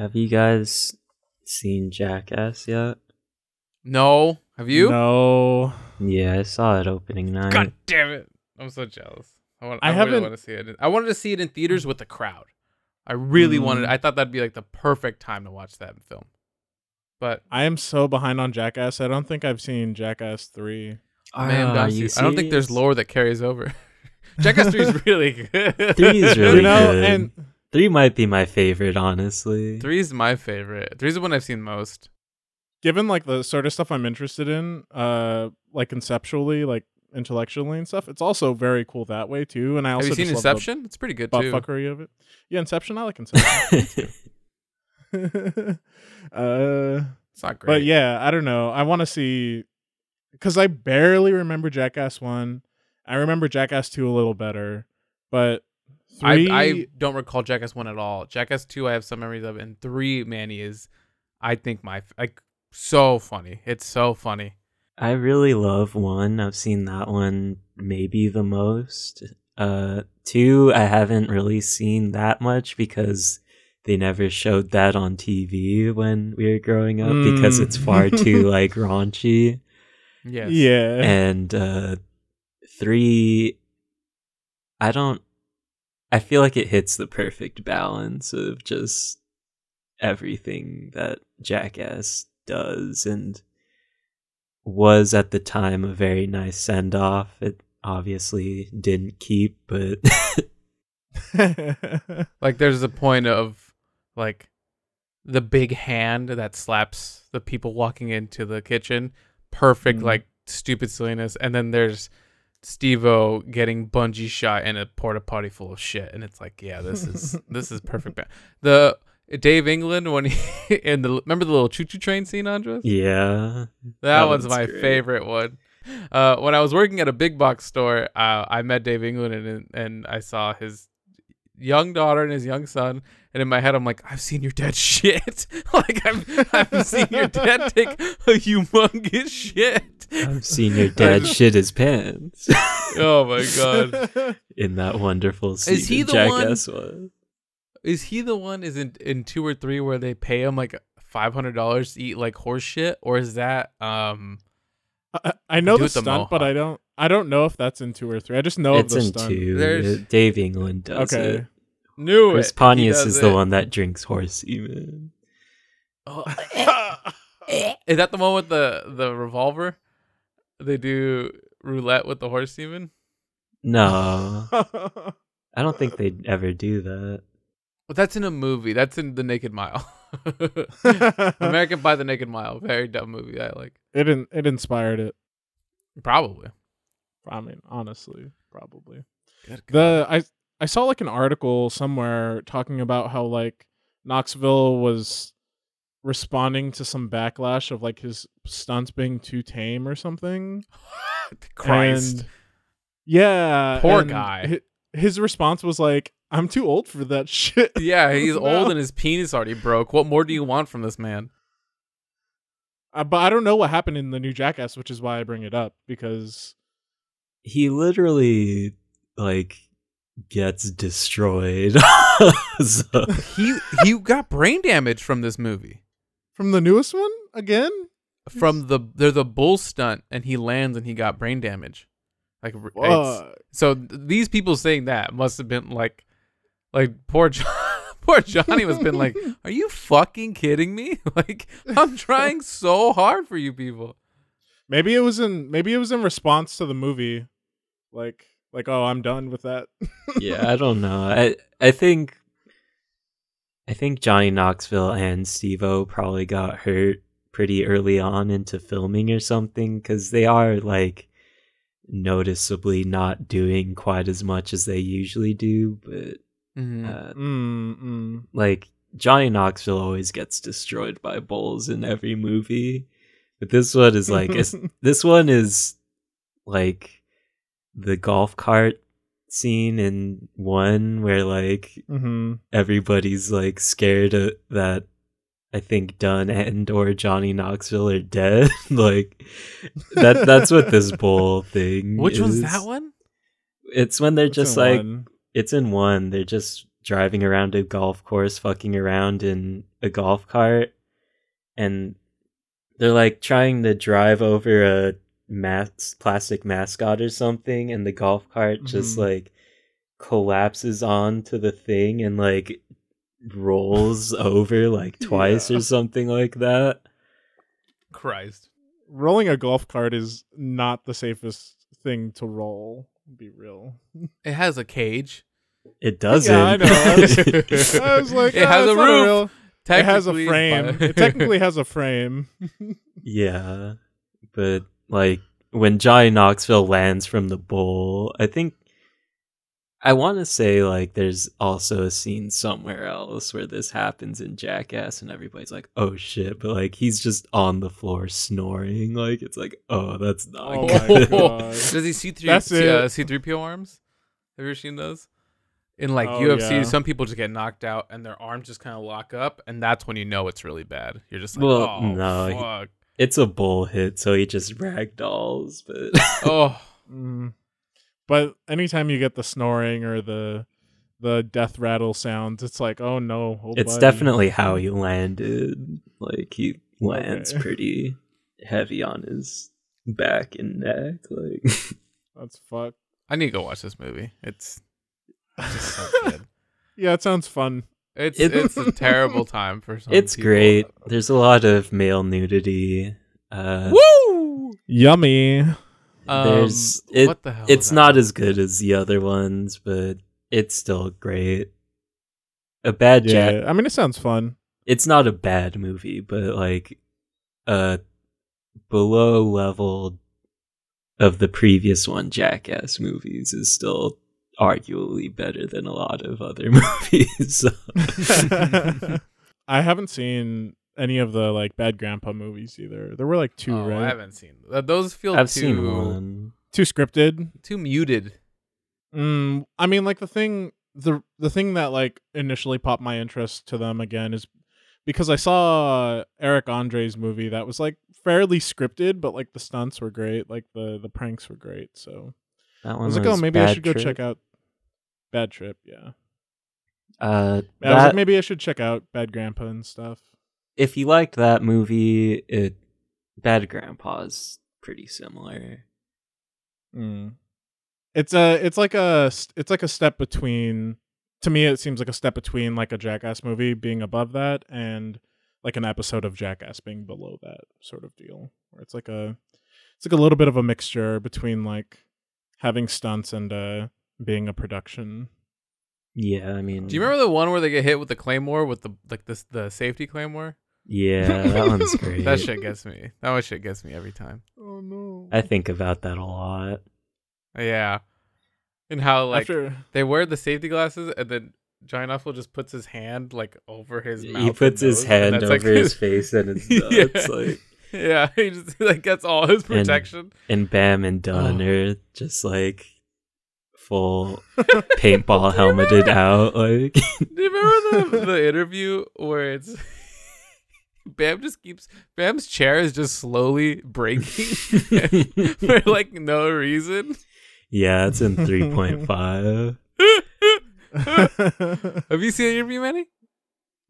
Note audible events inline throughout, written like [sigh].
Have you guys seen Jackass yet? No, have you? No. Yeah, I saw it opening night. God damn it! I'm so jealous. I want. I I, really haven't- want to see it. I wanted to see it in theaters with the crowd. I really wanted. Mm. I thought that'd be like the perfect time to watch that film. But I am so behind on Jackass. I don't think I've seen Jackass 3. man, Are you I don't think there's lore that carries over. [laughs] Jackass 3 is [laughs] really good. Three is really you know, good. and Three might be my favorite, honestly. Three is my favorite. Three's the one I've seen most. given like the sort of stuff I'm interested in, uh like conceptually, like intellectually and stuff, it's also very cool that way too. And I also Have you seen just love Inception? It's pretty good too. butt fuckery of it. Yeah, Inception, I like Inception. [laughs] [laughs] uh It's not great. But yeah, I don't know. I want to see because I barely remember Jackass one. I remember Jackass two a little better, but I, three. I don't recall Jackass one at all. Jackass two, I have some memories of, and three, Manny is, I think my like so funny. It's so funny. I really love one. I've seen that one maybe the most. Uh, two, I haven't really seen that much because they never showed that on TV when we were growing up because Mm. it's far too [laughs] like raunchy. Yes. yeah, And uh, three, I don't. I feel like it hits the perfect balance of just everything that Jackass does and was at the time a very nice send off. It obviously didn't keep, but [laughs] Like there's a point of like the big hand that slaps the people walking into the kitchen. Perfect, Mhm. like stupid silliness. And then there's Steve-O getting bungee shot in a porta potty full of shit. And it's like, yeah, this is [laughs] this is perfect. The Dave England when he [laughs] in the remember the little choo choo train scene, Andres? yeah. That, That one's one's my great. favorite one. Uh, when I was working at a big box store, uh, I met Dave England and and I saw his young daughter and his young son. And in my head, I'm like, I've seen your dad [laughs] shit. [laughs] like I've I've seen your dad take a humongous shit. I've seen your dad [laughs] shit his pants Oh my god, in that wonderful scene. Is he in the one- Jackass was. is he the one? Is in in two or three where they pay him like five hundred dollars to eat like horse shit, or is that um? I, I know Do the it the stunt, but I don't. I don't know if that's in two or three. I just know It's of the in stunt. two. There's- Dave England does Okay. it. Knew Chris it. Pontius does is the it. one that drinks horse semen. Oh, [laughs] Is that the one with the the revolver? They do roulette with the horse semen. No, [laughs] I don't think they'd ever do that. But that's in a movie. That's in The Naked Mile. [laughs] American Pie The Naked Mile. Very dumb movie. I like. it in, it inspired it. Probably. I mean, honestly, probably. Good The I I saw like an article somewhere talking about how like Knoxville was responding to some backlash of like his stunts being too tame or something. [laughs] Christ. And- yeah. Poor and guy. His response was like, "I'm too old for that [laughs] shit." yeah, [laughs] he's No. old and his penis already broke. What more do you want from this man? Uh, but I don't know what happened in the new Jackass, which is why I bring it up because He literally like gets destroyed. [laughs] So- He he got brain damage from this movie. from the newest one again. From the they're the bull stunt and he lands and he got brain damage. Like r- it's, So these people saying that must have been like, like poor John, [laughs] poor Johnny was have been like, [laughs] "Are you fucking kidding me? Like I'm trying so hard for you people." maybe it was in maybe it was in response to the movie, like like oh I'm done with that. yeah, [laughs] I don't know. I I think I think Johnny Knoxville and Steve-O probably got hurt pretty early on into filming or something because they are like noticeably not doing quite as much as they usually do. But Mhm. uh, mm, mm. like Johnny Knoxville always gets destroyed by bulls in every movie. But this one is like it's, [laughs] this one is like the golf cart scene in one where like hmm everybody's like scared of, that I think Dunn and or Johnny Knoxville are dead. [laughs] like that that's what this [laughs] bull thing Which one's is. that one? It's when they're just like One. it's in one. They're just driving around a golf course, fucking around in a golf cart, and they're like trying to drive over a mas- plastic mascot or something, and the golf cart just Mhm. like collapses onto the thing and like rolls over like twice Yeah. or something like that. Christ. Rolling a golf cart is not the safest thing to roll. Be real. [laughs] It has a cage. It doesn't. Yeah, I know. I was, [laughs] I was like, [laughs] It "Ah, has a roof." real- It has a frame. but- it technically has a frame. Yeah, but like when Johnny Knoxville lands from the bowl, I think I want to say like there's also a scene somewhere else where this happens in Jackass, and everybody's like, "Oh shit!" But like he's just on the floor snoring. Like it's like, "Oh, that's not Oh good." [laughs] Does he see three C, uh, it. C3PO arms? Have you ever seen those? In like Oh, UFC, yeah. some people just get knocked out and their arms just kind of lock up, and that's when you know it's really bad. You're just like, Well, oh no, he- fuck, it's a bull hit, so he just ragdolls. But [laughs] oh Mm. But anytime you get the snoring or the the death rattle sounds, it's like, oh no, oh, it's buddy. definitely how he landed. Like he lands Okay. pretty heavy on his back and neck. Like [laughs] that's fuck. I need to go watch this movie. It's just so [laughs] good. Yeah, it sounds fun. It's It- it's a terrible [laughs] time for some. it's people. great. There's a lot of male nudity. Uh, Woo! Yummy. Um, There's- it- what the hell? it's not as good as the other ones, but it's still great. A bad Yeah, Jack. I mean, it sounds fun. It's not a bad movie, but like a below level of the previous one, Jackass movies, is still arguably better than a lot of other [laughs] movies. [laughs] I haven't seen any of the like Bad Grandpa movies either. There were like two, Oh, right? I haven't seen uh, those. Feel I've too, seen one. Too scripted. Too muted. Mm, I mean, like the thing, the the thing that like initially popped my interest to them again is because I saw Eric Andre's movie that was like fairly scripted, but like the stunts were great, like the the pranks were great. So That I one was like, oh, maybe I Bad should go Trip. check out Bad Trip. Yeah, Uh, Yeah, I was like, maybe I should check out Bad Grandpa and stuff. if you liked that movie, it Bad Grandpa's pretty similar. Mm. It's a it's like a it's like a step between to me it seems like a step between like a Jackass movie being above that and like an episode of Jackass being below that sort of deal. Where it's like a it's like a little bit of a mixture between like having stunts and uh being a production. Yeah, I mean, Do you remember the one where they get hit with the claymore with the like this the safety claymore? Yeah, that [laughs] one's great. That shit gets me. That one shit gets me every time. Oh no. I think about that a lot. Yeah, and how like After they wear the safety glasses and then Johnny Knoxville just puts his hand like over his mouth. He puts his nose, and hand over like, his [laughs] face and it's [laughs] Yeah. nuts. Like, yeah, he just like gets all his protection. and Bam and Dunn Oh. are just like full paintball [laughs] helmeted out. Like, [laughs] Do you remember the the interview where it's [laughs] Bam just keeps Bam's chair is just slowly breaking for like no reason. yeah, it's in three point five. Have you seen the interview, Manny?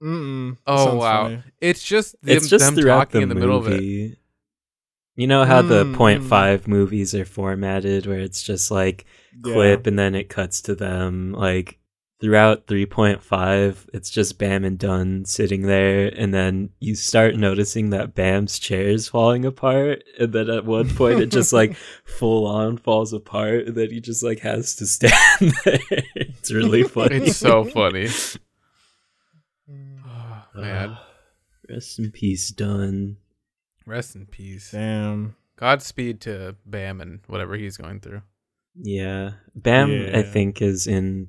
Mm-mm. Oh, wow. funny. It's just them, It's just them talking the in the middle of it. Movie. You know how the Mm, point mm. five movies are formatted, where it's just like Yeah. clip and then it cuts to them like throughout 3.5 it's just bam and dunn sitting there and then you start noticing that bam's chair is falling apart and then at one point it just like [laughs] full on falls apart and then he just like has to stand [laughs] there it's really funny It's so funny. Oh, [laughs] [sighs] man, Ah, [sighs] rest in peace dunn rest in peace. Damn. Godspeed to Bam and whatever he's going through. yeah bam i think is in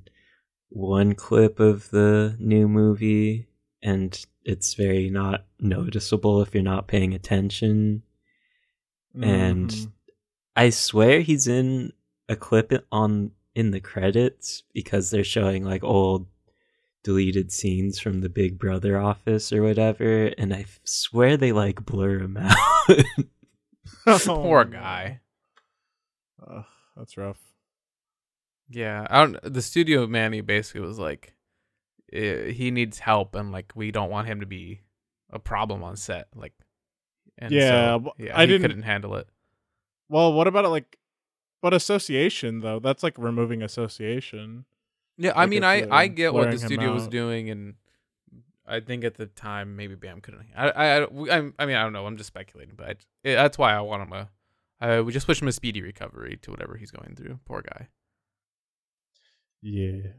one clip of the new movie and it's very not noticeable if you're not paying attention And- Mhm. I swear he's in a clip on in the credits because they're showing like old deleted scenes from the Big Brother office or whatever, and I swear they like blur him out. [laughs] Oh, Poor guy. Ugh, that's rough. Yeah, I don't. The studio Manny basically was like, uh, he needs help and like we don't want him to be a problem on set. Like, and Yeah, so, yeah, I he didn't- couldn't handle it. Well, what about it like but association though? That's like removing association. Yeah, I Like, mean, I I get what the studio was doing, and I think at the time maybe Bam couldn't. I I I, I'm- I mean I don't know. I'm just speculating, but I, it, that's why I want him a. I we just wish him a speedy recovery to whatever he's going through. Poor guy. Yeah.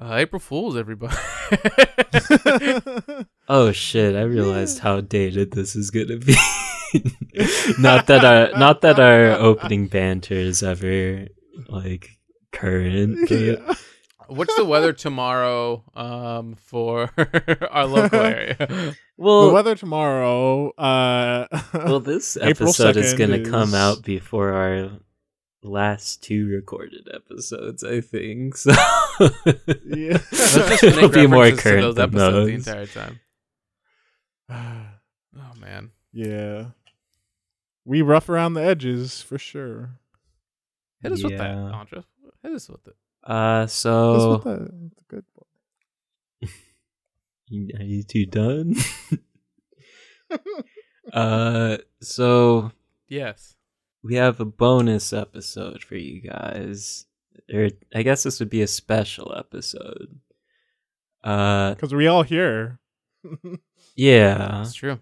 Uh, April Fools, everybody. [laughs] [laughs] Oh shit! I realized how dated this is gonna be. [laughs] not that our not that our opening banter is ever like current. [laughs] Yeah. What's the weather tomorrow? Um, for [laughs] our local [laughs] area. Well, the weather tomorrow, uh well, this episode is gonna come out before our last two recorded episodes, I think. So yeah. It'll be more references to current those than episodes the entire time. [sighs] Oh man. yeah. We rough around the edges for sure. Hit us with that, Yeah. Andra. Hit us with it. Uh, so what the, the good [laughs] are you two done? [laughs] uh, so Yes. we have a bonus episode for you guys. Or I guess this would be a special episode. Uh, because we all here. [laughs] yeah. That's true.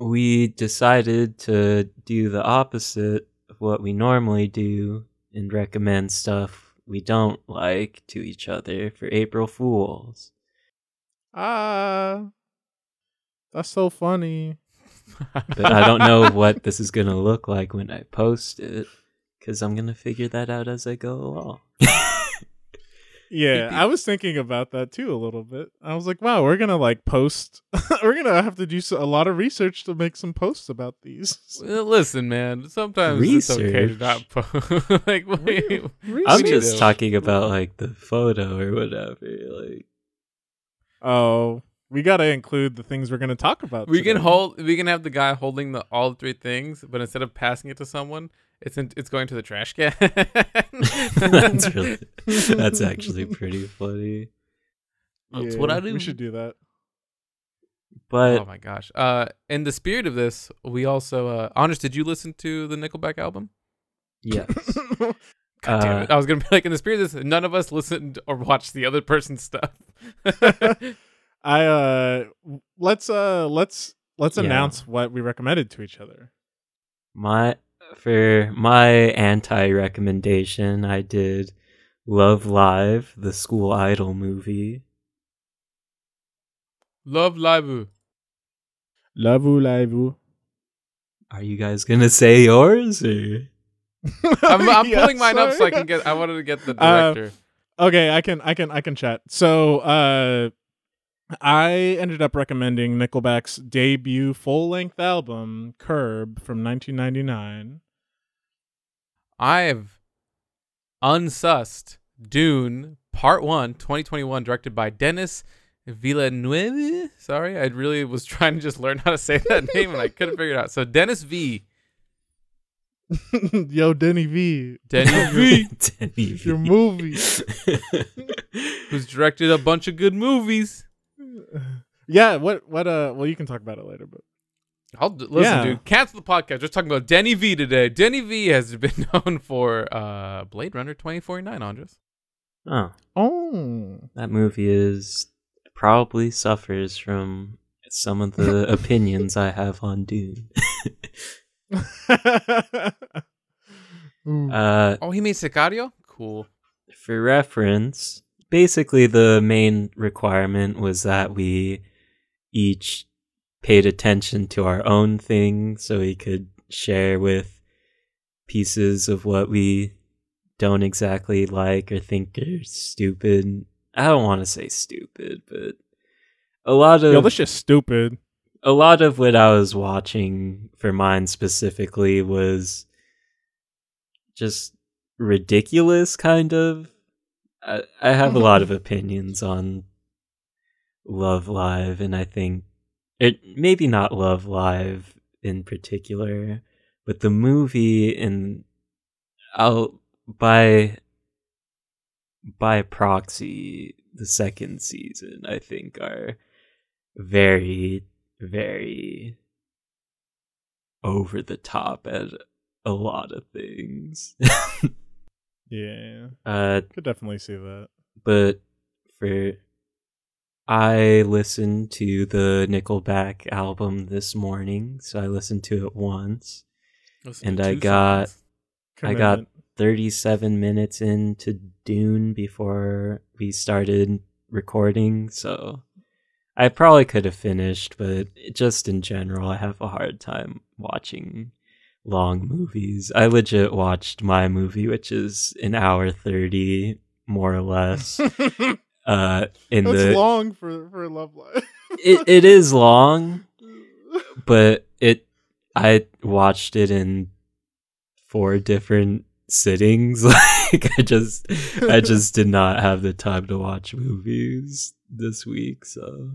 we decided to do the opposite of what we normally do and recommend stuff we don't like to each other for April Fools. Ah, that's so funny. [laughs] But I don't know [laughs] what this is going to look like when I post it because I'm going to figure that out as I go along. [laughs] Yeah, I was thinking about that too a little bit. I was like, wow, we're gonna like post. [laughs] we're gonna have to do a lot of research to make some posts about these. [laughs] Well, listen, man. Sometimes it's okay to Research? not post. [laughs] like, wait, I'm just to- talking about like the photo or whatever. Like, Oh, we gotta include the things we're gonna talk about. we can hold. We can have the guy holding the all three things, but instead of passing it to someone, it's in, it's going to the trash can. [laughs] that's really, [laughs] that's actually pretty funny. That's what I Yeah, do. We should do that. But oh my gosh. Uh, in the spirit of this, we also. Uh, Andres, did you listen to the Nickelback album? yes. [laughs] God damn Uh, it. I was gonna be like, in the spirit of this, none of us listened or watched the other person's stuff. I uh, let's uh, let's let's Yeah. announce what we recommended to each other. My for my anti recommendation, I did Love Live, the school idol movie. Love Live. Love Live. love. Are you guys gonna say yours or [laughs] I'm, I'm [laughs] Yeah, pulling mine up so I can get. I wanted to get the Uh, director. Okay, I can I can I can chat. So uh I ended up recommending Nickelback's debut full-length album Curb from 1999. I've unsussed Dune Part 1, 2021, directed by Denis Villeneuve. Sorry, I really was [laughs] trying to just learn how to say that [laughs] name and I couldn't figure it out. So Dennis V. [laughs] Yo, Denny V, Denny V, Denny your V. movie. who's directed a bunch of good movies. [sighs] yeah, what what uh well you can talk about it later, but I'll d- listen, Yeah. dude. Cancel the podcast. We're talking about Denny V today. Denny V has [laughs] been known for uh, Blade Runner 2049, Andres. Oh, Oh. that movie is probably suffers from some of the [laughs] opinions I have on Dune. [laughs] Uh, Oh, he made Sicario? Cool. for reference, basically the main requirement was that we each paid attention to our own thing so we could share with pieces of what we don't exactly like or think are stupid. I don't want to say stupid, but a lot of Yo, that's just stupid. a lot of what I was watching for mine specifically was just ridiculous, kind of. I, I have a lot of opinions on Love Live, and I think it maybe not Love Live in particular, but the movie and I'll by by proxy, the second season, I think, are very, very over the top at a lot of things. [laughs] Yeah, uh, could definitely see that. but for I listened to the Nickelback album this morning, so I listened to it once. Listen And I got-. I got 37 minutes into Dune before we started recording, so I probably could have finished, but just in general, I have a hard time watching long movies. I legit watched my movie, which is an hour 30, more or less. [laughs] Uh, in That's the long for for Love Live. it, it is long, [laughs] but it I watched it in four different sittings. [laughs] Like I just I just did not have the time to watch movies this week, so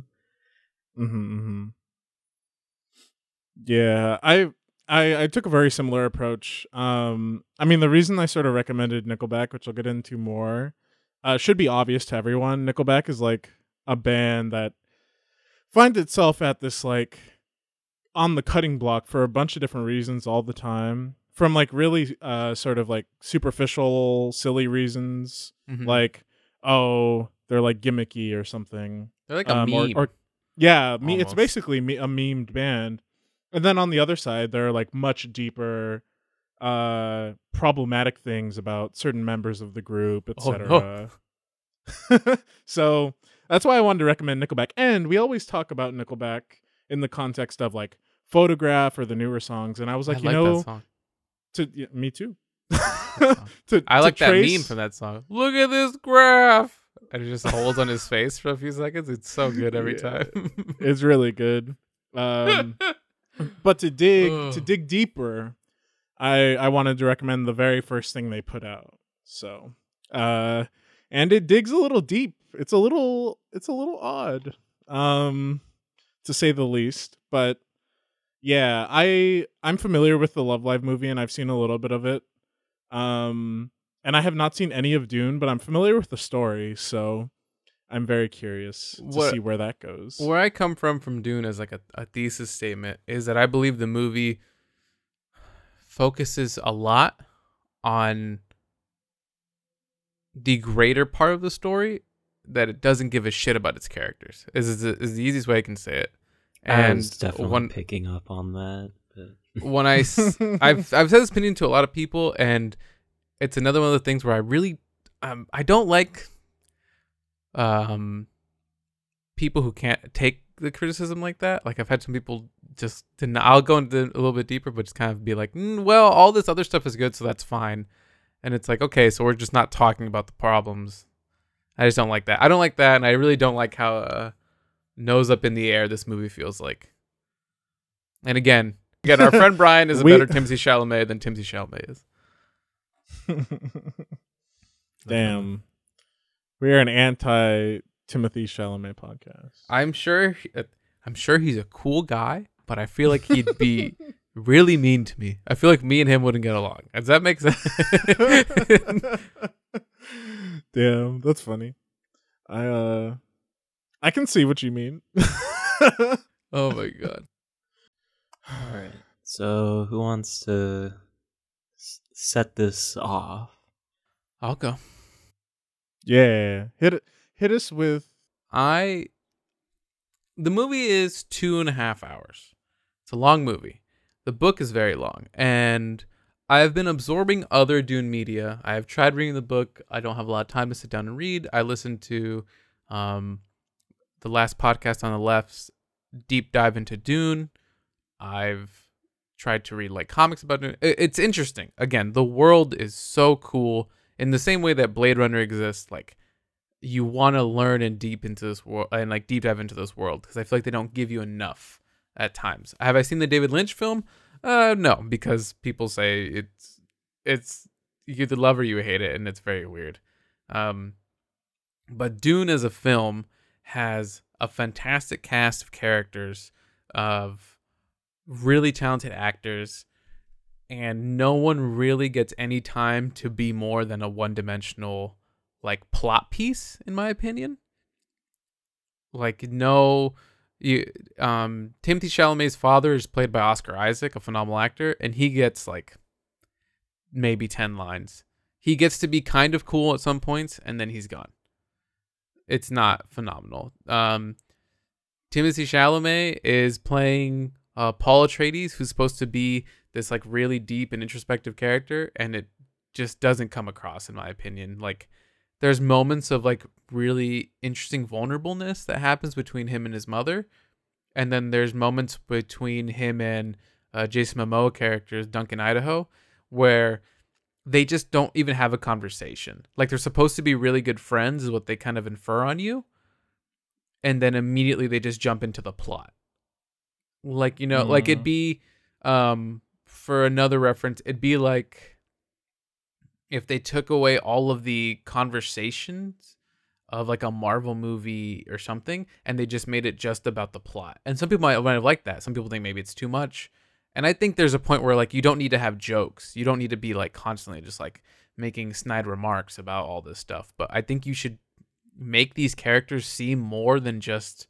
mm-hmm. Yeah, I, I I took a very similar approach. Um, I mean, the reason I sort of recommended Nickelback, which I'll get into more, uh, should be obvious to everyone. Nickelback is like a band that finds itself at this like on the cutting block for a bunch of different reasons all the time. From like really uh sort of like superficial, silly reasons, Mhm. like oh they're like gimmicky or something they're like a um, or, meme. or yeah, me, it's basically me, a memed band. And then on the other side, there are like much deeper, uh, problematic things about certain members of the group, Oh, etc. [laughs] so that's why I wanted to recommend Nickelback. And we always talk about Nickelback in the context of like Photograph or the newer songs. And I was like, I you like know, that song. to yeah, me too. to, I like that [laughs] trace- meme from that song. Look at this graph. And it just holds on his face for a few seconds. It's so good every Yeah. time. It's really good. [laughs] Um, but to dig to dig deeper i i wanted to recommend the very first thing they put out. So uh and it digs a little deep. It's a little it's a little odd um to say the least. But yeah i i'm familiar with the love live movie and i've seen a little bit of it. Um and i have not seen any of dune but i'm familiar with the story. So i'm very curious to What- see where that goes. Where I come from from Dune as like a, a thesis statement is that I believe the movie focuses a lot on the greater part of the story that it doesn't give a shit about its characters. Is is the, is the easiest way I can say it. I And was definitely one picking up on that. But [laughs] when I've I've said this opinion to a lot of people, and it's another one of the things where I really um I don't like um people who can't take the criticism like that. Like I've had some people just deny. I'll go into a little bit deeper, but just kind of be like, mm, well, all this other stuff is good, so that's fine. And it's like, okay, so we're just not talking about the problems. I just don't like that. I don't like that, and I really don't like how uh, nose up in the air this movie feels like. And again, again, our friend [laughs] Brian is a We- better Timothy Chalamet than Timothy Chalamet is. [laughs] Damn. We are an anti Timothy Chalamet podcast. I'm sure. uh, I'm sure he's a cool guy, but I feel like he'd be [laughs] really mean to me. I feel like me and him wouldn't get along. Does that make sense? [laughs] Damn, that's funny. I uh I can see what you mean. [laughs] oh my god. all right. So who wants to s- set this off? I'll go. yeah. Hit it hit us with I. The movie is two and a half hours. It's a long movie. The book is very long, and I've been absorbing other Dune media. I have tried reading the book. I don't have a lot of time to sit down and read. I listened to um, the last podcast on the left's deep dive into Dune. I've tried to read like comics about Dune. It- It's interesting. Again, the world is so cool in the same way that Blade Runner exists. Like you want to learn and deep into this world and like deep dive into this world because I feel like they don't give you enough at times. Have I seen the David Lynch film? Uh, no, because people say it's it's you either love or you hate it, and it's very weird. Um, but Dune as a film has a fantastic cast of characters, of really talented actors, and no one really gets any time to be more than a one-dimensional like plot piece in my opinion. Like no you um Timothy Chalamet's father is played by Oscar Isaac, a phenomenal actor, and he gets like maybe 10 lines. He gets to be kind of cool at some points and then he's gone. It's not phenomenal. Um Timothy Chalamet is playing uh, Paul Atreides, who's supposed to be this like really deep and introspective character, and it just doesn't come across, in my opinion. Like, there's moments of like really interesting vulnerableness that happens between him and his mother, and then there's moments between him and uh, Jason Momoa characters, Duncan Idaho, where they just don't even have a conversation. Like they're supposed to be really good friends, is what they kind of infer on you and then immediately they just jump into the plot. Like, you know, like it'd Mm. be um for another reference, it'd be like if they took away all of the conversations of like a Marvel movie or something and they just made it just about the plot. And some people might, might have liked that. Some people think maybe it's too much. And I think there's a point where like you don't need to have jokes. You don't need to be like constantly just like making snide remarks about all this stuff. But I think you should make these characters seem more than just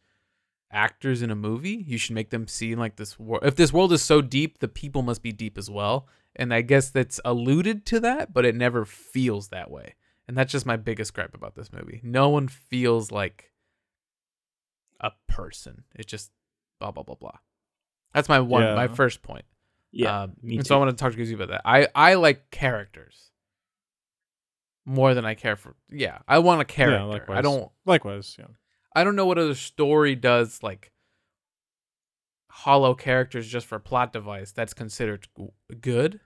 actors in a movie. You should make them seem like this world. If this world is so deep, the people must be deep as well. And I guess that's alluded to that, but it never feels that way. And that's just my biggest gripe about this movie. No one feels like a person. It's just blah blah blah blah. That's my one, my first point. Yeah, Um, me and too. so I want to talk to you about that. I I like characters more than I care for. Yeah, I want a character. I likewise. don't. Likewise, yeah. I don't know what other story does like hollow characters just for plot device that's considered good.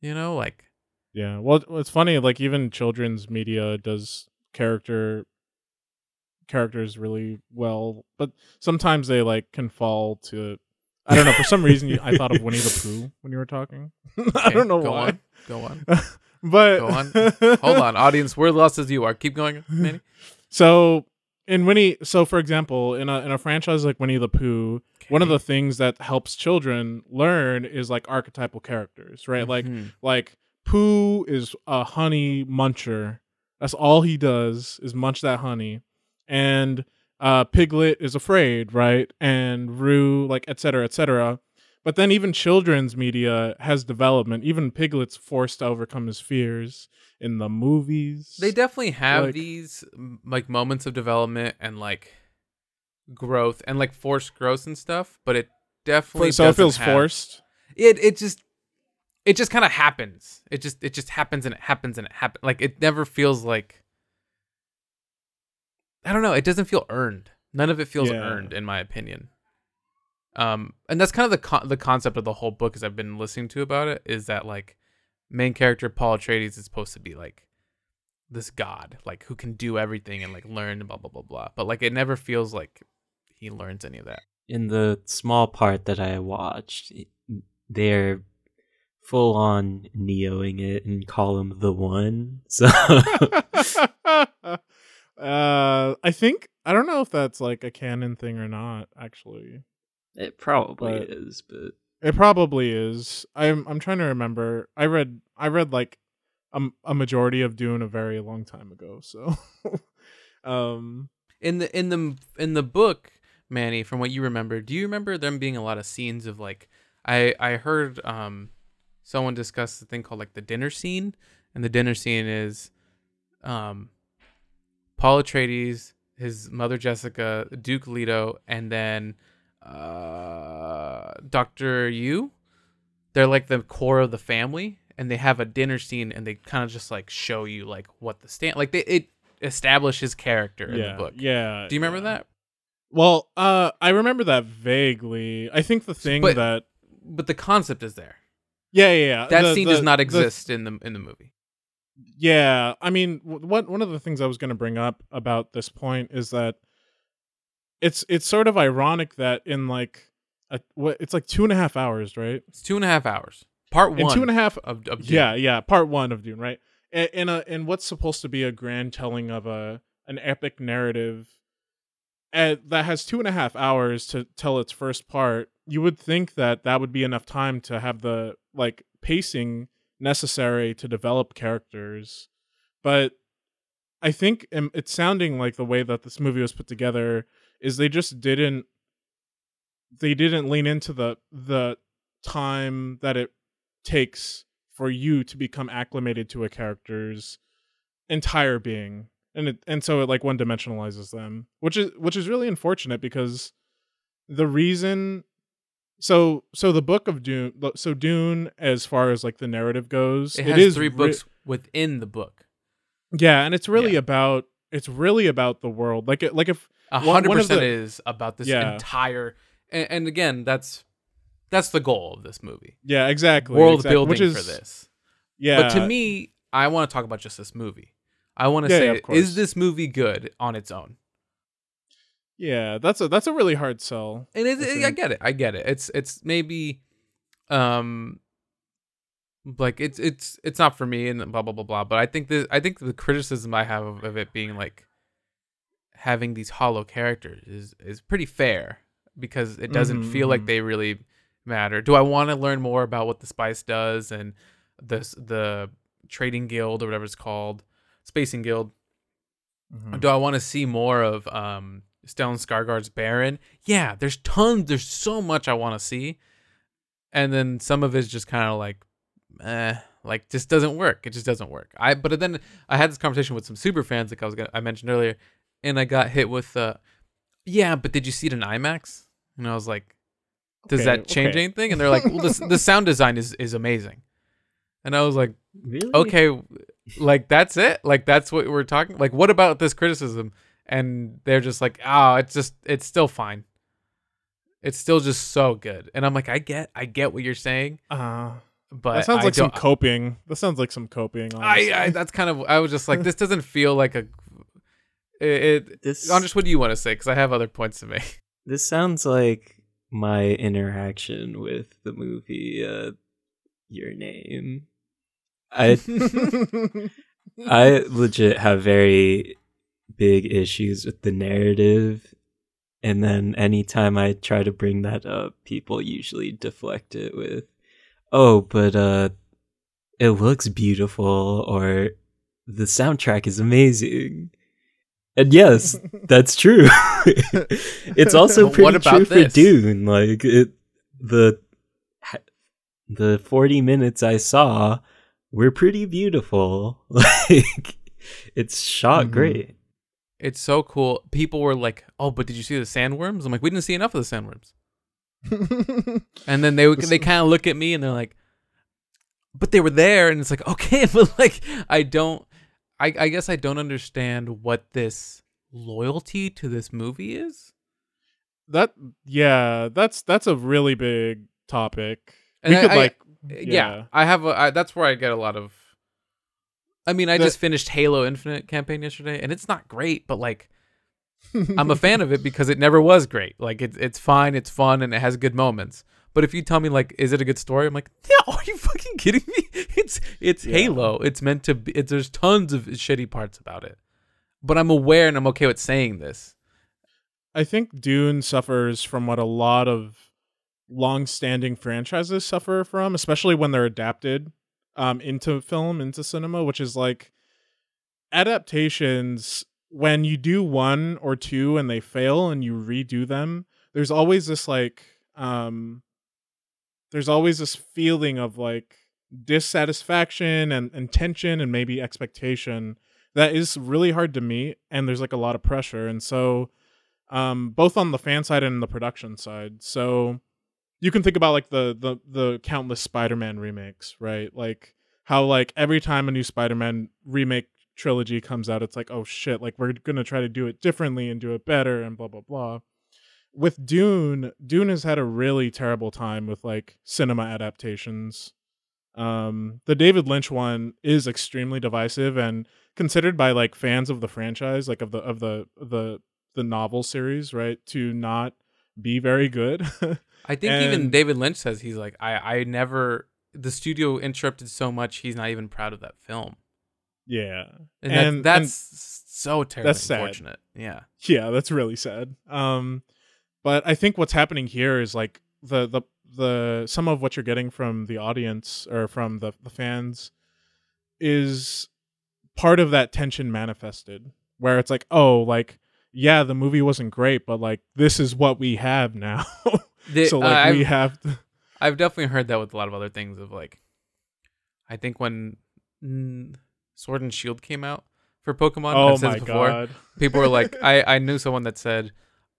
You know, like Yeah. Well, it's funny. Like even children's media does character characters really well, but sometimes they like can fall to. I don't know. For some reason, you, I thought of Winnie the [laughs] Pooh when you were talking. [laughs] I don't know go why. On, go on. [laughs] but Go on. Hold on, audience. We're lost as you are. Keep going, Manny. So in Winnie, so for example, in a in a franchise like Winnie the Pooh, one of the things that helps children learn is like archetypal characters, right? Like Mhm. like Pooh is a honey muncher. That's all he does is munch that honey. And uh Piglet is afraid, right? And Roo, like et cetera, et cetera. But then even children's media has development. Even Piglet's forced to overcome his fears in the movies. They definitely have Like- these like moments of development and like growth and like forced growth and stuff, but it definitely so it feels have- forced. It it just it just kind of happens. It just it just happens and it happens and it happens. Like it never feels like I don't know. It doesn't feel earned. None of it feels Yeah. earned, in my opinion. Um, and that's kind of the con- the concept of the whole book as I've been listening to about it is that like main character Paul Atreides is supposed to be like this god, like who can do everything and like learn blah blah blah blah. But like it never feels like he learns any of that. in the small part that I watched, they're full on neoing it and call him the one. So [laughs] uh, I think I don't know if that's like a canon thing or not. Actually, it probably But- is, but it probably is. I'm I'm trying to remember. I read I read like a, a majority of Dune a very long time ago. So, [laughs] um, in the in the in the book manny from what you remember do you remember them being a lot of scenes of like i i heard um someone discuss the thing called like the dinner scene and the dinner scene is um paul atreides his mother jessica duke leto and then uh dr yueh they're like the core of the family and they have a dinner scene and they kind of just like show you like what the stand like they it establishes character in yeah, the book yeah. do you remember yeah. that? Well, uh, I remember that vaguely. I think the thing But- that But the concept is there. yeah, yeah, yeah. That the- scene the- does not the- exist in the in the movie. Yeah, I mean, what one of the things I was going to bring up about this point is that it's it's sort of ironic that in like a, what it's like two and a half hours, right? It's two and a half hours. Part one In two and a half, of, of Dune. yeah, yeah, part one of Dune, right? In, in a in what's supposed to be a grand telling of a an epic narrative, that has two and a half hours to tell its first part. You would think that that would be enough time to have the like pacing necessary to develop characters, but I think um, it's sounding like the way that this movie was put together is they just didn't they didn't lean into the the time that it takes for you to become acclimated to a character's entire being and it and so it like one dimensionalizes them which is which is really unfortunate because the reason so so the book of dune so dune as far as like the narrative goes It it has is three ri- books within the book. yeah and it's really Yeah. about it's really about the world like it like if hundred percent the- is about this Yeah. entire. And, and again, that's that's the goal of this movie. yeah exactly World exactly, building which is, for this. yeah But to me, I want to talk about just this movie. I want to Yeah, say, yeah, is this movie good on its own? yeah that's a that's a really hard sell And it, I I, get it. I get it. It's it's maybe, um, like it's it's it's not for me and blah blah blah blah. But I think the I think the criticism I have of, of it being like having these hollow characters is is pretty fair because it doesn't Mhm, feel like mhm. they really matter. Do I want to learn more about what the spice does and this the trading guild or whatever it's called, spacing guild? Mhm. Do I want to see more of um Stellan Skarsgard's Baron? Yeah, there's tons. There's so much I want to see, and then some of it's just kind of like, eh, like just doesn't work. It just doesn't work. I but then I had this conversation with some super fans, like I was gonna, I mentioned earlier, and I got hit with uh, yeah, but did you see it in IMAX? And I was like, does Okay, that change okay. anything? And they're like, well, the the sound design is is amazing, and I was like Really? okay like that's it like that's what we're talking like what about this criticism and they're just like oh it's just it's still fine it's still just so good and i'm like i get i get what you're saying uh, but that sounds I like some coping that sounds like some coping. I, I that's kind of i was just like this doesn't feel like a it, it This Andres, what do you want to say because i have other points to make [laughs] this sounds like my interaction with the movie uh Your Name. I [laughs] I legit have very big issues with the narrative. And then anytime I try to bring that up, people usually deflect it with, oh, but uh, it looks beautiful or the soundtrack is amazing. And yes, [laughs] that's true. [laughs] it's also pretty true for? Dune. Like it, the the forty minutes I saw were pretty beautiful. [laughs] Like it's shot Mhm. great. it's so cool people were like oh but did you see the sandworms i'm like we didn't see enough of the sandworms And then they they kind of look at me and they're like, but they were there, and it's like okay, [laughs] but like I don't, I I guess I don't understand what this loyalty to this movie is. that yeah that's that's a really big topic And we I- could I- like Yeah, Yeah. I have. A, I, that's where I get a lot of. I mean, I The- just finished Halo Infinite campaign yesterday, and it's not great, but like I'm a [laughs] fan of it because it never was great. Like it's it's fine, it's fun, and it has good moments. But if you tell me like, is it a good story? I'm like, [laughs] yeah, are you fucking kidding me? [laughs] It's it's Yeah. Halo. It's meant to be. It's, there's tons of shitty parts about it, but I'm aware and I'm okay with saying this. I think Dune suffers from what a lot of long-standing franchises suffer from, especially when they're adapted um, into film, into cinema, which is like adaptations. When you do one or two and they fail, and you redo them, there's always this like, um, there's always this feeling of like dissatisfaction and, and tension and maybe expectation that is really hard to meet, and there's like a lot of pressure, and so um, both on the fan side and the production side. So you can think about like the the the countless Spider-Man remakes, right? Like how like every time a new Spider-Man remake trilogy comes out, it's like, oh shit, like we're gonna try to do it differently and do it better and blah blah blah. With Dune, Dune has had a really terrible time with like cinema adaptations. Um, the David Lynch one is extremely divisive and considered by like fans of the franchise, like of the of the the the novel series, right, to not be very good. I [laughs] think even David Lynch says he's like, I I never. The studio interrupted so much, he's not even proud of that film, yeah. and, And- that, and- that's so terribly That's sad. unfortunate. Yeah. Yeah, that's really sad. Um but I think what's happening here is like the the the some of what you're getting from the audience or from the the fans is part of that tension manifested where it's like oh like yeah the movie wasn't great but like this is what we have now [laughs] The- so uh, like we I've- have to, [laughs] I've definitely heard that with a lot of other things of like I think when Sword and Shield came out for Pokemon, oh I've said my before, god [laughs] people were like I, I knew someone that said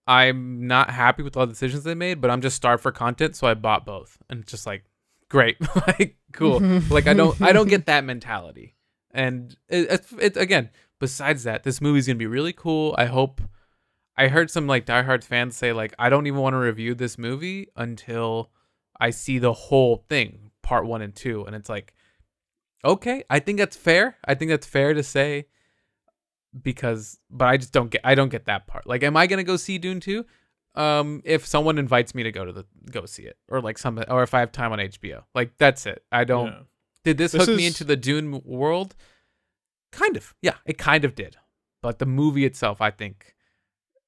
I'm not happy with all the decisions they made, but I'm just starved for content, so I bought both. And it's just like great. [laughs] like cool. like I don't I don't get that mentality. And it, it's it, again, besides that, this movie's going to be really cool. I hope I heard some like diehard fans say like I don't even want to review this movie until I see the whole thing, part 1 and 2, and it's like okay, I think that's fair. I think that's fair to say because but I just don't get I don't get that part. Like am I going to go see Dune 2? Um if someone invites me to go to the go see it or like some or if I have time on HBO. Like that's it. I don't Yeah. did this, This hook me into the Dune world? Kind of. Yeah, it kind of did. But the movie itself, I think,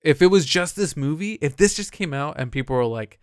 if it was just this movie, if this just came out and people were like,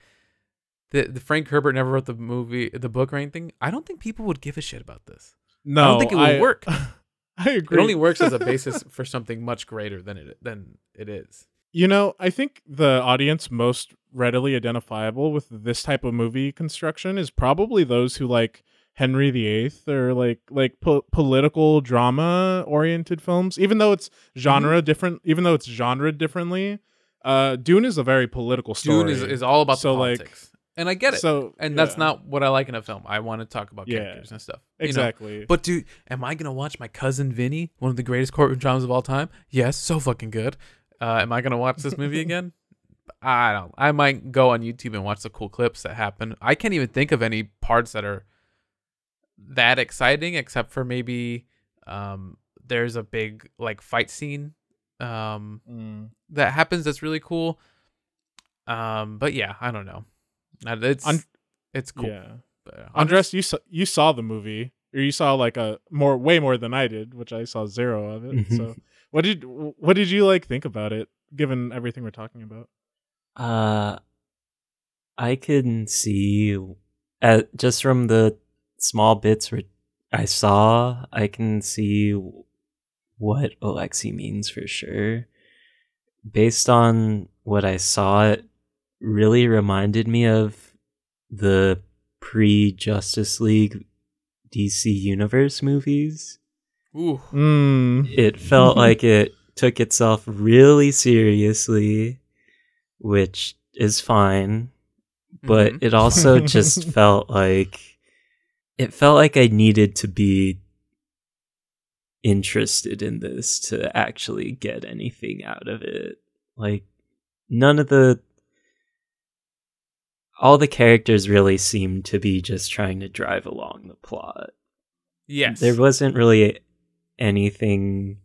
the, the Frank Herbert never wrote the movie, the book or anything, I don't think people would give a shit about this. no I don't think it would work. [laughs] i agree It only works as a basis [laughs] for something much greater than it than it is. You know, I think the audience most readily identifiable with this type of movie construction is probably those who like Henry VIII or like like po- political drama oriented films. Even though it's genre different, even though it's genre differently, uh, Dune is a very political story. Dune is, is all about So, the like, politics. And I get it. So and that's not what I like in a film. I want to talk about Yeah. characters and stuff. you know? exactly. But dude, am I gonna watch my cousin Vinny, one of the greatest courtroom dramas of all time? Yes, so fucking good. Uh, am I gonna watch this movie again? [laughs] I don't. I might go on YouTube and watch the cool clips that happen. I can't even think of any parts that are that exciting, except for maybe um, there's a big like fight scene um, Mm. that happens that's really cool. Um, but yeah, I don't know. Uh, It's Un- it's cool. Yeah. But, uh, Andres, you saw you saw the movie, or you saw like a more way more than I did, which I saw zero of it. Mhm. So, [laughs] what did what did you like think about it, given everything we're talking about? Uh, I can see, uh, just from the small bits where I saw, I can see what Alexi means for sure. Based on what I saw, it really reminded me of the pre Justice League DC Universe movies. Ooh. Mm. It felt like it took itself really seriously, which is fine, but Mhm. it also [laughs] just felt like it felt like I needed to be interested in this to actually get anything out of it. Like none of the all the characters really seemed to be just trying to drive along the plot. yes, There wasn't really anything.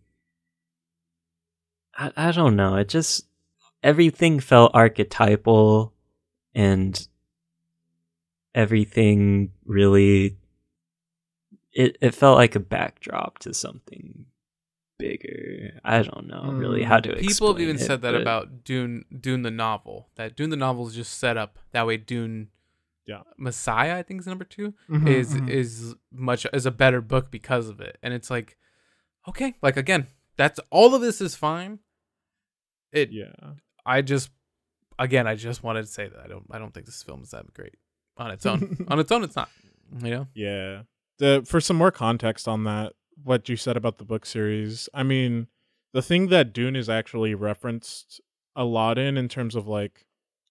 I, I don't know. It just. Everything felt archetypal and everything really. It, it felt like a backdrop to something bigger. I don't know really how to People have even it, said that but- about Dune, Dune the novel. That Dune the novel is just set up that way. Dune, Yeah. Messiah, I think is number 2 Mhm, is mhm. is much is a better book because of it. And it's like, okay, like again, that's all of this is fine. It, yeah. I just, again, I just wanted to say that I don't, I don't think this film is that great on its own. [laughs] on its own, it's not. You know, Yeah. The for some more context on that, what you said about the book series. I mean, the thing that Dune is actually referenced a lot in in terms of like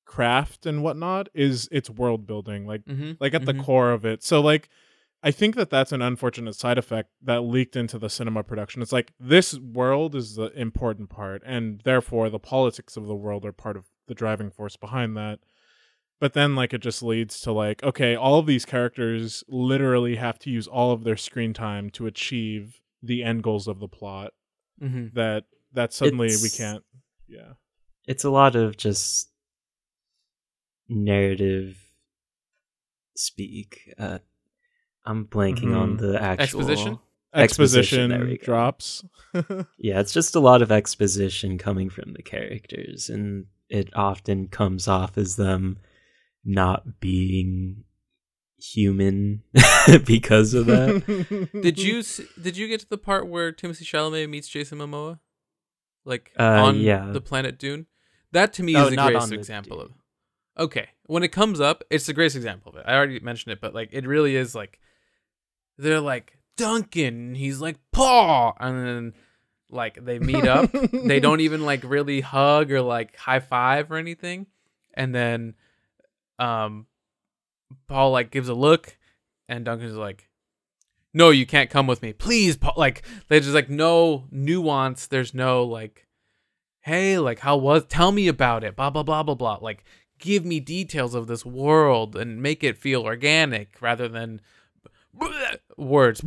craft and whatnot is its world building. Like mm-hmm. like at the Mhm. core of it. So like I think that that's an unfortunate side effect that leaked into the cinema production. It's like this world is the important part and therefore the politics of the world are part of the driving force behind that. But then like it just leads to like okay, all of these characters literally have to use all of their screen time to achieve the end goals of the plot Mm-hmm. that that suddenly we can't yeah. it's a lot of just narrative speak. Uh, I'm blanking on Mhm. the actual Exposition? Exposition, Exposition drops. [laughs] Yeah, it's just a lot of exposition coming from the characters, and it often comes off as them not being human [laughs] because of that. [laughs] Did you did you get to the part where Timothée Chalamet meets Jason Momoa, like Uh, on yeah. the planet Dune? That to me Oh, is the not greatest on the example Dune. of. Okay, when it comes up, it's the greatest example of it. I already mentioned it, but like it really is like they're like Duncan, and he's like Paul, and then like they meet up. [laughs] they don't even like really hug or like high five or anything, and then um Paul like gives a look, and Duncan's like, "No, you can't come with me, please." Paul. Like there's just like no nuance. There's no like, "Hey, like how was? Tell me about it." Blah blah blah blah blah. Like give me details of this world and make it feel organic rather than words.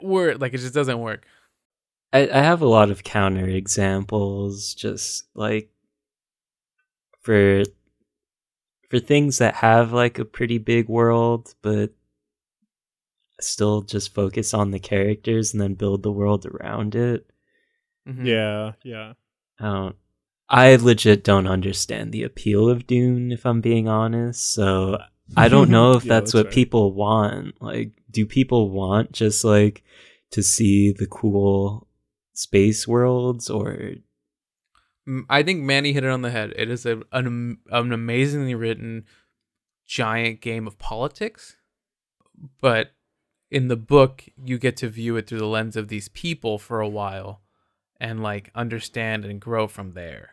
Word like it just doesn't work. I, I have a lot of counter examples, just like for for things that have like a pretty big world, but still just focus on the characters and then build the world around it. Mhm. yeah, yeah. I don't. I legit don't understand the appeal of Dune, if I'm being honest. So I don't know if [laughs] Yeah, that's, that's what fair. people want. Like, do people want just like to see the cool space worlds, or I think Manny hit it on the head. It is a, an an amazingly written giant game of politics, but in the book you get to view it through the lens of these people for a while and like understand and grow from there.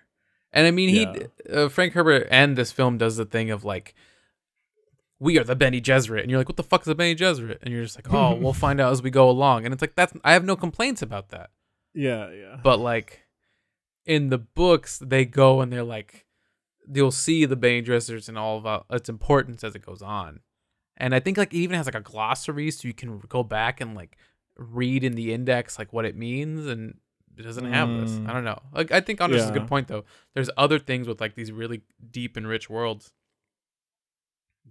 And I mean, he uh, Frank Herbert and this film does the thing of like we are the Bene Gesserit, and you're like, what the fuck is a Bene Gesserit? And you're just like, oh, [laughs] we'll find out as we go along. And it's like that's I have no complaints about that Yeah, yeah. but like in the books they go and they're like you'll see the Bane dressers and all of uh, its importance as it goes on. And i think like it even has like a glossary so you can go back and like read in the index like what it means and it doesn't have this. Mm. i don't know. Like i think Anders is a good point though. There's other things with like these really deep and rich worlds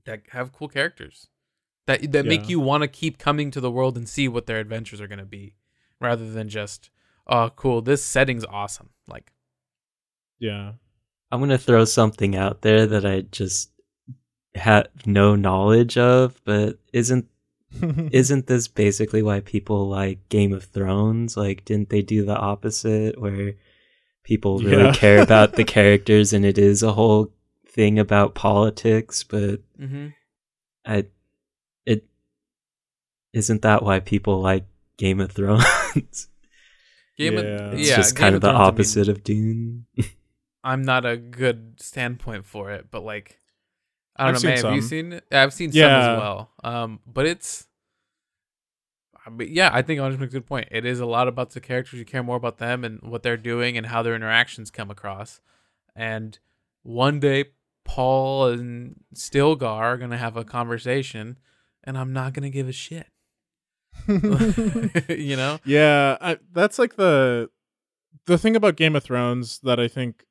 that have cool characters that that make you want to keep coming to the world and see what their adventures are going to be rather than just oh cool this setting's awesome like yeah. I'm gonna throw something out there that I just have no knowledge of, but isn't [laughs] isn't this basically why people like Game of Thrones? Like, didn't they do the opposite where people really Yeah. care about the [laughs] characters and it is a whole thing about politics? But mm-hmm. I, it isn't that why people like Game of Thrones? [laughs] Game Yeah. of, it's yeah, just Game kind of the Thrones, opposite of Dune. [laughs] I'm not a good standpoint for it, but like I don't I've know, man. seen Have you seen? it? I've seen some as well. Um, but it's, I mean, yeah, I think Anders makes a good point. It is a lot about the characters. You care more about them and what they're doing and how their interactions come across. And one day, Paul and Stilgar are gonna have a conversation, and I'm not gonna give a shit. [laughs] [laughs] you know? Yeah, I, that's like the the thing about Game of Thrones that I think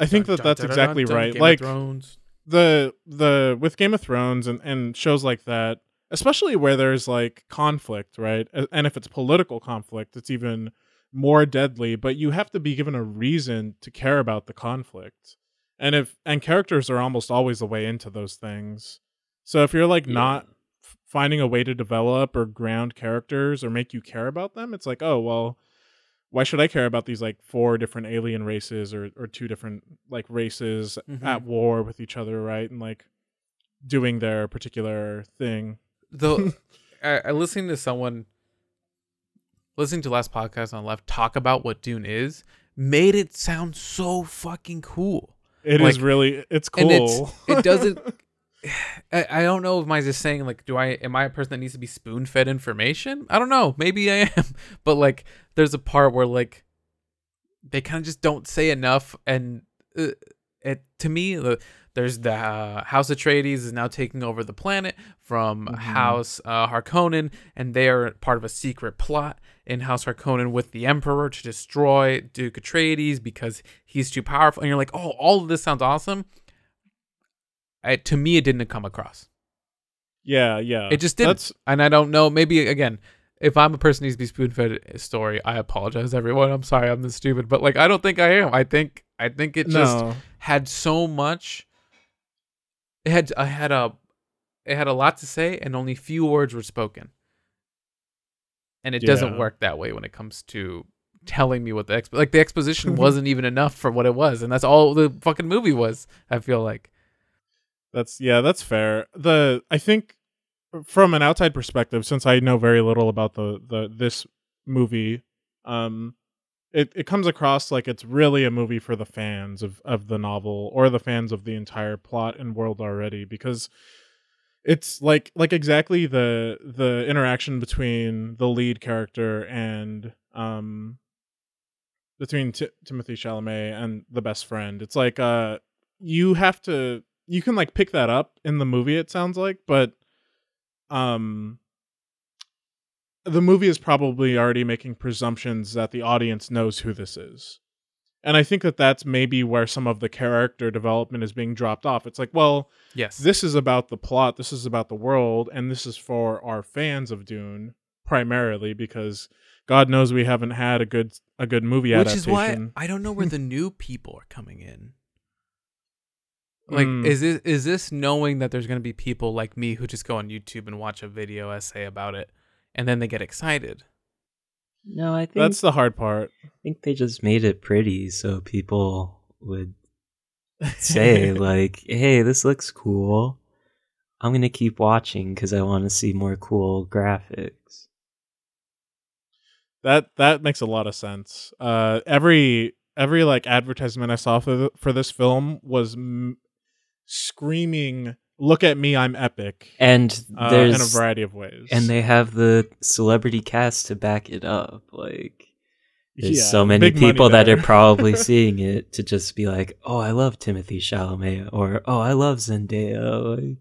I think Dun, that dun, that's dun, exactly right. Game like the the with Game of Thrones and and shows like that, especially where there's like conflict, right? And if it's political conflict, it's even more deadly, but you have to be given a reason to care about the conflict. And if and characters are almost always the way into those things. So if you're like Yeah. not finding a way to develop or ground characters or make you care about them, it's like, oh well, why should I care about these like four different alien races or or two different like races Mhm. at war with each other, right? And like doing their particular thing. Though [laughs] I, I listening to someone listening to last podcast on left talk about what Dune is made it sound so fucking cool. It is Like- really it's cool. it's- it doesn't [laughs] [laughs] [sighs] I, I don't know if am just saying like do I am I a person that needs to be spoon fed information? I don't know. Maybe I [laughs] am. But like there's a part where like they kind of just don't say enough and uh, it to me the, there's the uh, House Atreides is now taking over the planet from Mhm. House uh, Harkonnen, and they are part of a secret plot in House Harkonnen with the Emperor to destroy Duke Atreides because he's too powerful. And you're like, oh, all of this sounds awesome. I, to me, it didn't come across. yeah, yeah. It just didn't. That's And I don't know. Maybe again, if I'm a person who needs to be spoon fed a story, I apologize, everyone. I'm sorry, I'm this stupid, but like, I don't think I am. I think I think it just no. had so much. It had I had a it had a lot to say and only few words were spoken. And it doesn't work that way when it comes to telling me what the exp- like the exposition [laughs] wasn't even enough for what it was, and that's all the fucking movie was. I feel like. That's yeah, that's fair. The I think from an outside perspective, since I know very little about the the this movie, um, it it comes across like it's really a movie for the fans of of the novel or the fans of the entire plot and world already because it's like like exactly the the interaction between the lead character and um between Ti Timothée Chalamet and the best friend. It's like uh you have to you can like pick that up in the movie it sounds like, but um the movie is probably already making presumptions that the audience knows who this is. And I think that that's maybe where some of the character development is being dropped off. It's like, well, Yes. this is about the plot, this is about the world, and this is for our fans of Dune primarily because God knows we haven't had a good a good movie Which is adaptation. why I don't know where [laughs] the new people are coming in. Like, Mm. is this is this knowing that there's gonna be people like me who just go on YouTube and watch a video essay about it, and then they get excited? No, I think That's the hard part. I think they just made it pretty so people would [laughs] say like, "Hey, this looks cool. I'm gonna keep watching because I want to see more cool graphics." That that makes a lot of sense. Uh, every every like advertisement I saw for the, for this film was m- screaming, "Look at me, I'm epic!" And Uh, in a variety of ways. and they have the celebrity cast to back it up. Like, there's Yeah, so many people that are probably [laughs] seeing it to just be like, "Oh, I love Timothée Chalamet," or "Oh, I love Zendaya." Like,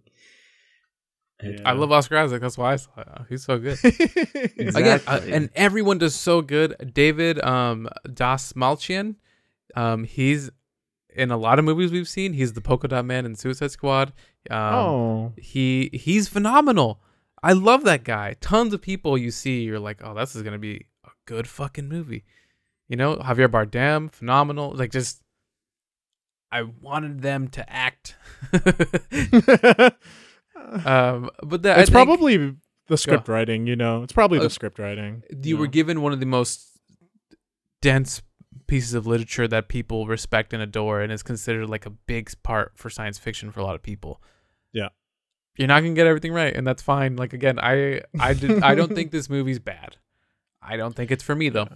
it- I love Oscar Isaac. That's why I saw it. He's so good. Exactly. [laughs] Again, uh, and everyone does so good. David um, Dastmalchian, um, he's in a lot of movies we've seen. He's the Polka Dot Man in Suicide Squad. Um, oh, he he's phenomenal. I love that guy. Tons of people you see, you're like, oh, this is gonna be a good fucking movie. You know, Javier Bardem, phenomenal. Like just, I wanted them to act. [laughs] um, but that I it's think probably the script writing. You know, it's probably Uh, the script writing. you were know? given one of the most dense pieces of literature that people respect and adore, and is considered like a big part for science fiction for a lot of people. Yeah. you're not gonna get everything right, and that's fine. Like again, I I did I don't think [laughs] this movie's bad. I don't think it's for me though.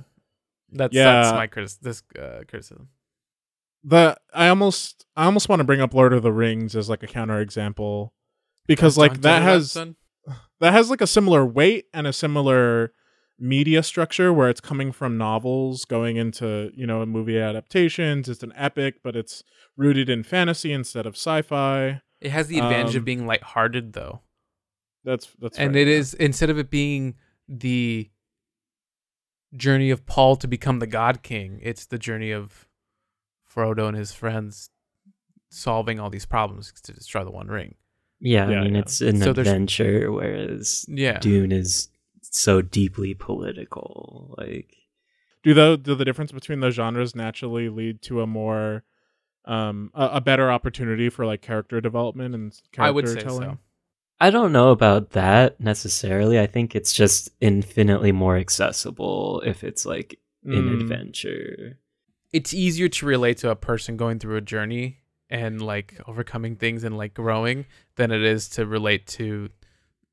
That's that's Yeah. my critis- this uh, criticism. the I almost I almost want to bring up Lord of the Rings as like a counter example because like that has [sighs] that has like a similar weight and a similar media structure where it's coming from novels going into you know movie adaptations it's an epic but it's rooted in fantasy instead of sci-fi It has the advantage Um, of being lighthearted though. that's that's and right, it yeah. is instead of it being the journey of Paul to become the God King, it's the journey of Frodo and his friends solving all these problems to destroy the One Ring. yeah, Yeah, I mean, yeah. it's an So adventure, whereas Yeah, Dune is so deeply political. Like, do the do the difference between those genres naturally lead to a more um a, a better opportunity for like character development and character I would say telling? so. I don't know about that necessarily. I think it's just infinitely more accessible if it's like an Mm. adventure. It's easier to relate to a person going through a journey and like overcoming things and like growing than it is to relate to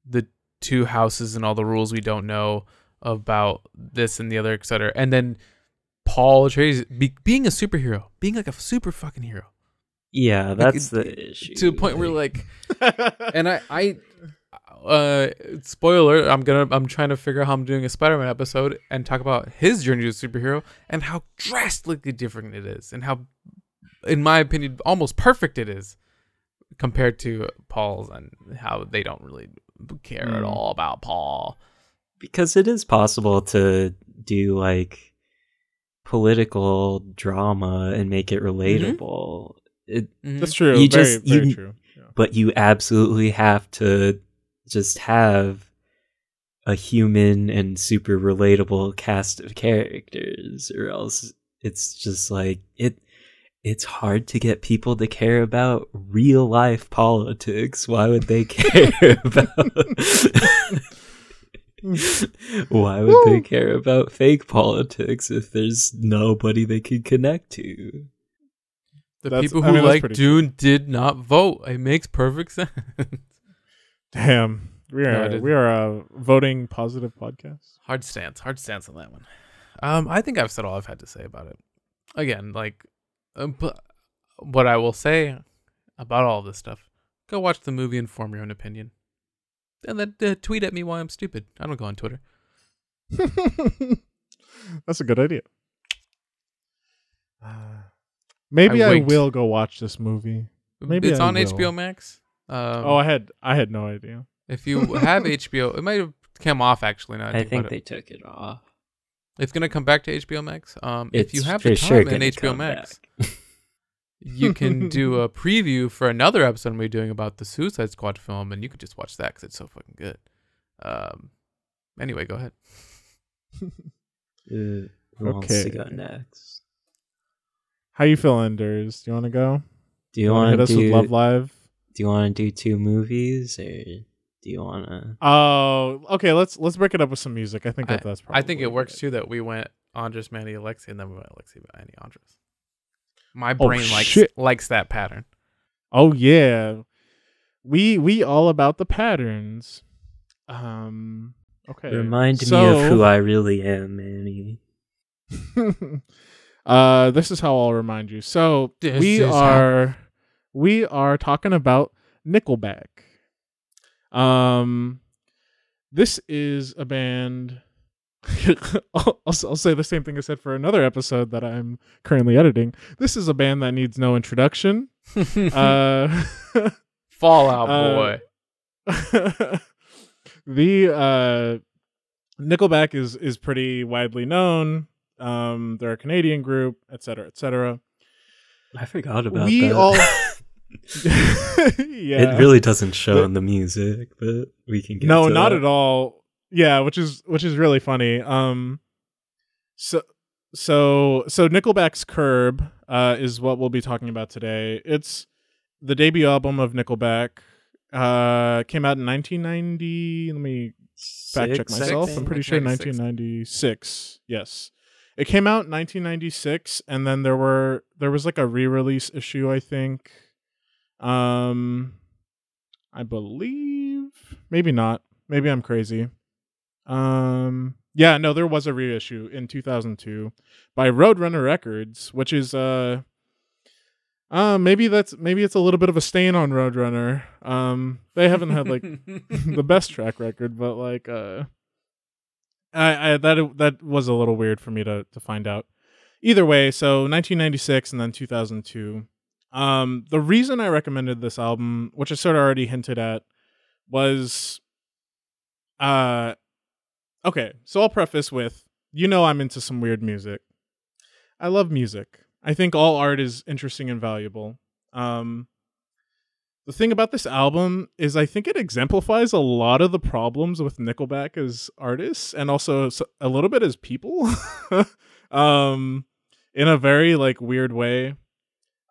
the two houses and all the rules we don't know about this and the other, etc. And then Paul Atreides be, being a superhero, being like a super fucking hero, Yeah, that's it- the issue. to a point where like [laughs] and I, I, uh, spoiler. I'm gonna. I'm trying to figure out how I'm doing a Spider-Man episode and talk about his journey to superhero and how drastically different it is, and how, in my opinion, almost perfect it is compared to Paul's, and how they don't really care at Mm. all about Paul. because it is possible to do like political drama and make it relatable. It, Mhm. that's true You very, just- very you- true yeah. but you absolutely have to just have a human and super relatable cast of characters or else it's just like it it's hard to get people to care about real life politics. Why would they [laughs] care about [laughs] Why would they care about fake politics if there's nobody they could connect to? The That's- people I who mean, like pretty Dune did not vote. It makes perfect [laughs] sense. Damn. We are it is- we are a voting positive podcast. hard stance, hard stance on that one. Um, I think I've said all I've had to say about it. Again, like, but what I will say about all this stuff: go watch the movie and form your own opinion, and then uh, tweet at me why I'm stupid. I don't go on Twitter. [laughs] That's a good idea. Uh, [sighs] maybe I I, will go watch this movie. Maybe it's I on will. HBO Max. Um, oh, I had I had no idea. if you have [laughs] HBO, it might have come off actually. Now I I think, think they it. took it off. It's gonna come back to HBO Max. Um, if you have for the sure time in gonna HBO Max, [laughs] you can do [laughs] a preview for another episode we're doing about the Suicide Squad film, and you could just watch that because it's so fucking good. Um, anyway, go ahead. [laughs] Uh, who wants to Okay. go next? How you feeling, Durs? Do you want to go? Do you Wanna want hit to us do? with Love Live? Do you want to do two movies, or do you want to? Oh, okay. Let's let's break it up with some music. I think that that's probably. I think it works idea. too that we went Andres, Manny, Alexi, and then we went Alexi, Manny, Andres. My Oh, brain likes shit. likes that pattern. Oh yeah, we we all about the patterns. Um. Okay. Remind me of who I really am, Manny. [laughs] uh, this is how I'll remind you. So This we is how- are we are talking about Nickelback. Um, this is a band. [laughs] I'll, I'll, I'll say the same thing I said for another episode that I'm currently editing. This is a band that needs no introduction. [laughs] Uh, [laughs] Fallout uh, Boy. the uh Nickelback is is pretty widely known. Um they're a Canadian group, et cetera, et cetera. I forgot about We that. all- [laughs] yeah. It really doesn't show But- in the music, but we can get No, not that. at all. Yeah, which is which is really funny. Um so so so Nickelback's Curb uh is what we'll be talking about today. It's the debut album of Nickelback. Uh came out in 1990. Let me fact check Six, I myself. I'm pretty sure 1996. 1996. Yes. It came out in 1996 and then there were there was like a re-release issue, I think. Um I believe maybe not. Maybe I'm crazy. Um yeah, no, there was a reissue in 2002 by Roadrunner Records, which is uh uh maybe that's maybe it's a little bit of a stain on Roadrunner. Um they haven't had like [laughs] the best track record, but like uh I, I that that was a little weird for me to to find out. Either way, so 1996 and then 2002. Um the reason I recommended this album, which I sort of already hinted at, was uh okay, so I'll preface with you know I'm into some weird music. I love music. I think all art is interesting and valuable. Um the thing about this album is I think it exemplifies a lot of the problems with Nickelback as artists and also a little bit as people. [laughs] um in a very like weird way.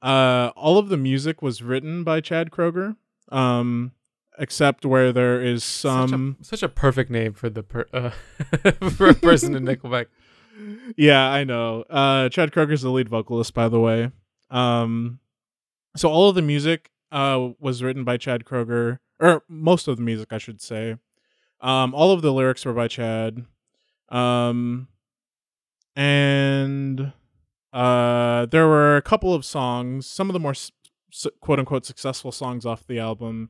Uh all of the music was written by Chad Kroeger. Um except where there is some such, a, such a perfect name for the per, uh, [laughs] for a person in Nickelback. [laughs] yeah, I know. Uh, Chad Kroeger's the lead vocalist, by the way. Um, so all of the music uh was written by Chad Kroeger, or most of the music, I should say. Um, all of the lyrics were by Chad. Um, and uh, there were a couple of songs. Some of the more s- s- quote unquote successful songs off the album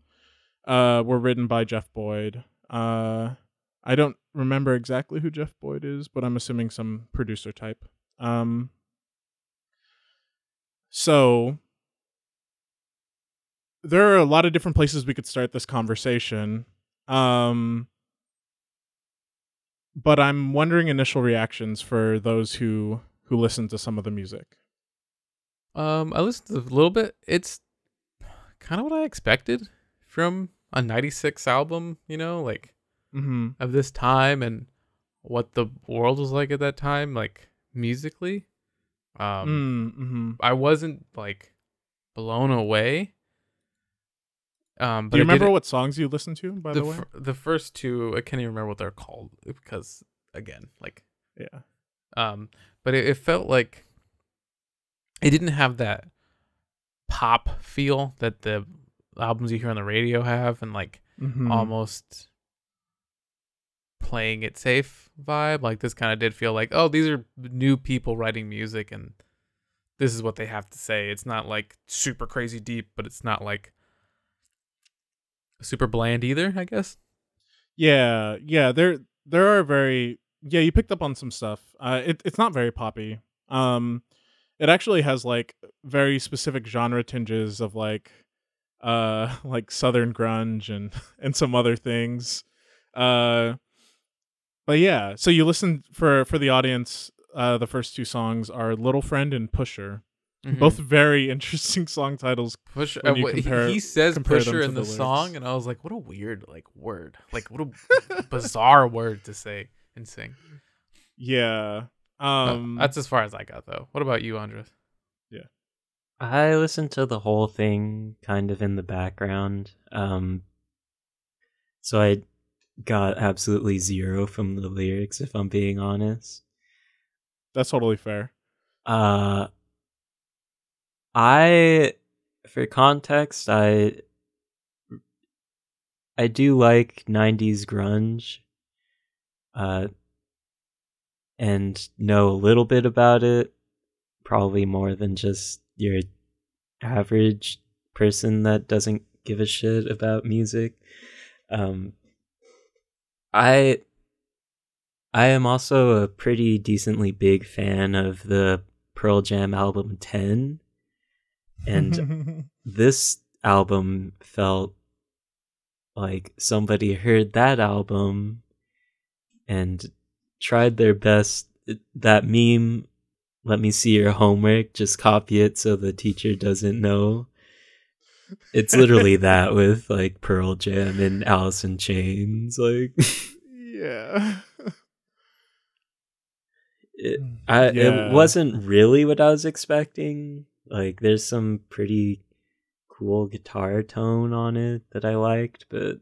uh were written by Jeff Boyd. Uh I don't remember exactly who Jeff Boyd is, but I'm assuming some producer type. Um so there are a lot of different places we could start this conversation. Um but I'm wondering initial reactions for those who who listen to some of the music. Um, I listened to a little bit. It's kind of what I expected from a '96 album. You know, like Mhm. of this time and what the world was like at that time, like musically. Um, Mm, mhm. I wasn't like blown away. Um, but Do you remember what songs you listened to? By the, the way, fir- the first two? I can't even remember what they're called because again, like yeah. Um, but it, it felt like it didn't have that pop feel that the albums you hear on the radio have, and like Mhm. almost playing it safe vibe. Like this kind of did feel like, oh, these are new people writing music and this is what they have to say. It's not like super crazy deep, but it's not like super bland either, I guess. Yeah, yeah. There, there are very. Yeah, you picked up on some stuff. Uh, it, it's not very poppy. Um, it actually has like very specific genre tinges of like, uh, [laughs] like southern grunge and [laughs] and some other things. Uh, but yeah. So you listen for for the audience. Uh, the first two songs are "Little Friend" and "Pusher." Mhm. Both very [laughs] interesting song titles. Push. when Uh, you he- compare- he says pusher in the, the song, and I was like, what a weird like word. Like what a bizarre word to say and sing. Yeah. Uh, Um. that's as far as I got though. What about you, Andres? Yeah. I listened to the whole thing kind of in the background. Um, so I got absolutely zero from the lyrics, if I'm being honest. that's totally fair. Uh, I, for context, I, I do like '90s grunge, uh, and know a little bit about it. Probably more than just your average person that doesn't give a shit about music. Um, I I am also a pretty decently big fan of the Pearl Jam album 10 and [laughs] this album felt like somebody heard that album and tried their best that meme let me see your homework just copy it so the teacher doesn't know it's literally [laughs] that with like pearl jam and alice in chains like [laughs] yeah. it, hmm. I, Yeah. it wasn't really what i was expecting like there's some pretty cool guitar tone on it that i liked but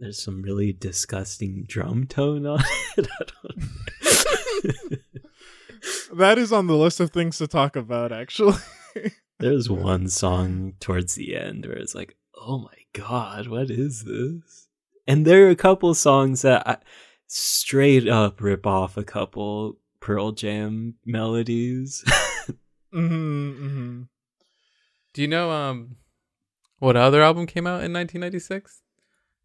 there's some really disgusting drum tone on [laughs] it I don't [laughs] that is on the list of things to talk about actually. [laughs] There's one song towards the end where it's like, oh my god, what is this? And there are a couple songs that I, straight up rip off a couple Pearl Jam melodies. hmm hmm Do you know um what other album came out in 1996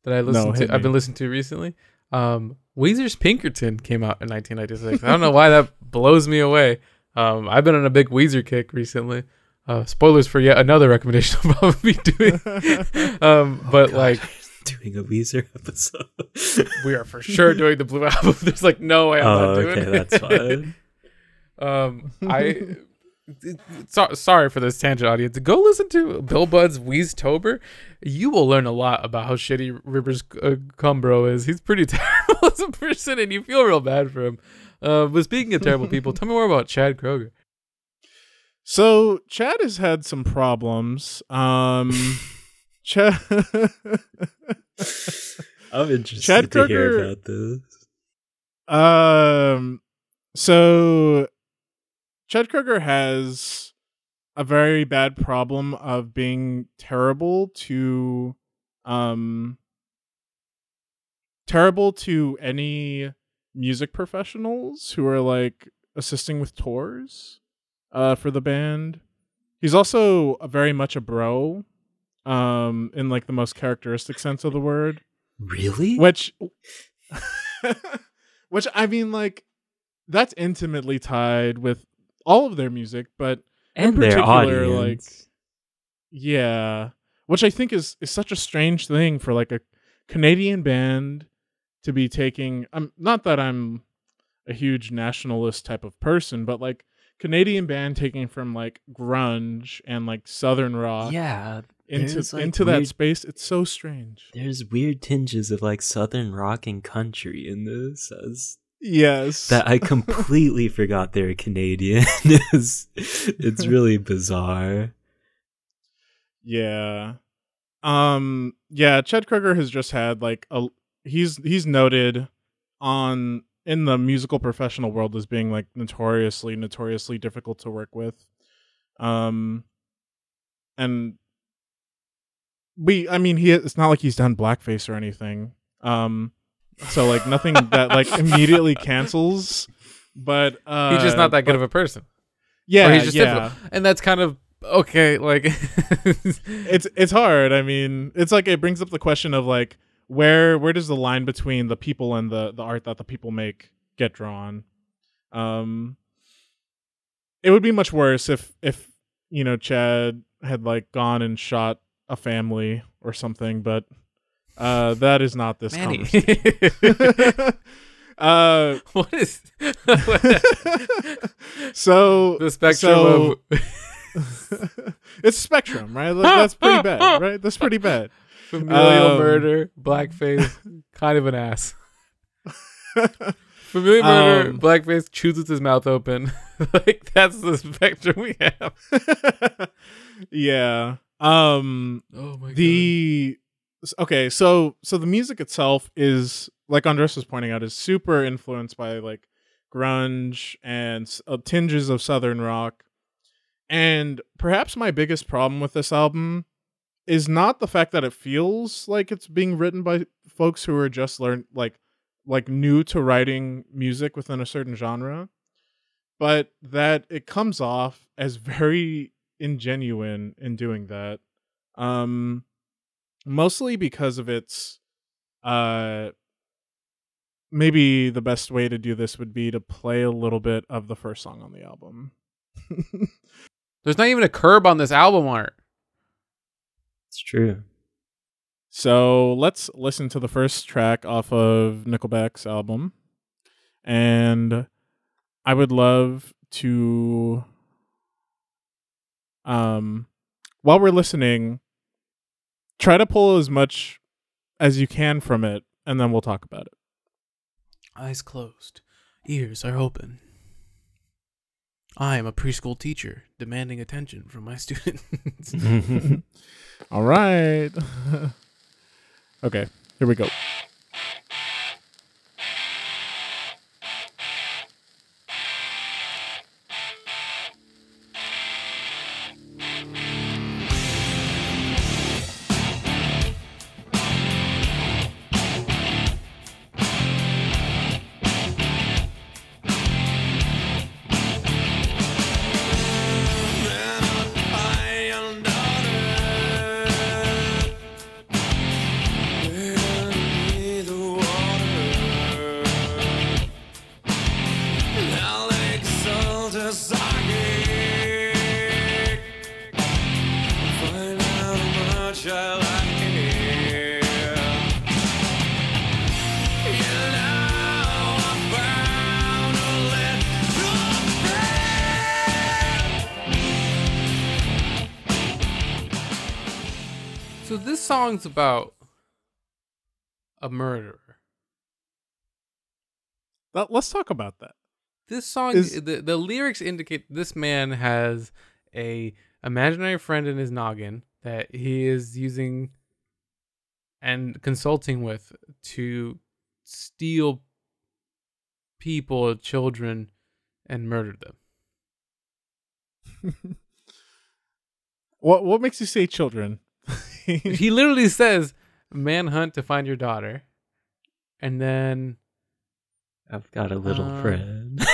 that I listened hit to? I've been listening to recently. Um, Weezer's Pinkerton came out in 1996. I don't know why that blows me away. Um, I've been on a big Weezer kick recently. Uh, spoilers for yet another recommendation [laughs] I'll probably be doing. [laughs] um, Oh but God, like doing a Weezer episode. [laughs] we are for sure doing the Blue album. There's like no way I'm oh, not doing okay, it. that's fine. Um, I so, sorry for this tangent, audience. Go listen to Bill Bud's Wheeze Tober. You will learn a lot about how shitty Rivers uh, Cuomo is. He's pretty [laughs] terrible as a person, and you feel real bad for him. Uh, but speaking of terrible people, tell me more about Chad Kroeger. So Chad has had some problems. Um, [laughs] Chad. [laughs] I'm interested Chad to hear Kroeger- about this. Um, so Chad Kroeger has a very bad problem of being terrible to, um, terrible to any music professionals who are like assisting with tours, uh, for the band. He's also a very much a bro, um, in like the most characteristic sense of the word Really? which [laughs] which i mean like that's intimately tied with all of their music but and their particular, like- yeah which i think is is such a strange thing for like a canadian band to be taking i'm not that i'm a huge nationalist type of person but like canadian band taking from like grunge and like southern rock yeah, into like, into that space it's so strange there's weird tinges of like southern rock and country in this. As yes. that I completely [laughs] forgot they're Canadian. it's, [laughs] it's really bizarre. Yeah. Um yeah, Chad Kroeger has just had like a he's he's noted on in the musical professional world as being like notoriously notoriously difficult to work with. Um and we I mean he it's not like he's done blackface or anything. Um so like nothing that like immediately cancels but uh he's just not that good of a person. yeah, or he's just yeah. difficult. And that's kind of okay. Like, [laughs] it's it's hard. I mean, it's like it brings up the question of like where where does the line between the people and the the art that the people make get drawn? Um it would be much worse if if you know Chad had like gone and shot a family or something, but uh that is not this Manny. conversation. [laughs] uh [laughs] what is [laughs] so the spectrum so- of it's spectrum, right? Like, that's pretty bad, right? That's pretty bad. familial Um, murder, blackface, kind of an ass. Familiar murder, Um, blackface, chews with his mouth open. like that's the spectrum we have. yeah. Um Oh my the s- okay, so so the music itself is like Andres was pointing out is super influenced by like grunge and uh, tinges of southern rock. And perhaps my biggest problem with this album is not the fact that it feels like it's being written by folks who are just learn like like new to writing music within a certain genre, but that it comes off as very ingenuine in doing that. Um mostly because of its uh maybe the best way to do this would be to play a little bit of the first song on the album. [laughs] There's not even a curb on this album art. It's true. So let's listen to the first track off of Nickelback's album. And I would love to um while we're listening, try to pull as much as you can from it, and then we'll talk about it. Eyes closed, ears are open. I am a preschool teacher demanding attention from my [laughs] students. [laughs] All right. [laughs] okay, here we go. Song's about a murderer. Let- Let's talk about that. This song, Is- the the lyrics indicate this man has a imaginary friend in his noggin that he is using and consulting with to steal people, children, and murder them. [laughs] What what makes you say children? [laughs] he literally says manhunt to find your daughter, and then I've got a little Uh, friend.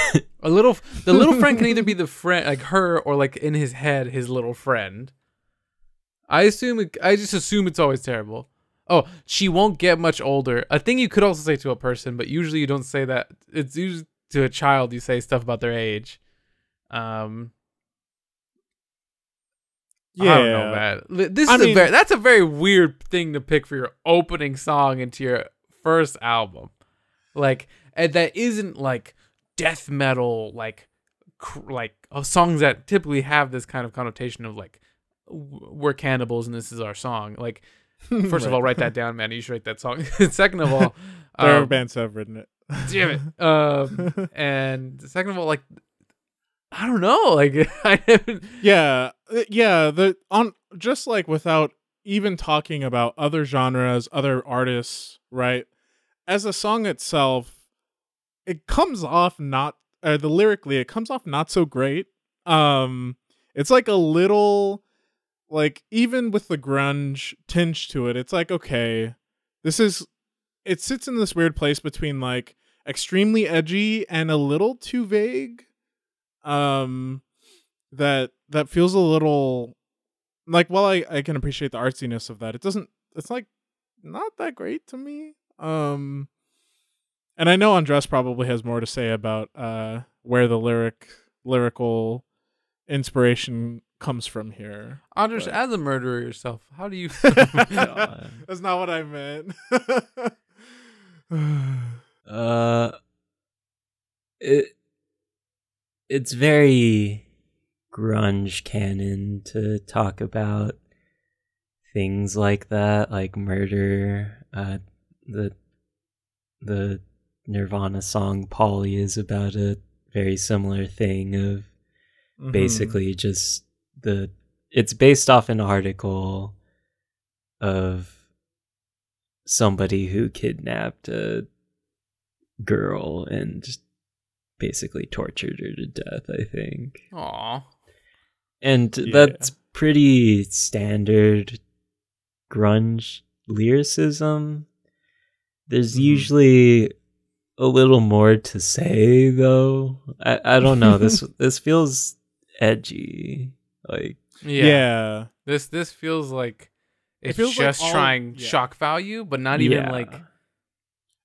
a little the little friend can either be [laughs] the friend like her or like in his head his little friend. I assume it, i just assume it's always terrible. Oh she won't get much older. A thing you could also say to a person but usually you don't say that. It's usually to a child you say stuff about their age. Um yeah. I don't know, man. This I is a mean- very that's a very weird thing to pick for your opening song into your first album. Like and that isn't like death metal like cr- like uh, songs that typically have this kind of connotation of like we're cannibals and this is our song. Like [laughs] first of all, write that down, man. You should write that song. [laughs] Second of all, there are um, bands that have written it. damn it. Um, [laughs] and second of all, like, I don't know. Like, [laughs] I haven't. yeah, uh, yeah. The on just like without even talking about other genres, other artists, right? As a song itself, it comes off not uh, the lyrically, it comes off not so great. Um, it's like a little like even with the grunge tinge to it, it's like okay, this is it sits in this weird place between like extremely edgy and a little too vague. Um, that that feels a little like while I I can appreciate the artsiness of that, it doesn't. It's like not that great to me. Um, and I know Andres probably has more to say about uh where the lyric lyrical inspiration comes from here. Andres, But- as a murderer yourself, how do you? God. [laughs] [laughs] That's not what I meant. [laughs] Uh, it it's very grunge canon to talk about things like that, like murder. Uh, the the Nirvana song "Polly" is about a very similar thing of Mhm. basically just the it's based off an article of somebody who kidnapped a girl and basically tortured her to death i think Aw. and Yeah. that's pretty standard grunge lyricism there's Mhm. usually a little more to say though i, I don't know this [laughs] this feels edgy like Yeah. yeah. This this feels like It it's feels like just all- trying yeah. shock value, but not even Yeah. like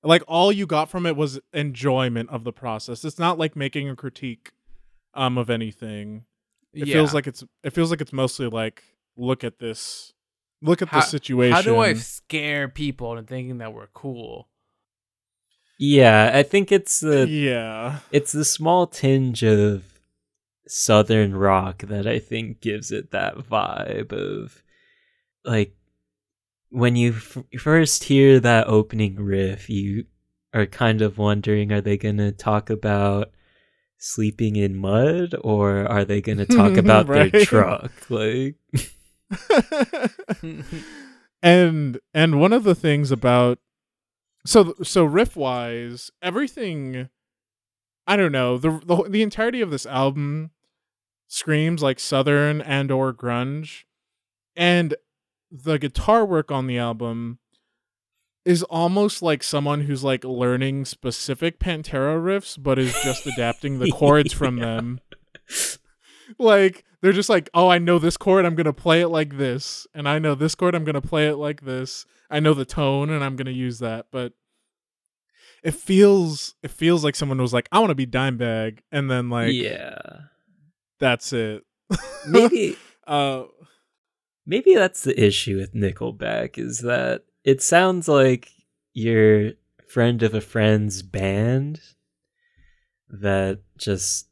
like all you got from it was enjoyment of the process. It's not like making a critique um of anything. It yeah. feels like it's it feels like it's mostly like look at this look at How- this situation. How do I scare people into thinking that we're cool? yeah i think it's the yeah. it's the small tinge of southern rock that I think gives it that vibe of like when you f- first hear that opening riff, you are kind of wondering are they going to talk about sleeping in mud or are they going to talk [laughs] about their truck? [laughs] Like [laughs] and and one of the things about so so riff wise everything i don't know the, the the entirety of this album screams like southern and or grunge and the guitar work on the album is almost like someone who's like learning specific pantera riffs but is just adapting the chords from [laughs] Yeah. them like they're just like oh i know this chord i'm gonna play it like this and i know this chord i'm gonna play it like this i know the tone and i'm gonna use that but it feels it feels like someone was like i want to be dimebag and then like yeah. that's it Maybe [laughs] uh maybe that's the issue with Nickelback is that it sounds like your friend of a friend's band that just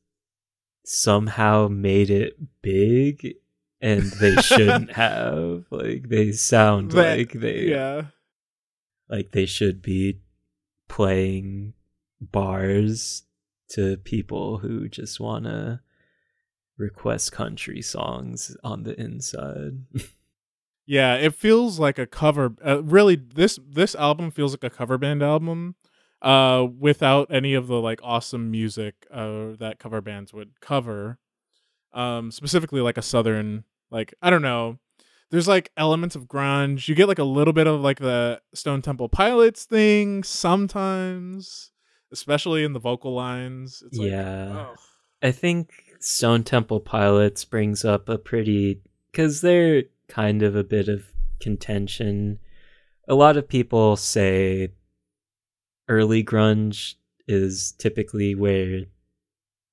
somehow made it big and they shouldn't [laughs] have. Like they sound That- like they yeah. like they should be playing bars to people who just want to request country songs on the inside [laughs] Yeah, it feels like a cover. Uh, really, this this album feels like a cover band album, uh, without any of the like awesome music uh, that cover bands would cover. Um, specifically like a southern, like I don't know. There's like elements of grunge. You get like a little bit of like the Stone Temple Pilots thing sometimes, especially in the vocal lines. It's like, Yeah. ugh. I think Stone Temple Pilots brings up a pretty because they're kind of a bit of contention. A lot of people say early grunge is typically where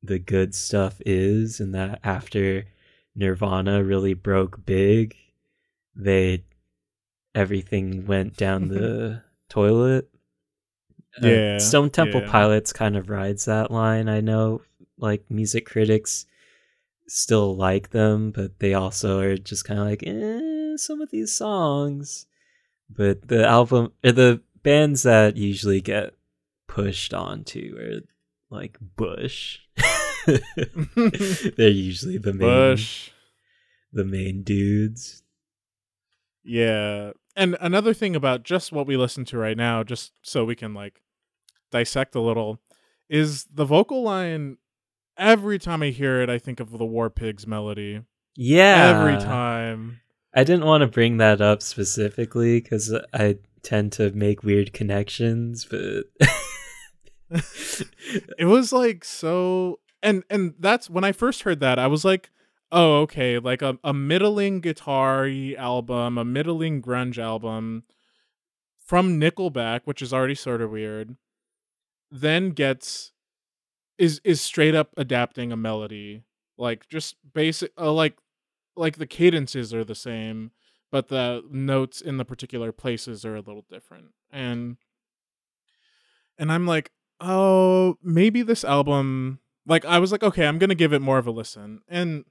the good stuff is, and that after Nirvana really broke big, they everything went down the [laughs] toilet. Uh, Yeah, Stone Temple yeah. Pilots kind of rides that line. I know, like music critics still like them, but they also are just kind of like, eh, some of these songs. But the album, or the bands that usually get pushed onto are like Bush. [laughs] They're usually the main Bush. the main dudes. Yeah. And another thing about just what we listen to right now, just so we can like dissect a little, is the vocal line. Every time I hear it, I think of the War Pigs melody. Yeah. Every time. I didn't want to bring that up specifically because I tend to make weird connections, but [laughs] It was like so and and that's when I first heard that, I was like, oh, okay, like a, a middling guitar y album, a middling grunge album from Nickelback, which is already sort of weird, then gets is is straight up adapting a melody. Like just basic uh, like like the cadences are the same, but the notes in the particular places are a little different. And and I'm like, oh, maybe this album like I was like, okay, I'm gonna give it more of a listen. And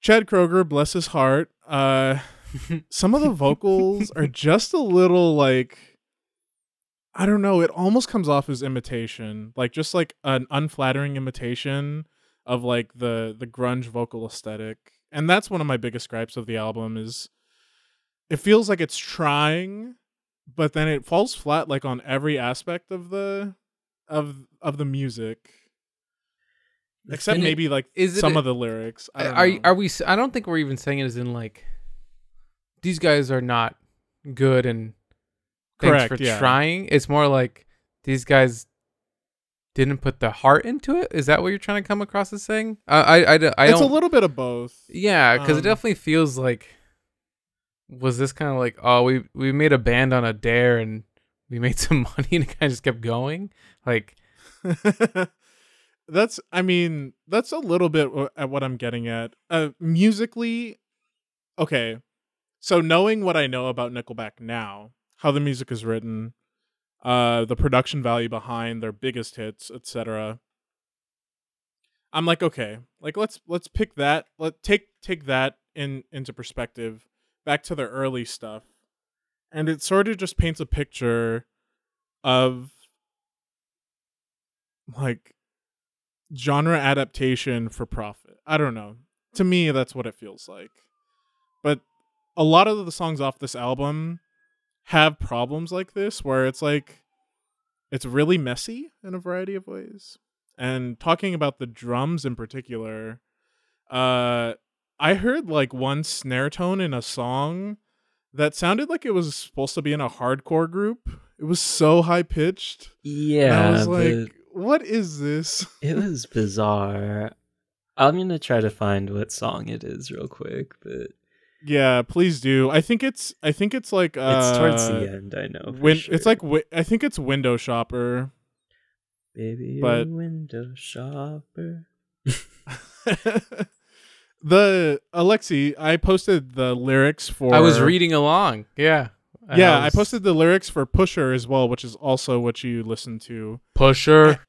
Chad Kroeger, bless his heart, uh some of the vocals are [laughs] just a little like I don't know, it almost comes off as imitation, like just like an unflattering imitation of like the the grunge vocal aesthetic. And that's one of my biggest gripes of the album is it feels like it's trying but then it falls flat like on every aspect of the of of the music except And maybe like is it some a- of the lyrics. Are know. are we? I don't think we're even saying it as in like these guys are not good and thanks for yeah. trying. It's more like these guys didn't put the heart into it. Is that what you're trying to come across as saying? I I I, I it's a don't. It's a little bit of both. yeah, because it um, definitely feels like was this kind of like oh we we made a band on a dare and we made some [laughs] money and it kind of just kept going like [laughs] that's I mean, that's a little bit at what I'm getting at. Uh musically okay. So knowing what I know about Nickelback now, how the music is written, uh the production value behind their biggest hits, etc. I'm like, okay, like let's let's pick that. Let take take that in into perspective back to the early stuff. And it sort of just paints a picture of like genre adaptation for profit. I don't know. To me, that's what it feels like. But a lot of the songs off this album have problems like this where it's like it's really messy in a variety of ways. And talking about the drums in particular, uh I heard like one snare tone in a song that sounded like it was supposed to be in a hardcore group. It was so high pitched. yeah, I was like, what is this? [laughs] it was bizarre. I'm gonna try to find what song it is real quick, but Yeah, please do. I think it's I think it's like uh it's towards the end. I know. Win- sure. It's like wi- I think it's Window Shopper. baby, but- a window shopper. [laughs] the Alexi, I posted the lyrics for I was reading along. Yeah. And Yeah, I was- posted the lyrics for Pusher as well, which is also what you listen to. Pusher.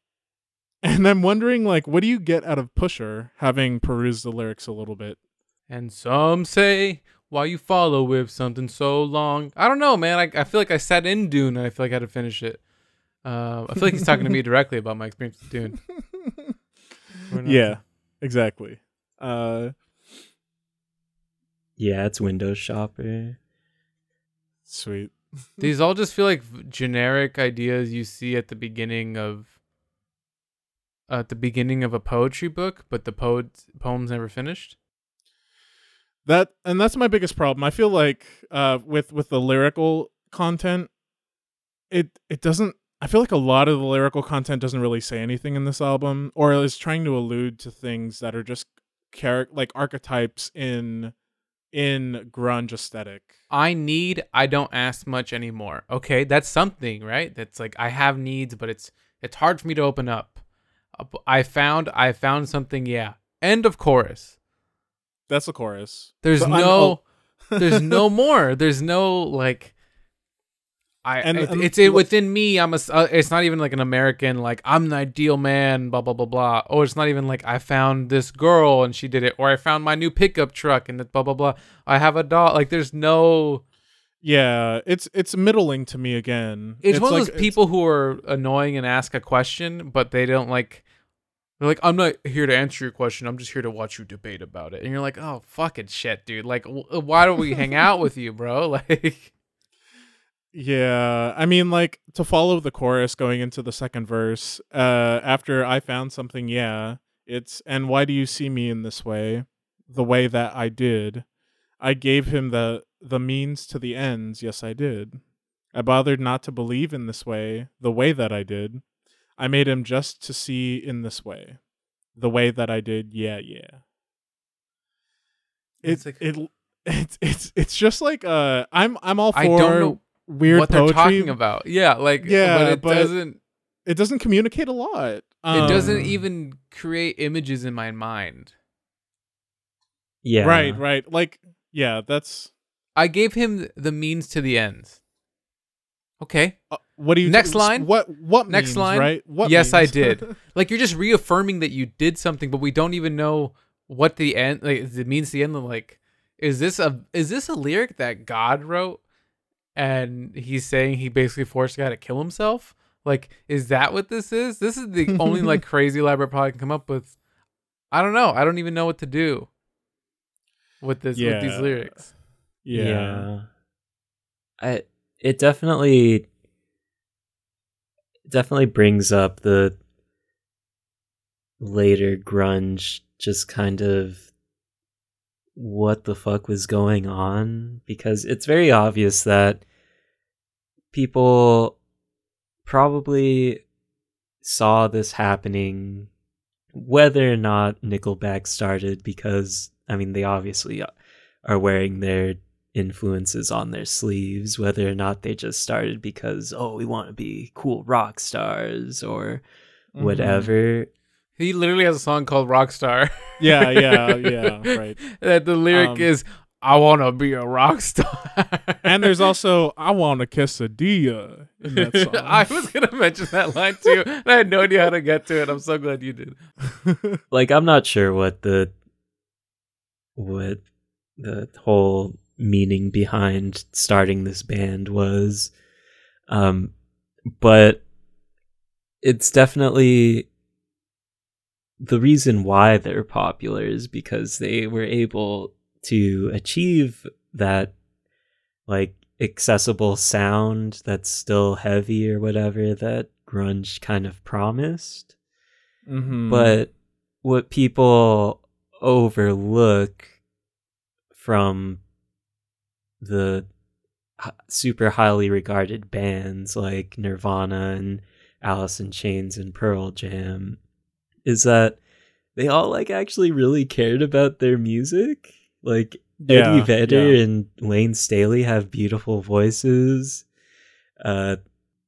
And I'm wondering like what do you get out of Pusher having perused the lyrics a little bit? And some say, why you follow with something so long? I don't know, man. I, I feel like I sat in Dune and I feel like I had to finish it. Uh, I feel like he's talking to me [laughs] directly about my experience with Dune. [laughs] Yeah, exactly. Uh Yeah, it's window shopper. sweet. These all just feel like [laughs] generic ideas you see at the beginning of at the beginning of a poetry book, but the poet poem's never finished. That and that's my biggest problem i feel like uh with with the lyrical content it it doesn't i feel like a lot of the lyrical content doesn't really say anything in this album or is trying to allude to things that are just char- like archetypes in in grunge aesthetic I need, I don't ask much anymore. Okay, that's something, right? That's like I have needs, but it's it's hard for me to open up. I found I found something, yeah. End of chorus. That's the chorus There's So no oh. [laughs] there's no [laughs] more. There's no like I And- it- and it's it, within me. I'm a. uh, it's not even like an American like I'm the ideal man blah blah blah blah. Or it's not even like I found this girl and she did it or I found my new pickup truck and it blah blah blah. I have a dog like there's no Yeah, it's it's middling to me again. It's, one of those people who are annoying and ask a question, but they don't like. They're like, I'm not here to answer your question. I'm just here to watch you debate about it. And you're like, oh fucking shit, dude. Like, w- why don't we hang out with you, bro? [laughs] Like, Yeah, I mean, like to follow the chorus going into the second verse. Uh, after I found something, yeah, it's and why do you see me in this way, the way that I did? I gave him the the means to the ends. Yes, I did. I bothered not to believe in this way, the way that I did. I made him just to see in this way, the way that I did. Yeah, yeah. It's It's like- it. [laughs] It's it's it's just like uh I'm I'm all for I don't know weird what poetry. they're talking about. Yeah, like, Yeah, but it but- doesn't. It doesn't communicate a lot. It Um, doesn't even create images in my mind. Yeah. Right, right. Like, yeah, that's I gave him the means to the ends. Okay. uh, what do you Next line? What what Next means, line? Right? What? Yes, I did. [laughs] Like you're just reaffirming that you did something, but we don't even know what the end like it means the end like is this a is this a lyric that God wrote and he's saying he basically forced God to kill himself? Like, is that what this is? This is the only [laughs] like crazy elaborate plot I can come up with. I don't know. I don't even know what to do with this with these Yeah. lyrics. yeah. I it definitely definitely brings up the later grunge just kind of what the fuck was going on because it's very obvious that people probably saw this happening whether or not Nickelback started because I mean they obviously are wearing their influences on their sleeves, whether or not they just started because, oh, we want to be cool rock stars or Mhm. whatever. He literally has a song called Rockstar. [laughs] Yeah, yeah, yeah. [laughs] Right. that the lyric Um, is I want to be a rock star. And there's [laughs] also I want a quesadilla in that song. I was gonna mention that line too, and I had no idea how to get to it. I'm so glad you did. Like, I'm not sure what the what the whole meaning behind starting this band was, um, but it's definitely the reason why they're popular is because they were able to achieve that like accessible sound that's still heavy or whatever that grunge kind of promised Mhm. but what people overlook from the super highly regarded bands like Nirvana and Alice in Chains and Pearl Jam is that they all like actually really cared about their music. Like Eddie Vedder yeah. and Layne Staley have beautiful voices. Uh,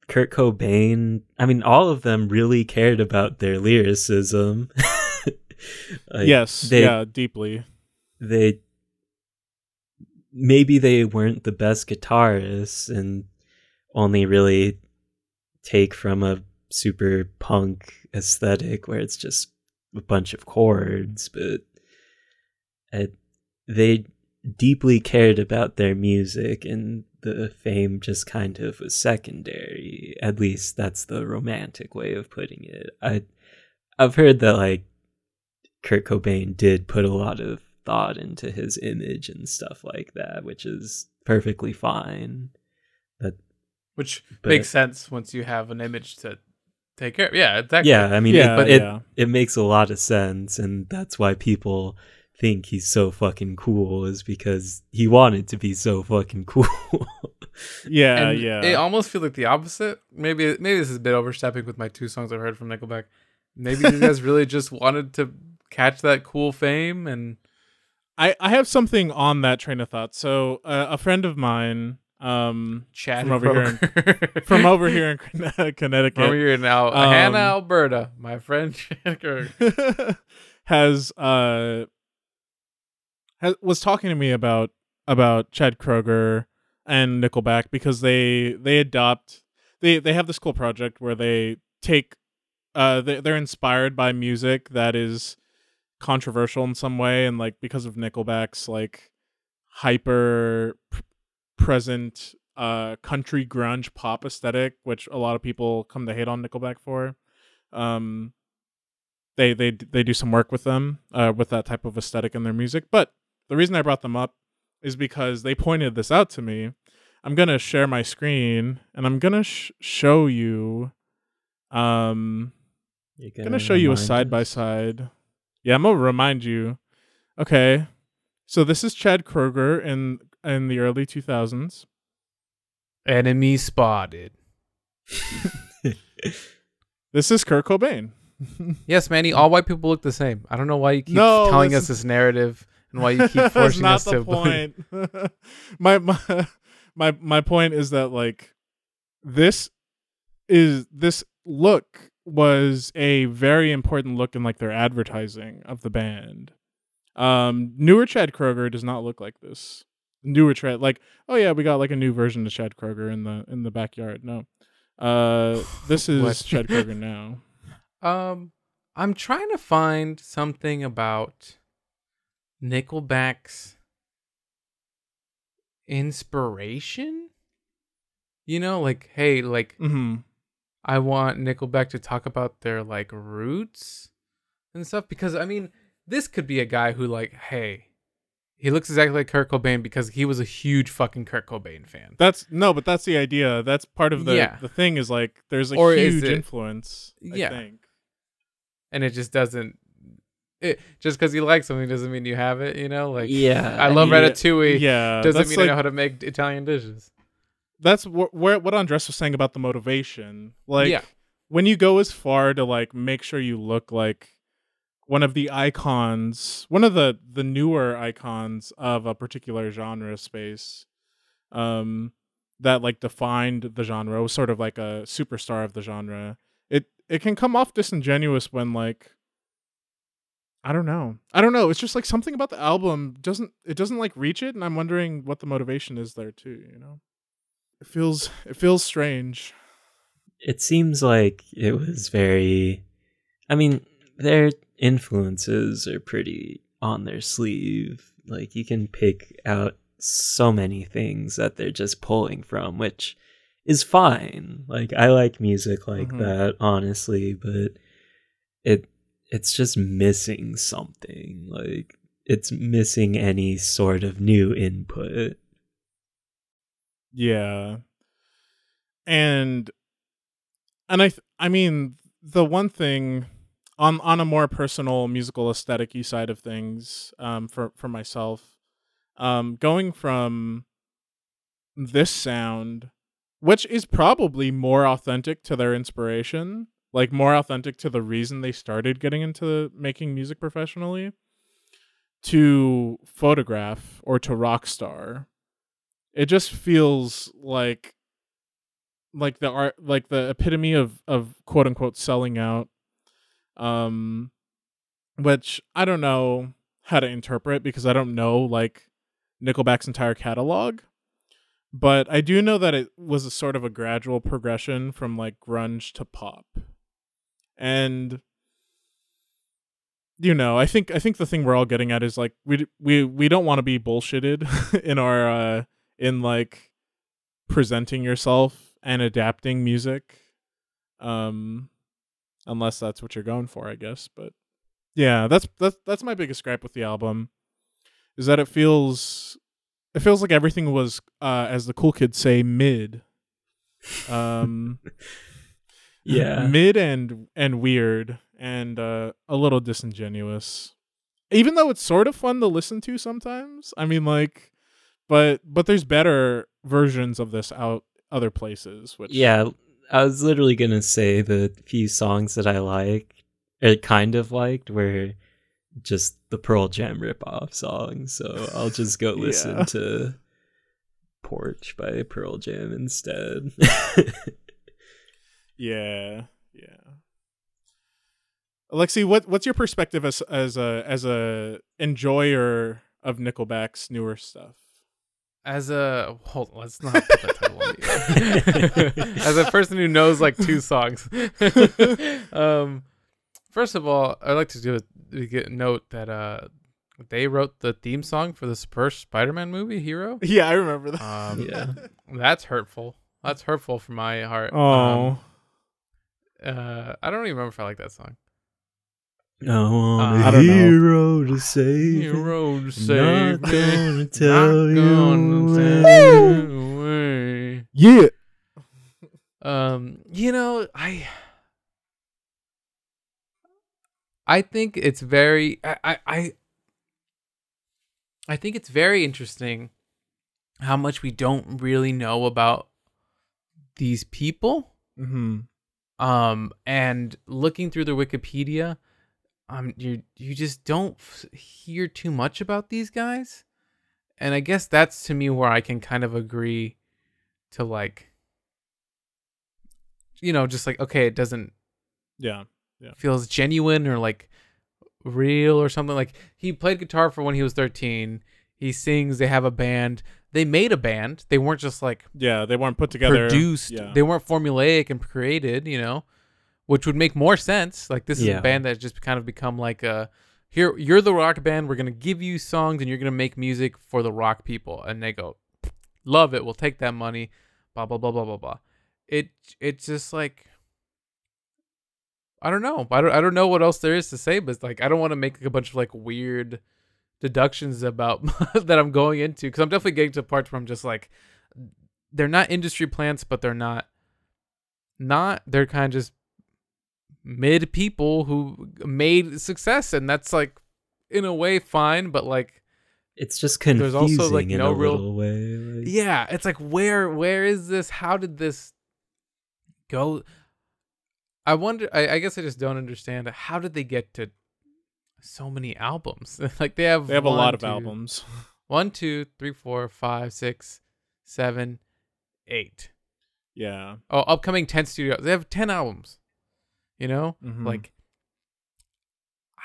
Kurt Cobain, I mean, all of them really cared about their lyricism. [laughs] Like, yes, they, yeah, deeply. they maybe they weren't the best guitarists and only really take from a super punk aesthetic where it's just a bunch of chords, but they deeply cared about their music and the fame just kind of was secondary. At least that's the romantic way of putting it. I I've heard that like Kurt Cobain did put a lot of thought into his image and stuff like that, which is perfectly fine. But Which But- makes sense once you have an image to take care of. Yeah, exactly. yeah, I mean, Yeah, it, it yeah. it makes a lot of sense, and that's why people think he's so fucking cool is because he wanted to be so fucking [laughs] cool. Yeah, and yeah. It almost feels like the opposite. Maybe maybe this is a bit overstepping with my two songs I've heard from Nickelback. Maybe these guys [laughs] really just wanted to catch that cool fame and I I have something on that train of thought. So uh, a friend of mine, um, chat From over here in- from [laughs] over here in Connecticut, From here now, Um, Hanna, Alberta, my friend Shanker. [laughs] has uh has, was talking to me about about Chad Kroeger and Nickelback because they they adopt they they have this cool project where they take uh they, they're inspired by music that is controversial in some way and like because of Nickelback's like hyper p- present uh country grunge pop aesthetic, which a lot of people come to hate on Nickelback for. Um they they they do some work with them uh with that type of aesthetic in their music. But the reason I brought them up is because they pointed this out to me. I'm going to share my screen and I'm going to sh- show you um I'm gonna show you a side by side. Yeah, I'm gonna remind you. Okay, so this is Chad Kroeger in in the early 2000s. Enemy spotted. [laughs] This is Kurt Cobain. [laughs] Yes, Manny. All white people look the same. I don't know why you keep No, telling that's- us this narrative and why you [laughs] keep That's forcing not us the to. point. my my my my point is that like this is this look was a very important look in like their advertising of the band. Um, newer Chad Kroeger does not look like this. Newer Chad, like oh yeah, we got like a new version of Chad Kroeger in the in the backyard. No, uh, this [laughs] is Chad Kroeger now. Um, I'm trying to find something about Nickelback's inspiration. You know, like, hey, like, hmm I want Nickelback to talk about their like roots and stuff because I mean, this could be a guy who like, hey, he looks exactly like Kurt Cobain because he was a huge fucking Kurt Cobain fan. That's no, but that's the idea. That's part of the Yeah. the thing is like there's a Or huge it- influence. I Yeah. think. And it just doesn't it just because you like something doesn't mean you have it, you know? Like yeah, I love Yeah, Ratatouille. Yeah, Doesn't that's mean I know how to make Italian dishes. That's wh- where what Andres was saying about the motivation. Like Yeah. when you go as far to like make sure you look like one of the icons, one of the the newer icons of a particular genre space, um, that like defined the genre was sort of like a superstar of the genre. It it can come off disingenuous when like I don't know. I don't know. It's just like something about the album doesn't it doesn't like reach it and I'm wondering what the motivation is there too, you know. It feels it feels strange. it seems like it was very i mean their influences are pretty on their sleeve like you can pick out so many things that they're just pulling from which is fine like i like music like Mhm. that honestly but it it's just missing something like it's missing any sort of new input Yeah. And and I th- I mean the one thing on on a more personal musical aesthetic side of things um for for myself um going from this sound which is probably more authentic to their inspiration like more authentic to the reason they started getting into making music professionally to photograph or to rockstar it just feels like like the art like the epitome of of quote unquote selling out um which i don't know how to interpret because i don't know like nickelback's entire catalog but i do know that it was a sort of a gradual progression from like grunge to pop. And you know i think i think the thing we're all getting at is like we we we don't want to be bullshitted [laughs] in our uh in like presenting yourself and adapting music um unless that's what you're going for i guess but yeah that's that's that's my biggest gripe with the album is that it feels it feels like everything was uh as the cool kids say mid um [laughs] yeah. [laughs] mid and and weird and uh a little disingenuous. Even though it's sort of fun to listen to sometimes i mean like but but there's better versions of this out other places which Yeah, I was literally gonna say the few songs that I like, or kind of liked, were just the Pearl Jam ripoff songs. So I'll just go [laughs] listen Yeah. to Porch by Pearl Jam instead. [laughs] yeah yeah alexi what what's your perspective as as a as a enjoyer of nickelback's newer stuff As a hold on, let's not put that title on me. [laughs] As a person who knows like two songs, [laughs] um, first of all, I'd like to do a, get a note that uh, they wrote the theme song for the first Spider-Man movie, Hero. Yeah, I remember that. Um, [laughs] Yeah. That's hurtful. That's hurtful for my heart. oh, Um, uh, I don't even remember if I like that song. I want Uh, a I don't know. hero to save me. Hero to Not save me. gonna tell Not you gonna when. tell you when. yeah. Um, you know, I I think it's very I I I, I think it's very interesting how much we don't really know about these people. hmm Um, and looking through the Wikipedia, um, you you just don't f- hear too much about these guys, and I guess that's to me where I can kind of agree to like, you know, just like okay, it doesn't Yeah. feels genuine or like real or something. Like he played guitar for when he was thirteen. He sings. They have a band. They made a band. They weren't just like Yeah, they weren't put together. produced. Yeah. They weren't formulaic and created, you know, which would make more sense. Like this is Yeah. a band that's just kind of become like a here you're the rock band, we're gonna give you songs and you're gonna make music for the rock people. And they go, Love it, we'll take that money, blah blah blah blah blah blah. It it's just like I don't know. I don't I don't know what else there is to say, but like I don't want to make like a bunch of like weird deductions about [laughs] that I'm going into because I'm definitely getting to parts where I'm just like they're not industry plants, but they're not not they're kind of just mid people who made success, and that's like in a way fine, but like It's just There's confusing also, like, in no a real- way. like- yeah, it's like where where is this? How did this go? I wonder. I, I guess I just don't understand. How did they get to so many albums? [laughs] like they have They have a one, lot of two- albums. One, two, three, four, five, six, seven, eight. Yeah. Oh, upcoming ten studios. They have ten albums. You know, Mhm. like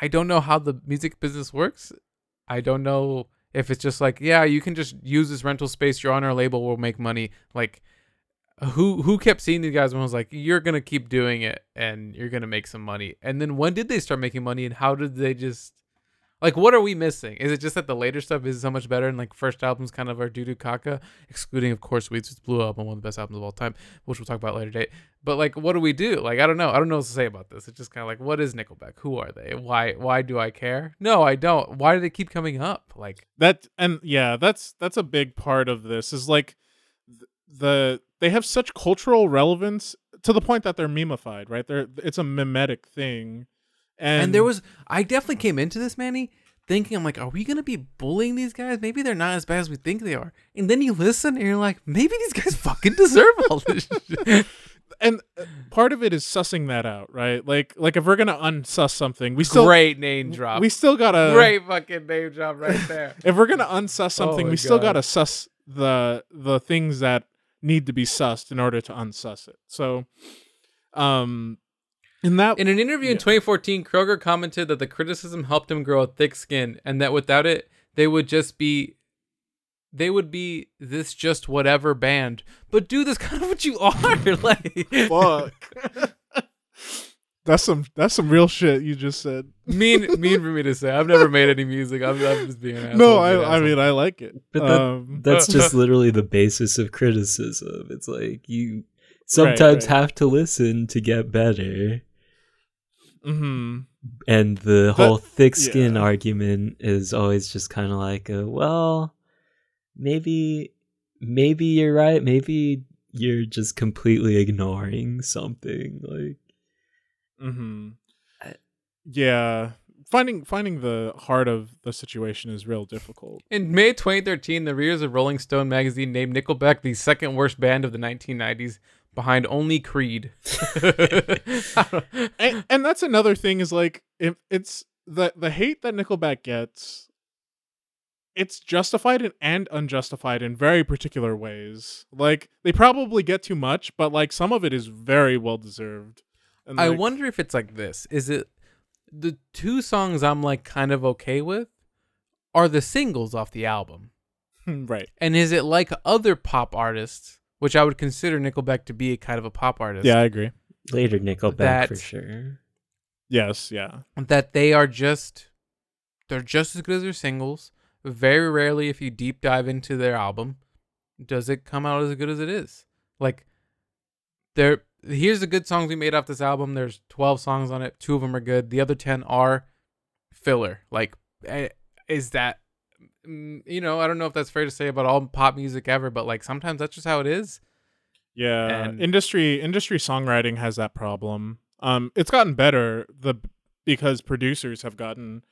I don't know how the music business works. I don't know if it's just like, yeah, you can just use this rental space. You're on our label. We'll make money. Like, who who kept seeing these guys and was like, you're gonna keep doing it and you're gonna make some money. And then when did they start making money and how did they just like what are we missing? Is it just that the later stuff is so much better and like first albums kind of are doo doo caca, excluding of course Weezer's Blue Album, one of the best albums of all time, which we'll talk about later date. But like, what do we do? Like, I don't know. I don't know what to say about this. It's just kind of like, what is Nickelback? Who are they? Why? Why do I care? No, I don't. Why do they keep coming up? Like, that and yeah that's that's a big part of this is like the they have such cultural relevance to the point that they're memeified right they're it's a mimetic thing and, and, there was, I definitely came into this, Manny, thinking, I'm like, are we gonna be bullying these guys? Maybe they're not as bad as we think they are. And then you listen, and you're like, maybe these guys [laughs] fucking deserve all this. [laughs] shit. and uh, part of it is sussing that out right like like if we're gonna unsuss something we still Great name drop. we still gotta Great fucking name drop right there. [laughs] if we're gonna unsuss something my we still gotta suss the the things that need to be sussed in order to unsuss it so um in that In an interview in 2014, Kroeger commented that the criticism helped him grow a thick skin and that without it, they would just be they would be this just whatever band. But dude, that's [laughs] kind of what you are. [laughs] like fuck [laughs] that's some that's some real shit you just said mean mean for me to say. I've never made any music. I'm, I'm just being an no being an I, I mean i like it But that- um, That's just literally the basis of criticism. It's like you sometimes right. have to listen to get better. Mhm. And the whole thick skin yeah. argument is always just kind of like, a, well, maybe, maybe you're right. Maybe you're just completely ignoring something. Like, Mm-hmm. I- Yeah, finding finding the heart of the situation is real difficult. In May 2013, the readers of Rolling Stone magazine named Nickelback the second worst band of the 1990s, behind only Creed. [laughs] And, and that's another thing is like if it's the the hate that Nickelback gets, it's justified and, and unjustified in very particular ways. Like they probably get too much, but like some of it is very well deserved. And I wonder if it's like this. Is it the two songs I'm like kind of okay with are the singles off the album? [laughs] right. And is it like other pop artists, which I would consider Nickelback to be a kind of a pop artist? Yeah, I agree. later Nickelback for sure. Yes, yeah. That they are just they're just as good as their singles. Very rarely, if you deep dive into their album, does it come out as good as it is. Like, there. Here's the good songs we made off this album. There's 12 songs on it. Two of them are good. The other 10 are filler. Like, eh, is that? You know, I don't know if that's fair to say about all pop music ever, but like sometimes that's just how it is. Yeah, And- industry industry songwriting has that problem. Um, it's gotten better the because producers have gotten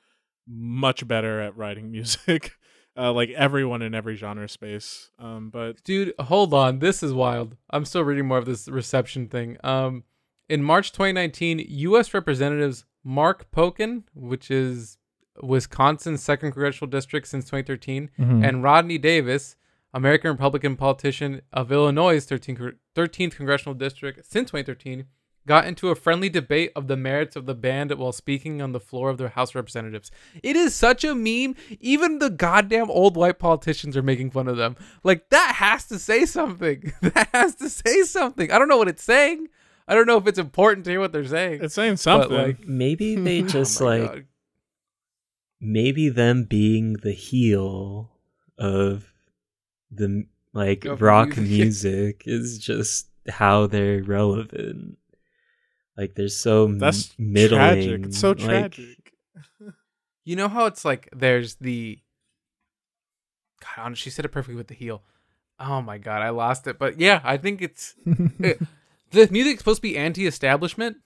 much better at writing [laughs] music. uh, like everyone in every genre space. Um, but Dude, hold on. This is wild. I'm still reading more of this reception thing. Um, in March 2019, U.S. Representatives Mark Pocan, which is Wisconsin's second congressional district since 2013, mm-hmm. and Rodney Davis, American Republican politician of Illinois' 13th, 13th congressional district since 2013, got into a friendly debate of the merits of the band while speaking on the floor of the House of Representatives. It is such a meme. Even the goddamn old white politicians are making fun of them. Like that has to say something. [laughs] That has to say something. I don't know what it's saying. I don't know if it's important to hear what they're saying. it's saying something. like- Maybe they [laughs] Oh just my like God. Maybe them being the heel of the like Of rock music. [laughs] music is just how they're relevant. Like they're so m- That's middling. tragic. It's so like, tragic. [laughs] You know how it's like there's the God, she said it perfectly with the heel. Oh my god, I lost it. But yeah, I think it's [laughs] it- the music's supposed to be anti-establishment,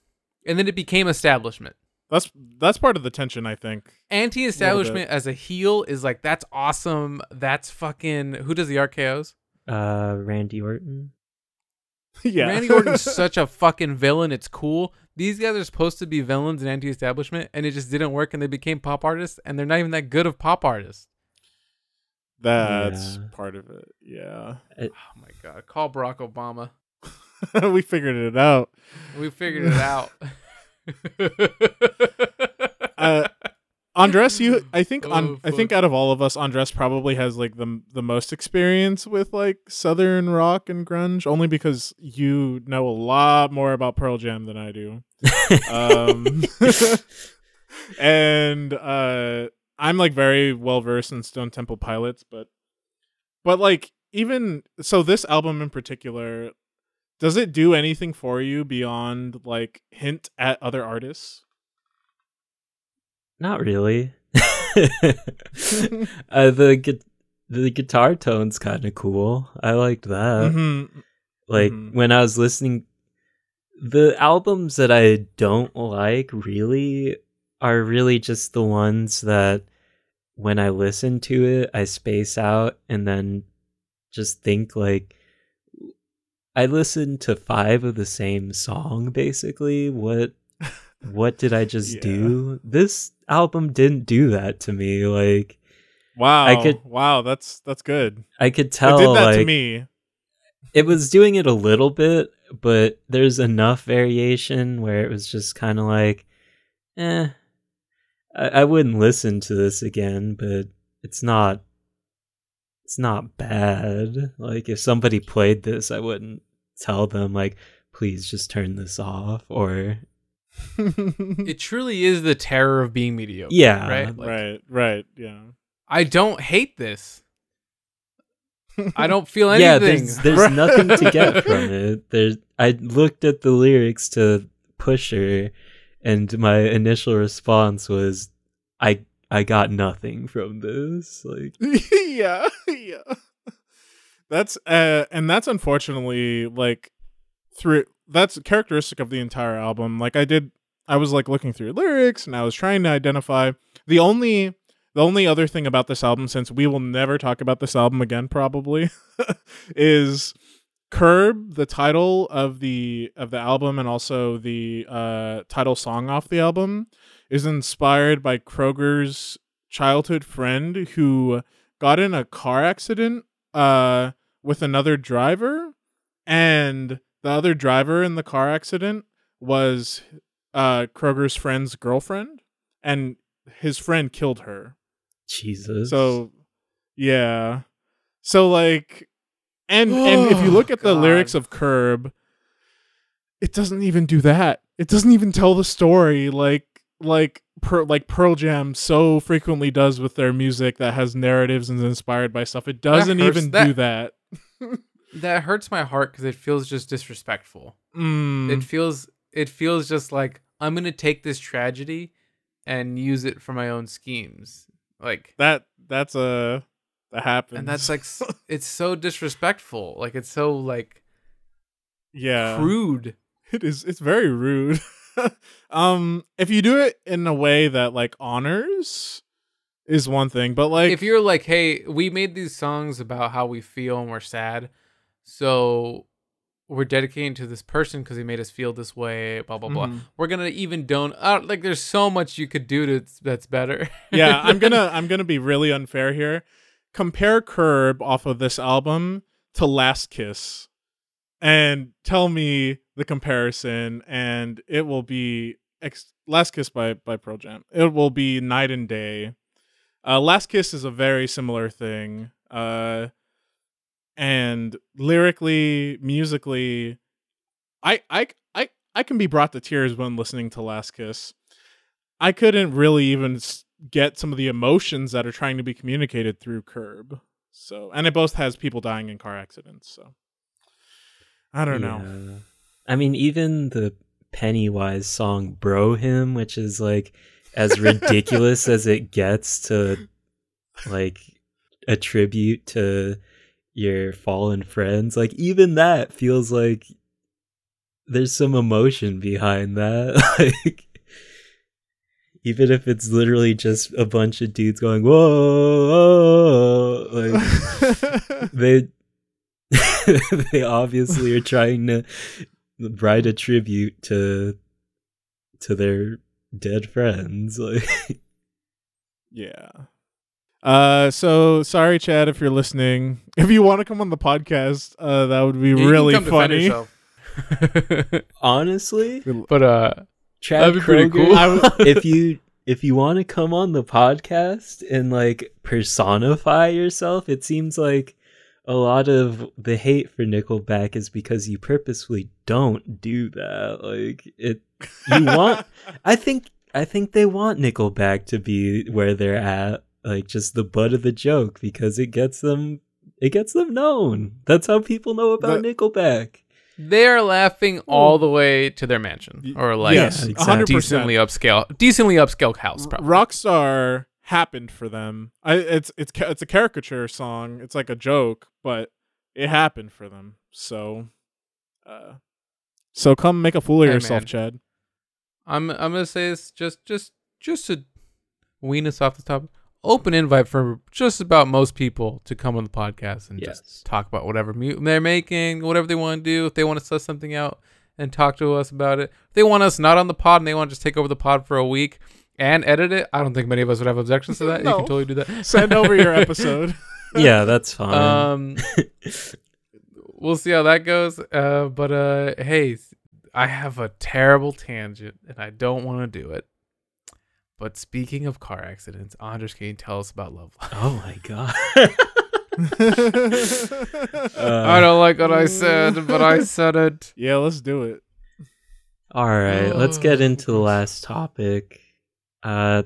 and then it became establishment. That's that's part of the tension, I think. Anti-establishment as a heel is like that's awesome. That's fucking who does the RKO's? Uh, Randy Orton. [laughs] yeah, Randy Orton's such a fucking villain. It's cool. These guys are supposed to be villains and anti-establishment, and it just didn't work, and they became pop artists, and they're not even that good of pop artists. That's Yeah. part of it. Yeah, Oh my god, call Barack Obama. [laughs] we figured it out. We figured it out. [laughs] Uh, Andres, you, I think, on, Oh, I think out of all of us, Andres probably has like the the most experience with like southern rock and grunge, only because you know a lot more about Pearl Jam than I do. Um, [laughs] and uh, I'm like very well versed in Stone Temple Pilots, but but like even so, this album in particular, does it do anything for you beyond like hint at other artists? Not really. [laughs] [laughs] uh, the gu- the guitar tone's kind of cool. I liked that. Mhm. Like Mhm. when I was listening, the albums that I don't like really are really just the ones that when I listen to it, I space out and then just think like I listened to five of the same song basically. What what did I just [laughs] Yeah. do? This album didn't do that to me. Like Wow. I could- wow, that's that's good. I could It tell did that like to me. it was doing it a little bit, but there's enough variation where it was just kind of like, eh, I, I wouldn't listen to this again, but it's not, it's not bad. Like if somebody played this, I wouldn't tell them like, please just turn this off or it [laughs] truly is the terror of being mediocre. yeah, Right? Like, right, right, yeah. I don't hate this. I don't feel [laughs] yeah. anything. There's there's [laughs] nothing to get from it. There's I looked at the lyrics to Pusher, and my initial response was, I I got nothing from this. Like [laughs] yeah, yeah. That's uh and that's unfortunately like through that's characteristic of the entire album. Like I did I was like looking through lyrics and I was trying to identify the only the only other thing about this album since we will never talk about this album again probably [laughs] is Curb, the title of the of the album and also the uh title song off the album is inspired by Kroeger's childhood friend who got in a car accident uh with another driver and the other driver in the car accident was uh Kroeger's friend's girlfriend and his friend killed her. Jesus. So yeah. So like and and if you Oh, look at the God. lyrics of Curb it doesn't even do that. It doesn't even tell the story like like per, like Pearl Jam so frequently does with their music that has narratives and is inspired by stuff. It doesn't hurts. even That- do that. [laughs] That hurts my heart because it feels just disrespectful. Mm, It feels it feels just like I'm gonna take this tragedy and use it for my own schemes. Like that that's a that happens. and that's like [laughs] it's so disrespectful. Like it's so like yeah. crude. It is it's very rude. [laughs] um if you do it in a way that like honors is one thing, but like if you're like, hey, we made these songs about how we feel and we're sad, so we're dedicating to this person because he made us feel this way. Blah blah blah. Mhm. We're gonna even don't uh, like. There's so much you could do to that's better. yeah, I'm gonna [laughs] I'm gonna be really unfair here. Compare Curb off of this album to Last Kiss, and tell me the comparison, and it will be ex- Last Kiss by by Pearl Jam. It will be night and day. Uh, Last Kiss is a very similar thing, uh, and lyrically, musically, I I I I can be brought to tears when listening to Last Kiss. I couldn't really even get some of the emotions that are trying to be communicated through Curb. So, and it both has people dying in car accidents. So, I don't know. I mean, even the Pennywise song "Bro Hymn," which is like as ridiculous as it gets to like a tribute to your fallen friends. Like even that feels like there's some emotion behind that. [laughs] like even if it's literally just a bunch of dudes going whoa, like [laughs] they [laughs] they obviously are trying to write a tribute to to their dead friends [laughs] like yeah. Uh, so sorry, Chad, if you're listening. If you want to come on the podcast, uh, that would be You can really come funny. honestly but uh, Chad That'd be pretty cool. I w- [laughs] if you if you want to come on the podcast and like personify yourself it seems like a lot of the hate for Nickelback is because you purposefully don't do that like it you [laughs] want I think I think they want Nickelback to be where they're at, like just the butt of the joke because it gets them it gets them known. That's how people know about But- Nickelback. They are laughing all the way to their mansion or like yes, Yeah, a hundred exactly. percent. decently upscale, decently upscale house. Probably. Rockstar happened for them. I it's it's it's a caricature song. It's like a joke, but it happened for them. So, uh, so come make a fool of Hey, yourself, man. Chad. I'm I'm gonna say this just just just to wean us off the topic. Open invite for just about most people to come on the podcast and Yes. just talk about whatever mu- they're making, whatever they want to do. If they want to suss something out and talk to us about it, if they want us not on the pod and they want to just take over the pod for a week and edit it, I don't think many of us would have objections to that. You can totally do that. [laughs] Send over your [laughs] episode. Yeah, that's fine. Um, [laughs] we'll see how that goes. Uh, but uh, hey, I have a terrible tangent and I don't want to do it. But speaking of car accidents, Andres, can you tell us about Love Life? oh my [laughs] god. [laughs] I don't like what I said, but I [laughs] said it. yeah, let's do it. All right, let's get Oh, into the last topic. Uh,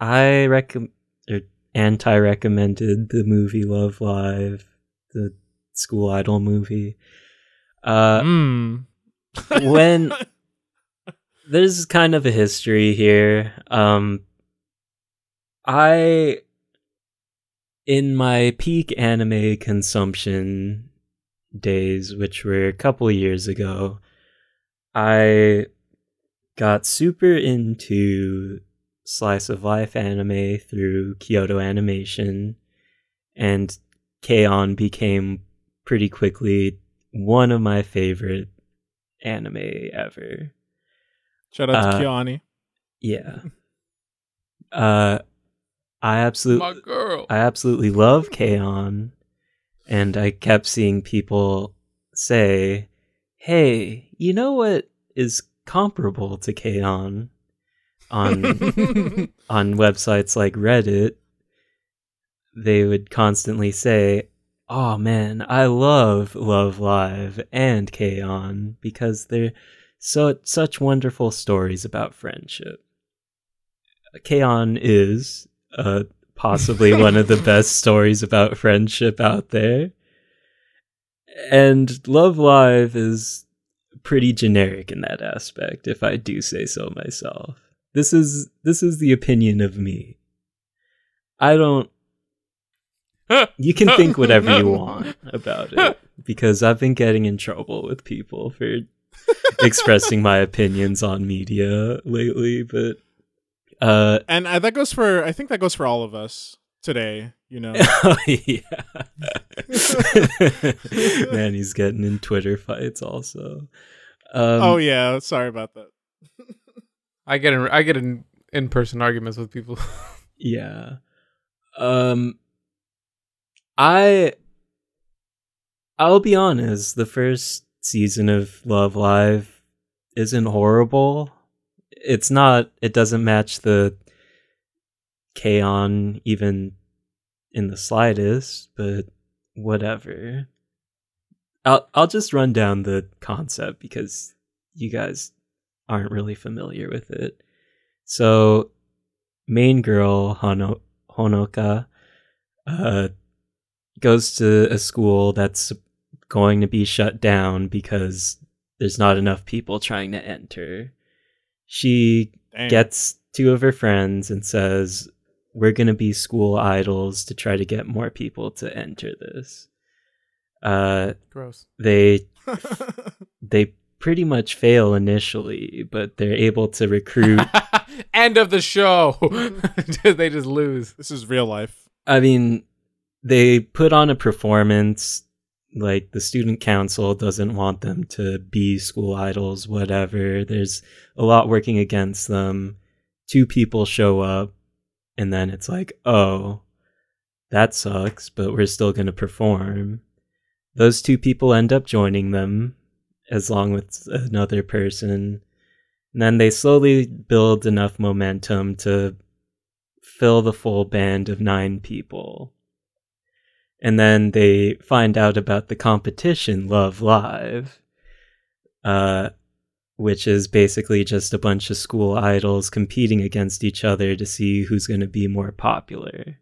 I recommend or anti-recommended the movie Love Live, the school idol movie. Uh, Mm. when there's kind of a history here. Um, I, in my peak anime consumption days, which were a couple years ago, I got super into slice of life anime through Kyoto Animation, and K-On! became pretty quickly one of my favorite anime ever. Shout out to Uh, KyoAni. Yeah. Uh I absolutely My girl. I absolutely love K-On! and I kept seeing people say, "Hey, you know what is comparable to K-On!" on [laughs] on websites like Reddit, they would constantly say, "Oh man, I love Love Live and K-On! because they're so such wonderful stories about friendship." K-On! is uh, possibly [laughs] one of the best stories about friendship out there. And Love Live is pretty generic in that aspect, if I do say so myself. This is this is the opinion of me. I don't [laughs] you can think whatever you [laughs] want about it because I've been getting in trouble with people for [laughs] expressing my opinions on media lately, but uh And uh, that goes for I think that goes for all of us today. You know, [laughs] oh, yeah. [laughs] Man, he's getting in Twitter fights also. Um, oh yeah, sorry about that. I get in I get in in person arguments with people. yeah. Um I I'll be honest, the first season of Love Live isn't horrible. It's not it doesn't match the K-On! even in the slightest, but whatever. I'll I'll just run down the concept because you guys aren't really familiar with it. So, main girl Hono- Honoka uh, goes to a school that's going to be shut down because there's not enough people trying to enter. She gets two of her friends and says, We're going to be school idols to try to get more people to enter this. Uh, Gross. they [laughs] they pretty much fail initially, but they're able to recruit. [laughs] End of the show. [laughs] they just lose. this is real life. I mean, they put on a performance. Like the student council doesn't want them to be school idols, whatever. There's a lot working against them. Two people show up, and then it's like, oh, that sucks, but we're still going to perform. Those two people end up joining them, as long with another person. And then they slowly build enough momentum to fill the full band of nine people. And then they find out about the competition, Love Live, uh, which is basically just a bunch of school idols competing against each other to see who's going to be more popular.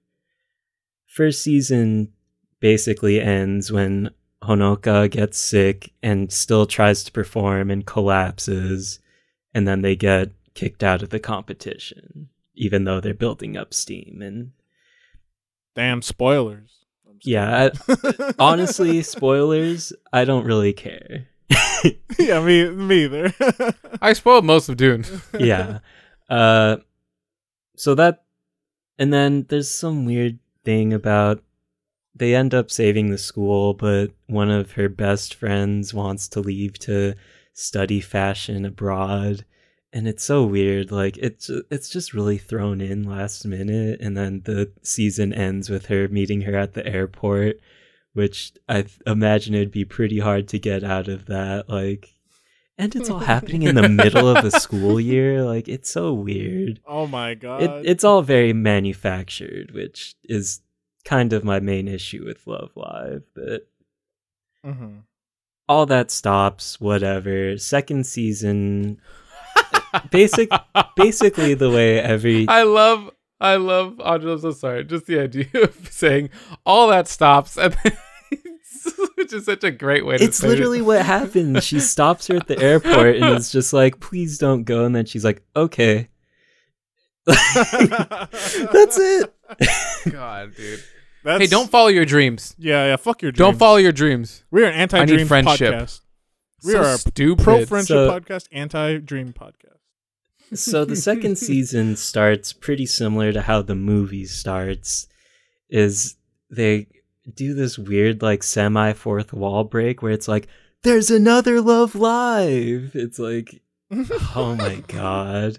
First season basically ends when Honoka gets sick and still tries to perform and collapses, and then they get kicked out of the competition, even though they're building up steam. And Damn spoilers. I'm just yeah, I, honestly, [laughs] spoilers, I don't really care. [laughs] yeah, me, me either. [laughs] I spoiled most of Dune. yeah. Uh, so that, and then there's some weird thing about they end up saving the school, but one of her best friends wants to leave to study fashion abroad. And it's so weird. Like it's it's just really thrown in last minute, and then the season ends with her meeting her at the airport, which I imagine it'd be pretty hard to get out of that. Like, and it's all happening in the middle of a school [laughs] year. Like it's so weird. oh my god. It, it's all very manufactured, which is kind of my main issue with Love Live. But Mhm. all that stops. Whatever. Second season, basic, basically the way every I love, I love. Andre, I'm so sorry. Just the idea [laughs] of saying all that stops, and then, [laughs] which is such a great way to. it's literally It. what happens. She stops her at the airport and is just like, "Please don't go." And then she's like, "Okay." [laughs] That's it. God, dude. That's, Hey, don't follow your dreams. Yeah, yeah. Fuck your. Dreams. Don't follow your dreams. We're an anti-dream friendship. podcast. We so are a stupid. pro friendship So- podcast, anti-dream podcast. So the second [laughs] season starts pretty similar to how the movie starts is they do this weird like semi fourth wall break where it's like there's another love live! It's like oh my [laughs] god.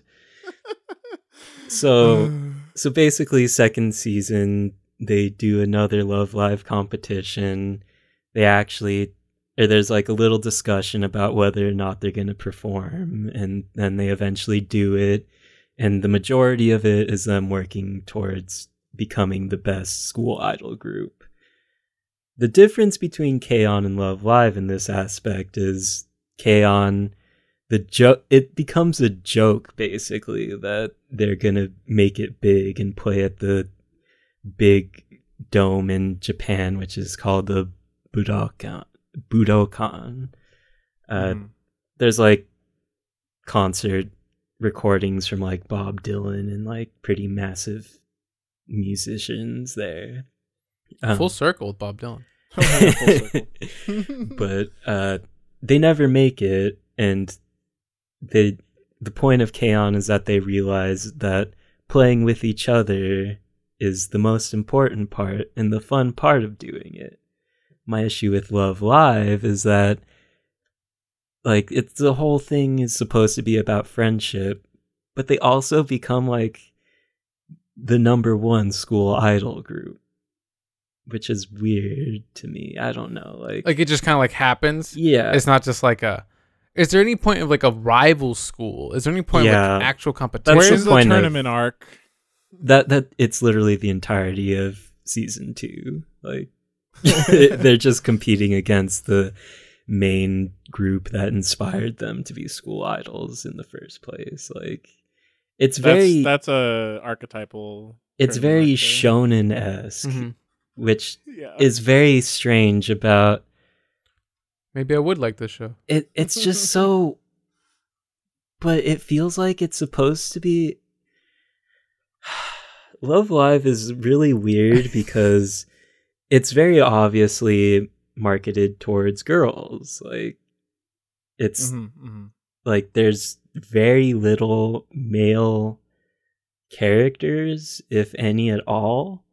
So [sighs] so basically second season they do another love live competition. They actually or there's like a little discussion about whether or not they're going to perform and then they eventually do it and the majority of it is them working towards becoming the best school idol group the difference between K-On! and Love Live in this aspect is K-On! the joke it becomes a joke basically that they're gonna make it big and play at the big dome in Japan, which is called the Budokan. Budokan. Uh, Mm. there's like concert recordings from like Bob Dylan and like pretty massive musicians there. Um, Full circle with Bob Dylan. [laughs] [laughs] [laughs] But uh, they never make it, and they the point of K-On! is that they realize that playing with each other is the most important part and the fun part of doing it. My issue with Love Live is that like it's the whole thing is supposed to be about friendship, but they also become like the number one school idol group, which is weird to me. I don't know, like, Like it just kind of like happens. yeah, It's not just like a. Is there any point of like a rival school? Is there any point of Yeah. like actual competition? Where's the the, point of- tournament arc? that that it's literally the entirety of season two. Like [laughs] they're just competing against the main group that inspired them to be school idols in the first place. Like it's very That's that's a archetypal. it's very arc shonen esque, Mhm. which Yeah. is very strange about Maybe I would like this show. it. It's just so, [laughs] but it feels like it's supposed to be. [sighs] Love Live is really weird [laughs] because it's very obviously marketed towards girls. Like it's Mhm, mhm. like there's very little male characters, if any at all.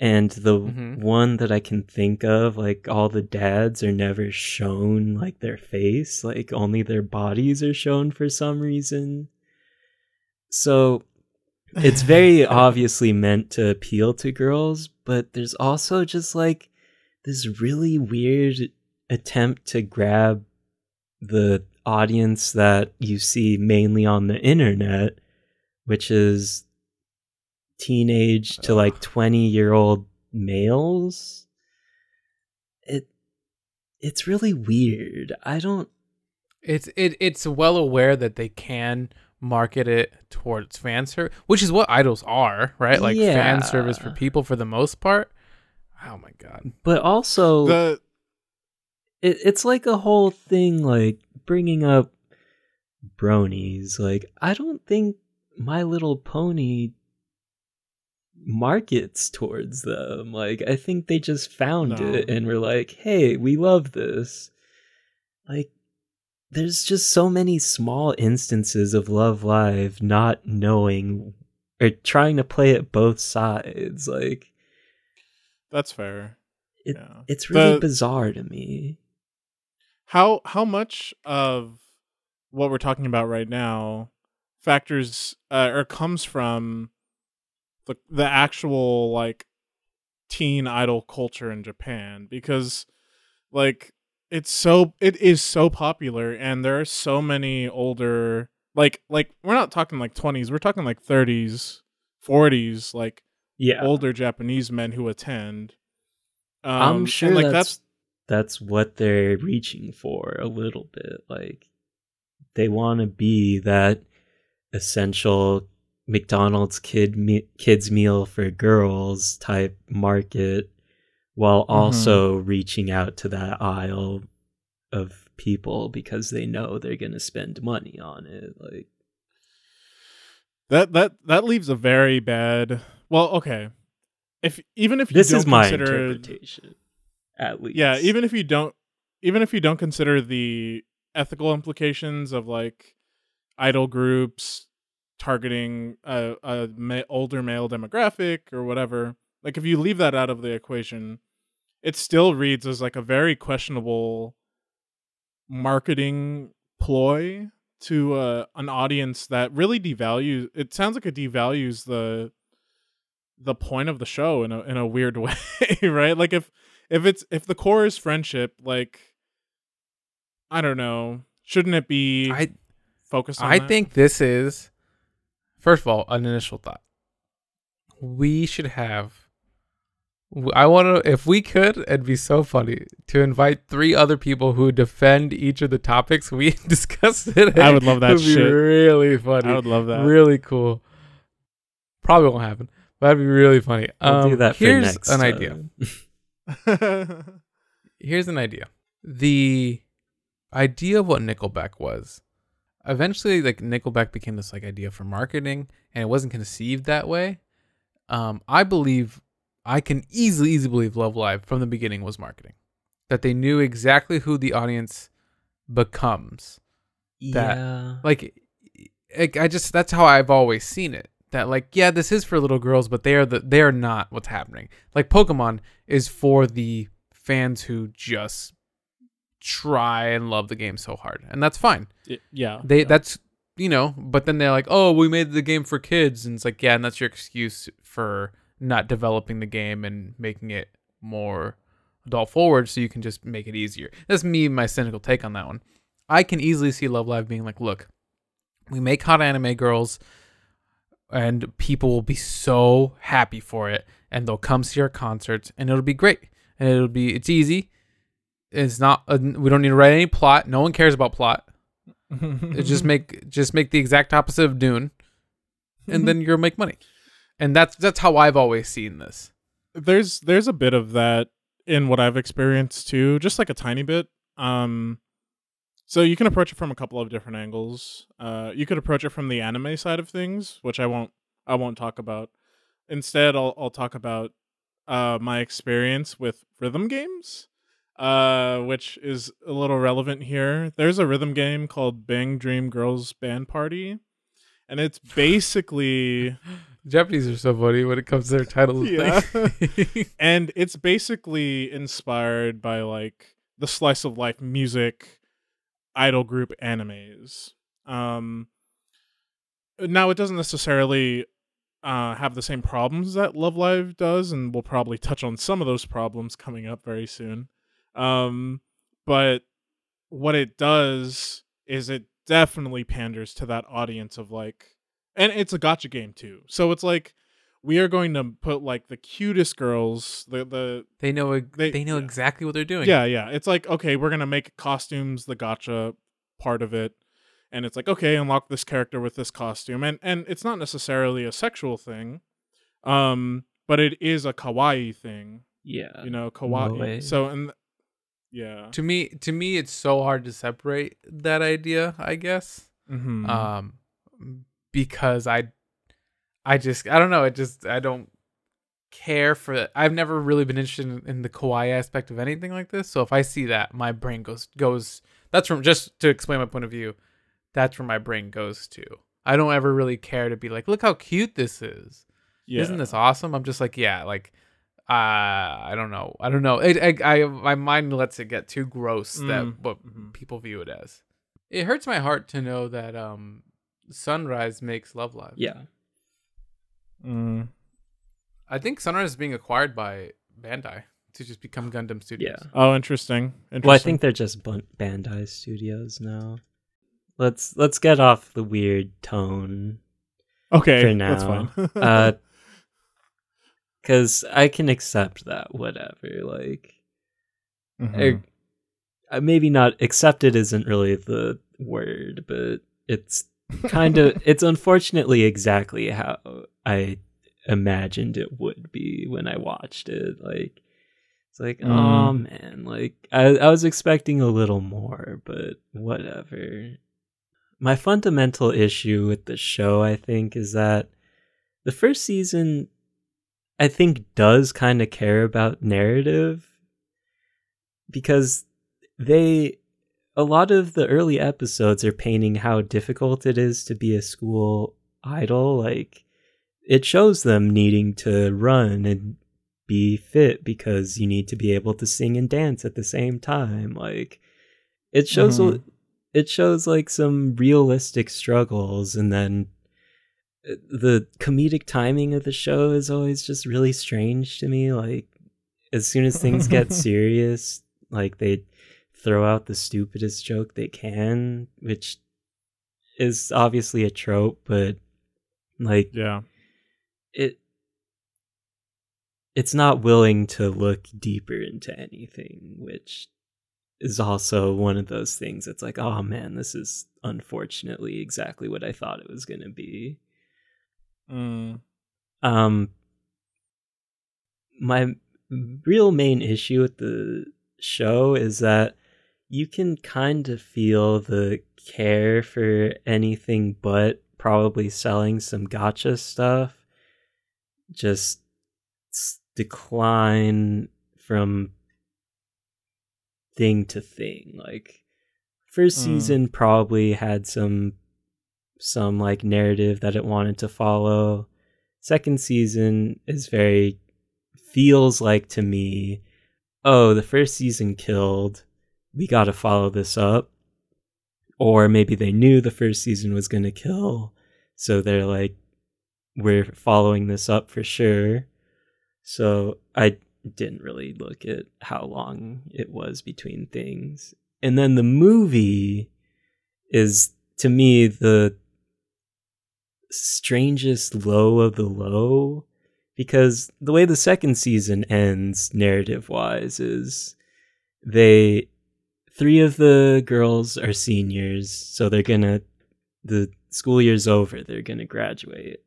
And the Mhm. one that I can think of, like all the dads are never shown like their face, like only their bodies are shown for some reason. So it's very obviously meant to appeal to girls, but there's also just like this really weird attempt to grab the audience that you see mainly on the internet, which is teenage to like 20 year old males. It it's really weird. I don't It's it it's well aware that they can market it towards fan service, which is what idols are, right? Like fan service for people for the most part. Oh my god. but also the it, it's like a whole thing like bringing up bronies like i don't think my little pony markets towards them like i think they just found No. it and were like hey we love this like there's just so many small instances of love live not knowing or trying to play it both sides like that's fair. it, Yeah. it's really The- bizarre to me How how much of what we're talking about right now factors uh, or comes from the the actual like teen idol culture in Japan because like it's so it is so popular and there are so many older like like we're not talking like 20s we're talking like 30s 40s like yeah older Japanese men who attend um, I'm sure like that's that's what they're reaching for a little bit. Like they want to be that essential McDonald's kid me- kids meal for girls type market, while Mm-hmm. also reaching out to that aisle of people because they know they're gonna spend money on it. Like That that that leaves a very bad. Well, okay. If even if you this don't is my consider, interpretation, at least. yeah, even if you don't, even if you don't consider the ethical implications of like idol groups targeting a, a ma- older male demographic or whatever, like if you leave that out of the equation, it still reads as like a very questionable marketing ploy to uh, an audience that really devalues. It sounds like it devalues the the point of the show in a in a weird [laughs] way, right? Like if if it's if the core is friendship, like I don't know, shouldn't it be I focused on I that? think this is first of all an initial thought. We should have I want to, if we could, it'd be so funny to invite three other people who defend each of the topics we [laughs] discussed today. I would love that It'd be shit. really funny. I would love that. Really cool. Probably won't happen, but that'd be really funny. I'll um, do that for here's next an idea. [laughs] Here's an idea. The idea of what Nickelback was. Eventually, like Nickelback became this like idea for marketing, and it wasn't conceived that way. Um, I believe I can easily, easily believe Love Live from the beginning was marketing. That they knew exactly who the audience becomes. That- yeah. Like, like I just that's how I've always seen it. That like, yeah, this is for little girls, but they are the they are not what's happening. Like Pokemon is for the fans who just try and love the game so hard, and that's fine. Y- yeah. They yeah. that's you know, but then they're like, oh, we made the game for kids, and it's like, yeah, and that's your excuse for not developing the game and making it more adult forward, so you can just make it easier. That's me, my cynical take on that one. I can easily see Love Live being like, look, we make hot anime girls, and people will be so happy for it, and they'll come see our concerts, and it'll be great, and it'll be it's easy. It's not. Uh, we don't need to write any plot. No one cares about plot. [laughs] Just make just make the exact opposite of Dune, and then [laughs] you'll make money. And that's that's how I've always seen this. there's there's a bit of that in what I've experienced too, just like a tiny bit. Um so you can approach it from a couple of different angles. Uh you could approach it from the anime side of things, which I won't I won't talk about. Instead, I'll I'll talk about uh my experience with rhythm games. Uh which is a little relevant here. There's a rhythm game called Bang Dream Girls Band Party. And it's [laughs] basically Japanese are so funny when it comes to their titles. and Yeah. [laughs] [laughs] and it's basically inspired by like the slice of life music idol group animes um now it doesn't necessarily uh have the same problems that love live does and we'll probably touch on some of those problems coming up very soon um but what it does is it definitely panders to that audience of like and it's a gacha game too so it's like we are going to put like the cutest girls the the they know they, They- know yeah. exactly what they're doing. yeah yeah it's like okay we're gonna make costumes the gacha part of it and it's like okay unlock this character with this costume and and it's not necessarily a sexual thing um but it is a kawaii thing yeah. you know way. kawaii so and yeah To me, to me, it's so hard to separate that idea. I guess. Mhm. um because i i just i don't know it just i don't care for i've never really been interested in, in the kawaii aspect of anything like this. So if i see that my brain goes goes that's from just to explain my point of view that's where my brain goes to. I don't ever really care to be like look how cute this is. Yeah isn't this awesome? I'm just like yeah like uh i don't know. I don't know. It i, I my mind lets it get too gross that Mm, what mhm. people view it as. It hurts my heart to know that um sunrise makes love live Yeah. Mm. i think sunrise is being acquired by bandai to just become gundam studios Yeah. oh interesting interesting Well, I think they're just Bandai Studios now. Let's let's get off the weird tone, okay for that's fine [laughs] uh, because I can accept that. Whatever, like, Mhm. or, uh, maybe not accepted isn't really the word, but it's kind of it's unfortunately exactly how I imagined it would be when I watched it. Like it's like, Mm. oh man, like I, I was expecting a little more, but whatever. My fundamental issue with the show, I think, is that the first season I think does kind of care about narrative because they a lot of the early episodes are painting how difficult it is to be a school idol like it shows them needing to run and be fit because you need to be able to sing and dance at the same time like it shows Mhm. it shows like some realistic struggles and then uh, the comedic timing of the show is always just really strange to me like as soon as things get [laughs] serious like they throw out the stupidest joke they can which is obviously a trope but like yeah it it's not willing to look deeper into anything, which is also one of those things that's like, oh man, this is unfortunately exactly what I thought it was going to be. Mm. Um, my real main issue with the show is that you can kind of feel the care for anything but probably selling some gacha stuff. Just decline from thing to thing. Like first Mm. season probably had some some like narrative that it wanted to follow. Second season is very feels like to me oh the first season killed we got to follow this up. Or maybe they knew the first season was going to kill so they're like we're following this up for sure. So i didn't really look at how long it was between things. And then the movie is to me the strangest low of the low because the way the second season ends narrative wise is they three of the girls are seniors so they're gonna the school year's over they're gonna graduate.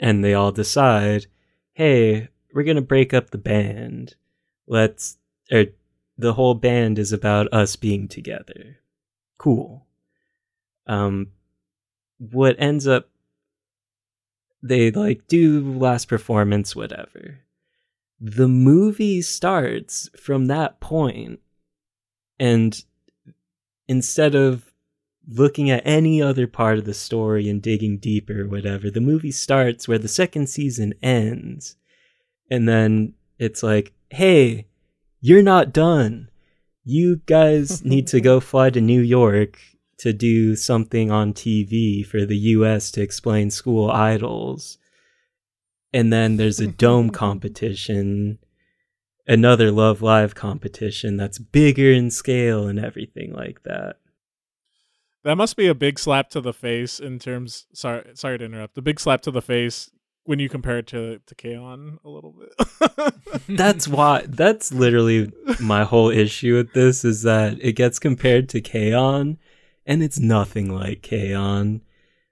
And they all decide hey we're gonna break up the band. Let's or the whole band is about us being together. Cool. Um what ends up they like do last performance whatever. The movie starts from that point and instead of looking at any other part of the story and digging deeper whatever the movie starts where the second season ends. And then it's like hey you're not done. You guys [laughs] need to go fly to new york to do something on TV for the US to explain school idols. And then there's a dome [laughs] competition, another Love Live competition that's bigger in scale and everything like that. That must be a big slap to the face in terms. Sorry, sorry to interrupt. The big slap to the face when you compare it to to K-On! a little bit. [laughs] That's why that's literally my whole issue with this is that it gets compared to K-On! and it's nothing like K-On!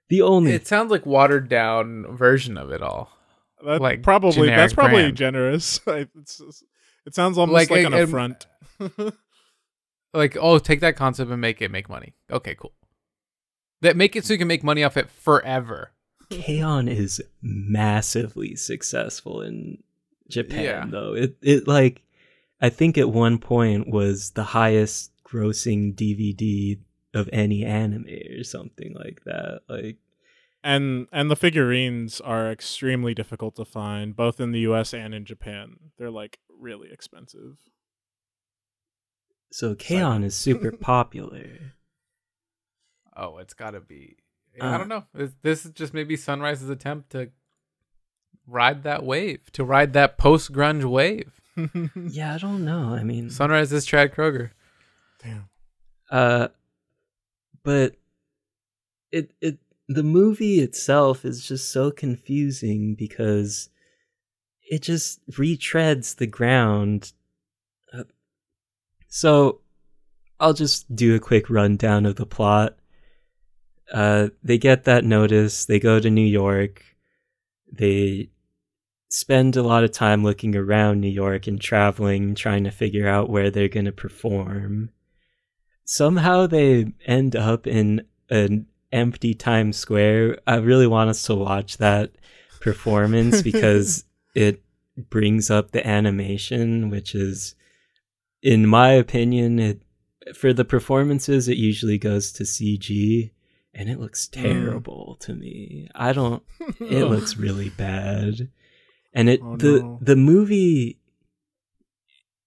The only It sounds like watered down version of it all. That like, probably that's probably brand. generous. [laughs] I- it's, it sounds almost Like, like, I- an I'm- affront. [laughs] Like, oh, take that concept and make it make money. Okay, cool. That make it so you can make money off it forever. K-On! is massively successful in Japan Yeah. though. It it like I think at one point was the highest grossing DVD of any anime or something like that. Like and and the figurines are extremely difficult to find, both in the U.S. and in Japan. They're like really expensive. so K-On! is super [laughs] popular. Oh, it's got to be. I Uh, don't know. This, this is just maybe Sunrise's attempt to ride that wave, to ride that post grunge wave. [laughs] Yeah, I don't know. I mean Sunrise is Chad Kroeger. Damn. Uh, but it it the movie itself is just so confusing because it just retreads the ground. Uh, so I'll just do a quick rundown of the plot. Uh, they get that notice. They go to New York. They spend a lot of time looking around New York and traveling, trying to figure out where they're going to perform somehow they end up in an empty Times Square. I really want us to watch that performance [laughs] because it brings up the animation, which is, in my opinion, it for the performances it usually goes to CG, and it looks mm. terrible to me. I don't. It [laughs] looks really bad, and it Oh, the no. the movie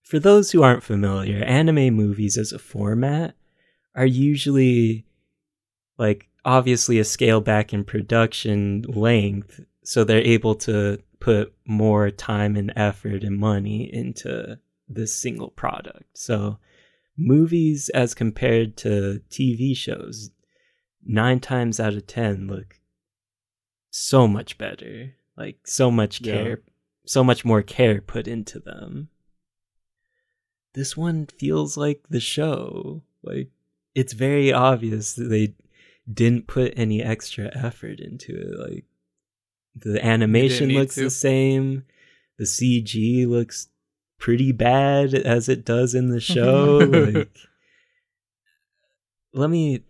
for those who aren't familiar, anime movies as a format are usually like obviously a scale back in production length, so they're able to put more time and effort and money into this single product. So movies as compared to TV shows, nine times out of ten look so much better. Like so much Yeah. care so much more care put into them. This one feels like the show. Like it's very obvious that they didn't put any extra effort into it. Like the animation looks to. the same. The CG looks pretty bad as it does in the show. [laughs] like let me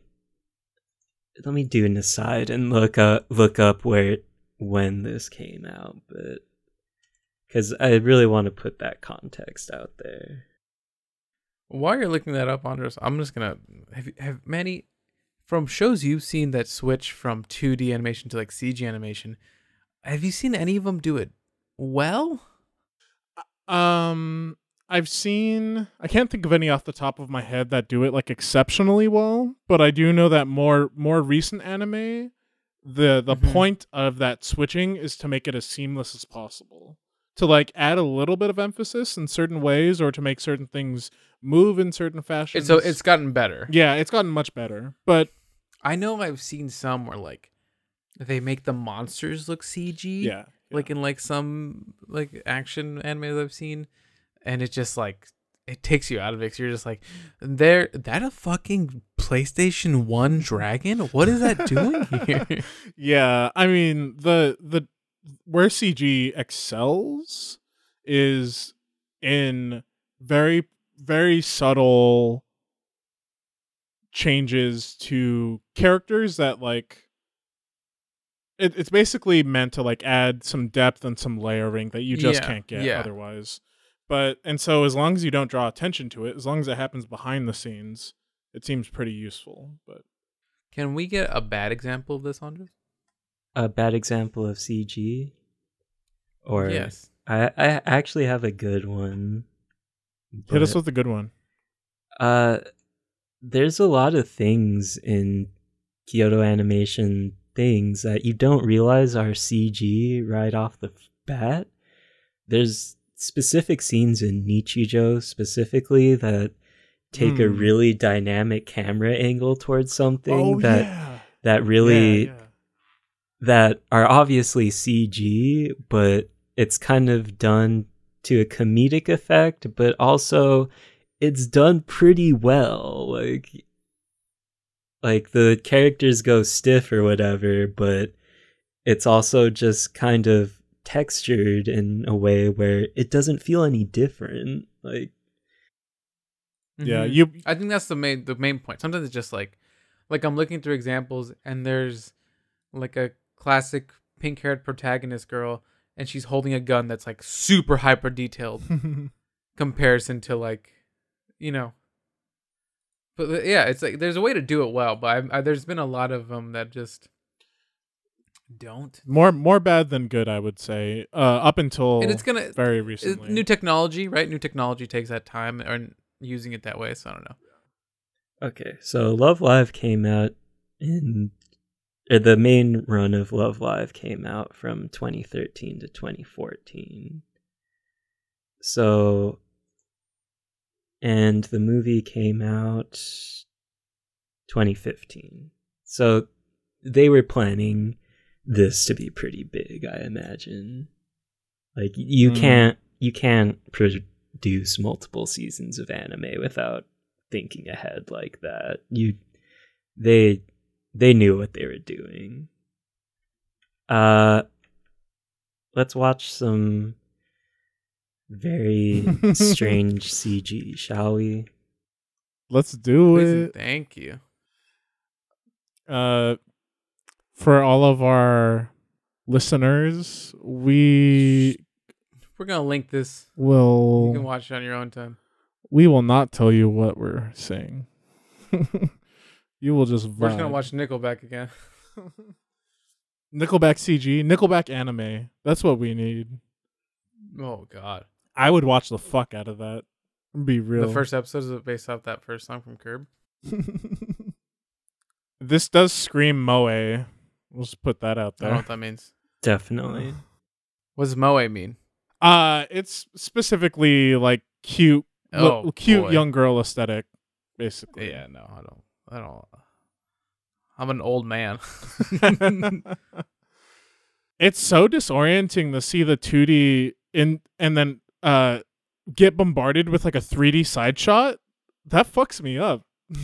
let me do an aside and look up look up where when this came out, but because I really want to put that context out there. While you're looking that up, Andres, I'm just gonna have have many from shows you've seen that switch from 2D animation to like CG animation. Have you seen any of them do it well? Um, I've seen. I can't think of any off the top of my head that do it like exceptionally well, but I do know that more more recent anime, the the Mhm. point of that switching is to make it as seamless as possible. To like add a little bit of emphasis in certain ways, or to make certain things move in certain fashions. It's so it's gotten better. yeah, it's gotten much better. But I know I've seen some where like they make the monsters look CG. yeah, Like in like some like action anime that I've seen, and it just like it takes you out of it. 'cause you're just like, there that a fucking PlayStation One dragon? What is that doing [laughs] here? yeah i mean the the where cg excels is in very very subtle changes to characters that like it, it's basically meant to like add some depth and some layering that you just Yeah, can't get yeah. otherwise but and so as long as you don't draw attention to it as long as it happens behind the scenes it seems pretty useful but Can we get a bad example of this, Andres? A bad example of CG, or yes. I I actually have a good one. hit us with a good one Uh, there's a lot of things in Kyoto Animation things that you don't realize are CG right off the bat. There's specific scenes in Nichijou specifically that take a Hmm. really dynamic camera angle towards something oh that yeah that really Yeah, yeah. that are obviously CG, but it's kind of done to a comedic effect, but also it's done pretty well. Like like the characters go stiff or whatever, but it's also just kind of textured in a way where it doesn't feel any different. Like Yeah, Mhm. you I think that's the main the main point. Sometimes it's just like like I'm looking through examples and there's like a classic pink haired protagonist girl and she's holding a gun that's like super hyper detailed [laughs] comparison to like you know but uh, yeah it's like there's a way to do it well but I, I, there's been a lot of them that just don't more more bad than good, I would say. Uh, up until and it's gonna very it- recently. new technology right new technology takes that time and using it that way so i don't know Okay, so Love Live came out in or the main run of Love Live came out from 2013 to 2014. So and the movie came out 2015. So they were planning this to be pretty big, I imagine. Like you Hmm. can't you can't produce multiple seasons of anime without thinking ahead like that. You they they knew what they were doing. Uh let's watch some very [laughs] strange CG, shall we? Let's do Please it. thank you Uh, for all of our listeners, we we're gonna link this will you can watch it on your own time we will not tell you what we're saying. [laughs] you will just we're just gonna vibe. watch nickelback again [laughs] Nickelback CG, Nickelback anime. That's what we need. oh god I would watch the fuck out of that. Be real. the first episode is based off that first song from curb [laughs] this does scream moe. We'll just put that out i don't know there. what that means Definitely. what does moe mean Uh, it's specifically like cute, Oh, li- cute boy. young girl aesthetic, basically. yeah no i don't i don't i'm an old man [laughs] [laughs] it's so disorienting to see the 2D and and then uh get bombarded with like a 3D side shot, that fucks me up. [laughs]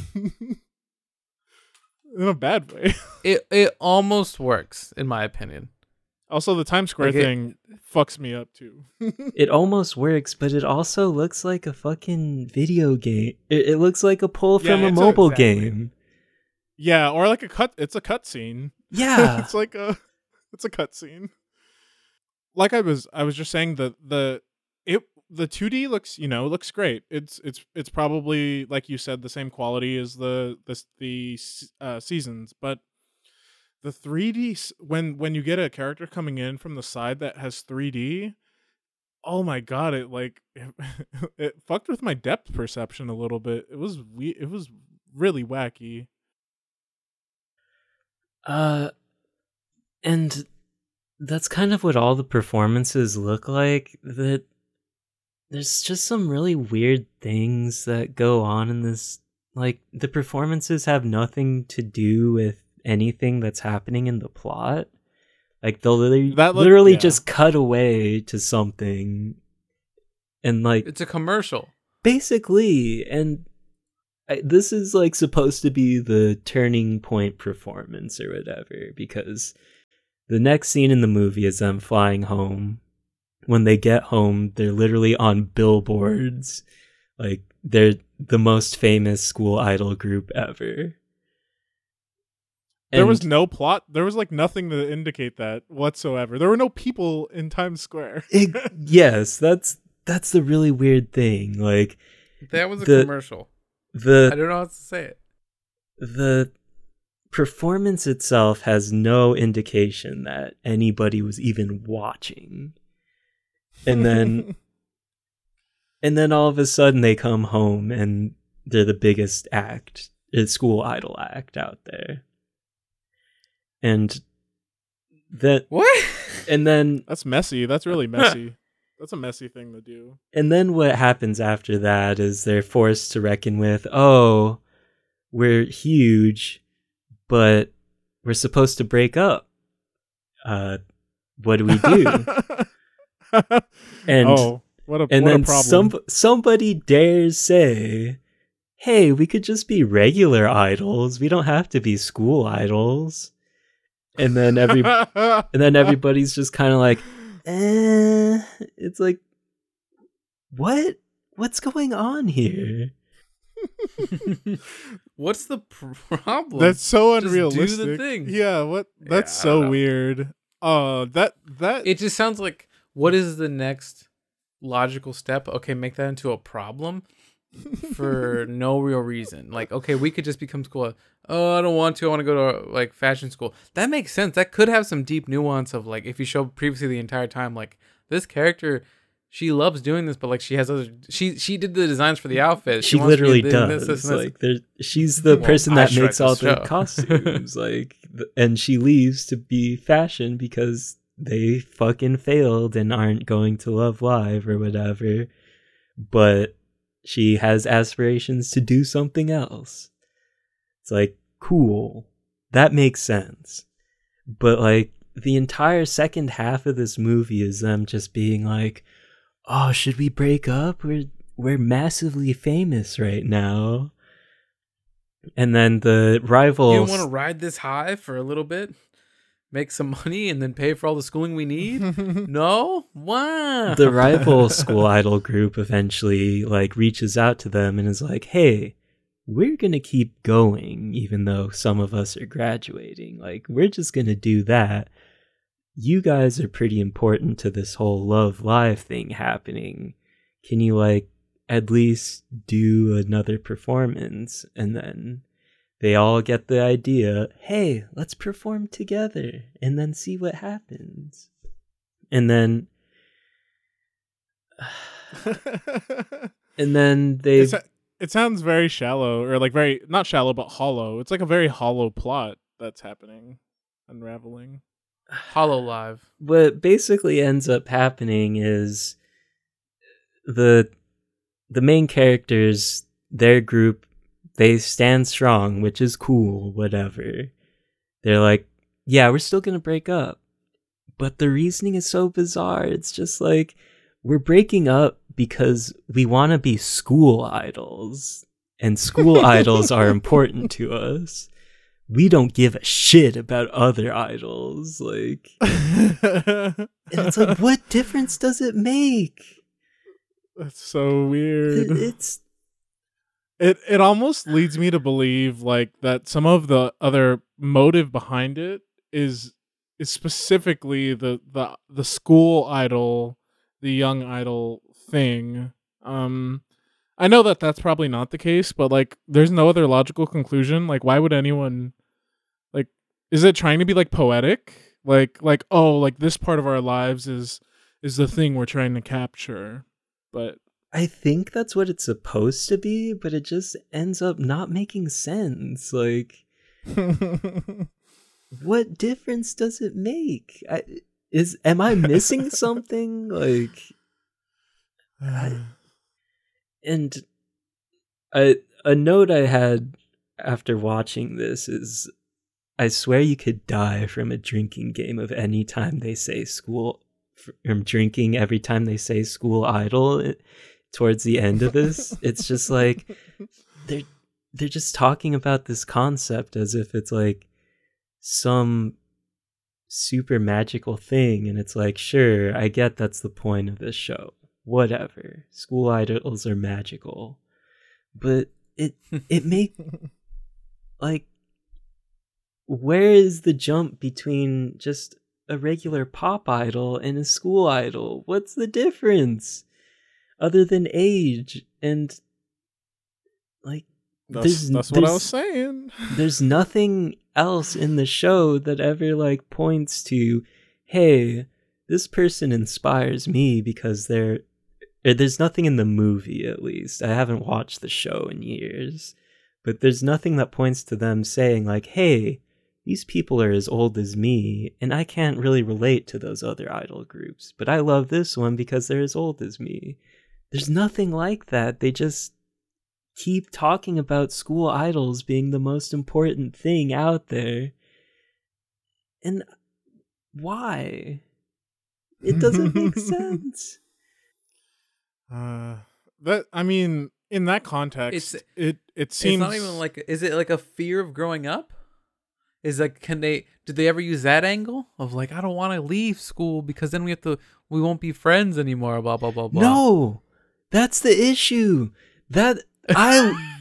In a bad way. [laughs] It it almost works in my opinion. Also, the Times Square Like it- thing fucks me up too. [laughs] It almost works, but it also looks like a fucking video game. It, it looks like a pull Yeah, from a it's a- mobile exactly. game. yeah, or like a cut. It's a cutscene. Yeah. it's like a it's a cutscene. Like I was I was just saying the the it the 2D looks you know looks great. It's it's it's probably like you said the same quality as the the the uh, seasons, but the 3D when when you get a character coming in from the side that has 3D, oh my god, it like it, [laughs] it fucked with my depth perception a little bit. It was we it was really wacky. Uh, and that's kind of what all the performances look like. That there's just some really weird things that go on in this. Like the performances have nothing to do with anything that's happening in the plot. Like they'll literally, literally yeah. just cut away to something, and like It's a commercial. basically and I, this is like supposed to be the turning point performance or whatever because the next scene in the movie is them flying home when they get home they're literally on billboards like they're the most famous school idol group ever There was no plot. There was like nothing to indicate that whatsoever. There were no people in Times Square. [laughs] it- yes that's that's the really weird thing like That was a The- commercial. The I don't know how to say it. the performance itself has no indication that anybody was even watching and then [laughs] and then all of a sudden they come home and they're the biggest act uh, school idol act out there and that What? and then [laughs] That's messy. That's really [laughs] messy. That's a messy thing to do. and then what happens after that is they're forced to reckon with oh we're huge but we're supposed to break up uh what do we do [laughs] And- oh, what a and what then a problem. some somebody dares say hey we could just be regular idols we don't have to be school idols and then every and then [laughs] everybody's just kind of like eh. it's like what what's going on here [laughs] What's the problem? That's so Just do the thing. Yeah, what? That's Yeah, so weird. Oh, that that it just sounds like what is the next logical step? Okay, make that into a problem for [laughs] no real reason. Like, okay, we could just become school. Oh, I don't want to. I want to go to like fashion school. That makes sense. That could have some deep nuance of like if you show previously the entire time, like this character, she loves doing this, but like she has other. She she did the designs for the outfit. she wants literally does this, this, this. like there she's the Well, person I that makes all the show. costumes like and she leaves to be fashion because they fucking failed and aren't going to love live or whatever. But she has aspirations to do something else. It's like cool. That makes sense. But like the entire second half of this movie is them just being like oh should we break up? We're we're massively famous right now. And then the rival You don't want to ride this high for a little bit, make some money, and then pay for all the schooling we need? [laughs] no, why? the [laughs] rival school idol group eventually like reaches out to them and is like hey we're gonna keep going even though some of us are graduating. Like we're just gonna do that. You guys are pretty important to this whole love live thing happening. Can you like at least do another performance? And then they all get the idea hey let's perform together and then see what happens and then [laughs] and then they It's a- it sounds very shallow or like very not shallow but hollow. It's like a very hollow plot that's happening, unraveling. Hollow Live. what basically ends up happening is the the main characters their group they stand strong which is cool whatever they're like yeah we're still gonna break up but the reasoning is so bizarre it's just like we're breaking up because we want to be school idols, and school [laughs] idols are important to us. We don't give a shit about other idols. Like, [laughs] and it's like, what difference does it make? That's so weird. It- It's it it almost leads me to believe like that some of the other motive behind it is is specifically the the the school idol the young idol thing. Um i know that that's probably not the case but like there's no other logical conclusion. Like why would anyone like is it trying to be like poetic? Like like oh like this part of our lives is is the thing we're trying to capture. But I think that's what it's supposed to be, but it just ends up not making sense. Like, what difference does it make? I, is am I missing [laughs] something? Like, [sighs] and a a note I had after watching this is, I swear you could die from a drinking game of any time they say school, from drinking every time they say school idol. It- towards the end of this, it's just like [laughs] they're they're just talking about this concept as if it's like some super magical thing and it's like sure i get that's the point of this show. Whatever. School idols are magical. But it [laughs] it make like where is the jump between just a regular pop idol and a school idol? What's the difference other than age and like that's, there's- that's what i was saying. [laughs] there's nothing else in the show that ever like points to hey this person inspires me because they're or there's nothing in the movie at least. I haven't watched the show in years. But there's nothing that points to them saying like hey these people are as old as me and i can't really relate to those other idol groups. But i love this one because they're as old as me there's nothing like that they just keep talking about school idols being the most important thing out there. And why? It doesn't make [laughs] sense. Uh, that I mean, in that context, It's- it it seems It's not even like is it like a fear of growing up? Is like can they did they ever use that angle of like I don't want to leave school because then we have to we won't be friends anymore blah blah blah blah. No, that's the issue. That I.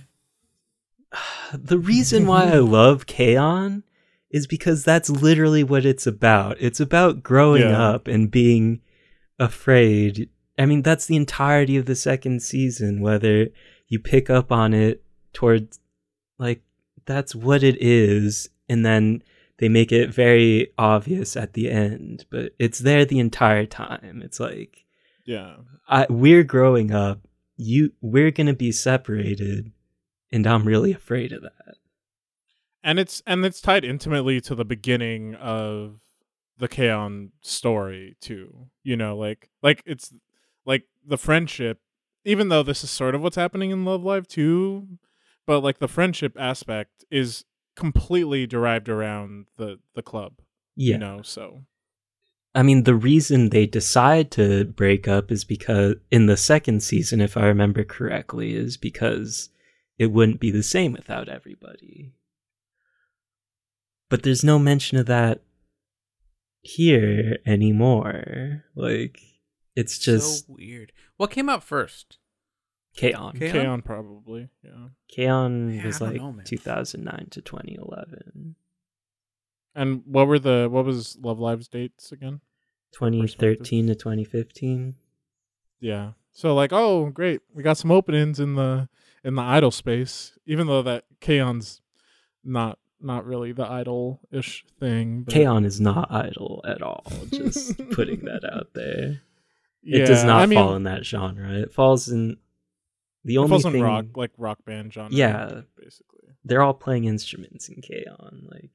[laughs] [sighs] the reason why I love K-On! is because that's literally what it's about. It's about growing Yeah. up and being afraid. I mean, that's the entirety of the second season, whether you pick up on it towards, like, that's what it is. And then they make it very obvious at the end, but it's there the entire time. It's like, yeah. I, we're growing up. You, we're gonna be separated, and I'm really afraid of that. and it's and it's tied intimately to the beginning of the K-On! story too. You know, like like it's like the friendship. Even though this is sort of what's happening in Love Live too, but like the friendship aspect is completely derived around the the club. Yeah, You know, so I mean, the reason they decide to break up is because in the second season, if I remember correctly, is because it wouldn't be the same without everybody. But there's no mention of that here anymore. Like, it's just so weird. What came out first? K-On! Kaon? K-On! probably, yeah. K-On! Yeah, was like know, 2009 to 2011. And what were the what was Love Live's dates again? 2013 to 2015. Yeah. So like, oh great, we got some openings in the in the idol space, even though that K-On's not not really the idol ish thing. But K-On! is not idol at all. Just [laughs] putting that out there. yeah, it does not I mean, fall in that genre. It falls in the It only falls in thing. rock like rock band genre. Yeah. basically. They're all playing instruments in K-On! Like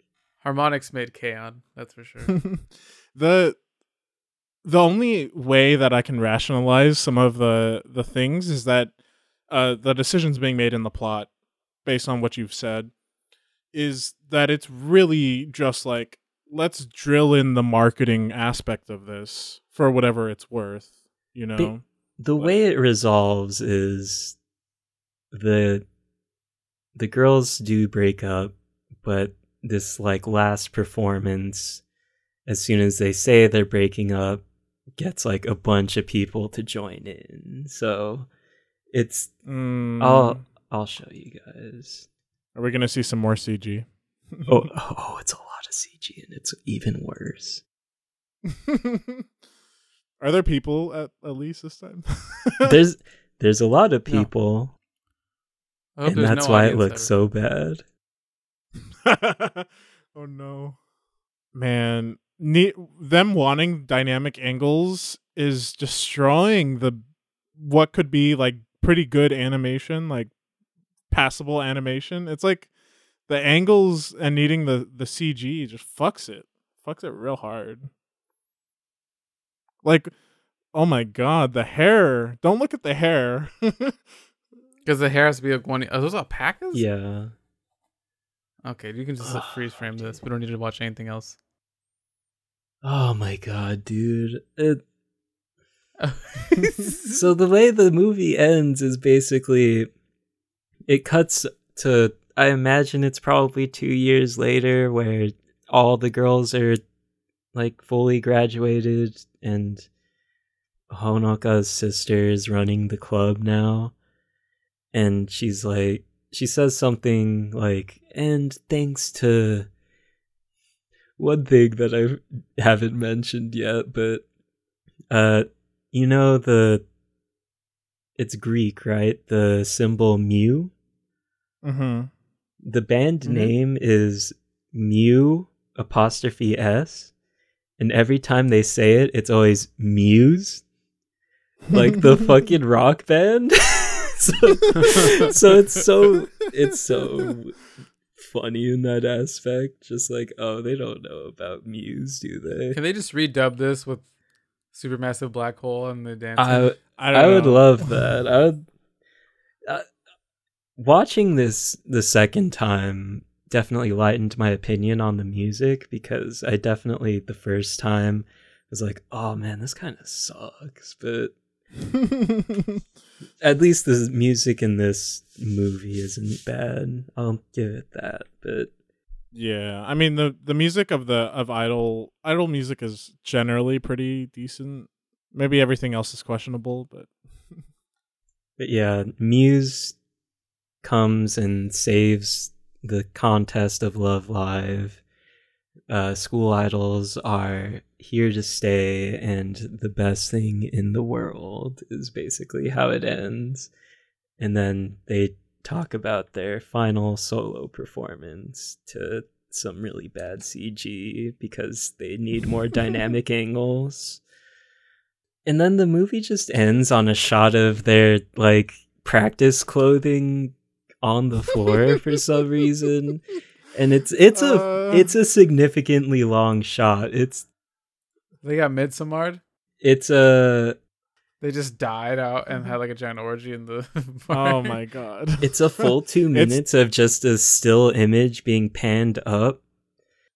Harmonix made K-On!, that's for sure. [laughs] the the only way that I can rationalize some of the the things is that uh, the decisions being made in the plot, based on what you've said, is that it's really just like let's drill in the marketing aspect of this for whatever it's worth. you know. the But- way it resolves is the the girls do break up but this like last performance as soon as they say they're breaking up gets like a bunch of people to join in. So it's Mm, i'll i'll show you guys. Are we gonna see some more CG? oh [laughs] oh it's a lot of cg and it's even worse. [laughs] Are there people at Elise this time? [laughs] there's there's a lot of people. I hope and that's no why it audience looks so bad [laughs] oh no, man! Ne- them wanting dynamic angles is destroying the what could be like pretty good animation, like passable animation. It's like the angles and needing the the CG just fucks it, fucks it real hard. Like, oh my god, the hair! Don't look at the hair. [laughs] because the hair has to be like one. Are those alpacas? yeah Okay, you can just Oh, freeze frame this. We don't need to watch anything else. Oh my god, dude. It, [laughs] so the way the movie ends is basically it cuts to I imagine it's probably 2 years later where all the girls are like fully graduated and Honoka's sister is running the club now and she's like she says something like and thanks to one thing that I haven't mentioned yet, but uh, you know the it's Greek, right? The symbol mu. mm-hmm. The band Mhm. name is mu apostrophe s, and every time they say it, it's always Muse, like the [laughs] fucking rock band. [laughs] so, [laughs] so it's so it's so funny in that aspect. Just like, oh, they don't know about Muse, do they? Can they just redub this with supermassive black hole and the dance? I I, don't I would love that. I would. Uh, watching this the second time definitely lightened my opinion on the music because I definitely the first time was like, oh man, this kind of sucks. But [laughs] at least the music in this movie isn't bad. I'll give it that. But Yeah, I mean the the music of the of idol idol music is generally pretty decent. Maybe everything else is questionable, but But yeah, Muse comes and saves the contest of Love Live. Uh, school idols are here to stay, and the best thing in the world is basically how it ends. And then they talk about their final solo performance to some really bad CG because they need more [laughs] dynamic angles. And then the movie just ends on a shot of their like practice clothing on the floor for some reason. [laughs] And it's it's a Uh. it's a significantly long shot. It's they got Midsommar. it's a They just died out and had like a giant orgy in the. [laughs] oh my god. [laughs] it's a full [laughs] 2 minutes of just a still image being panned up.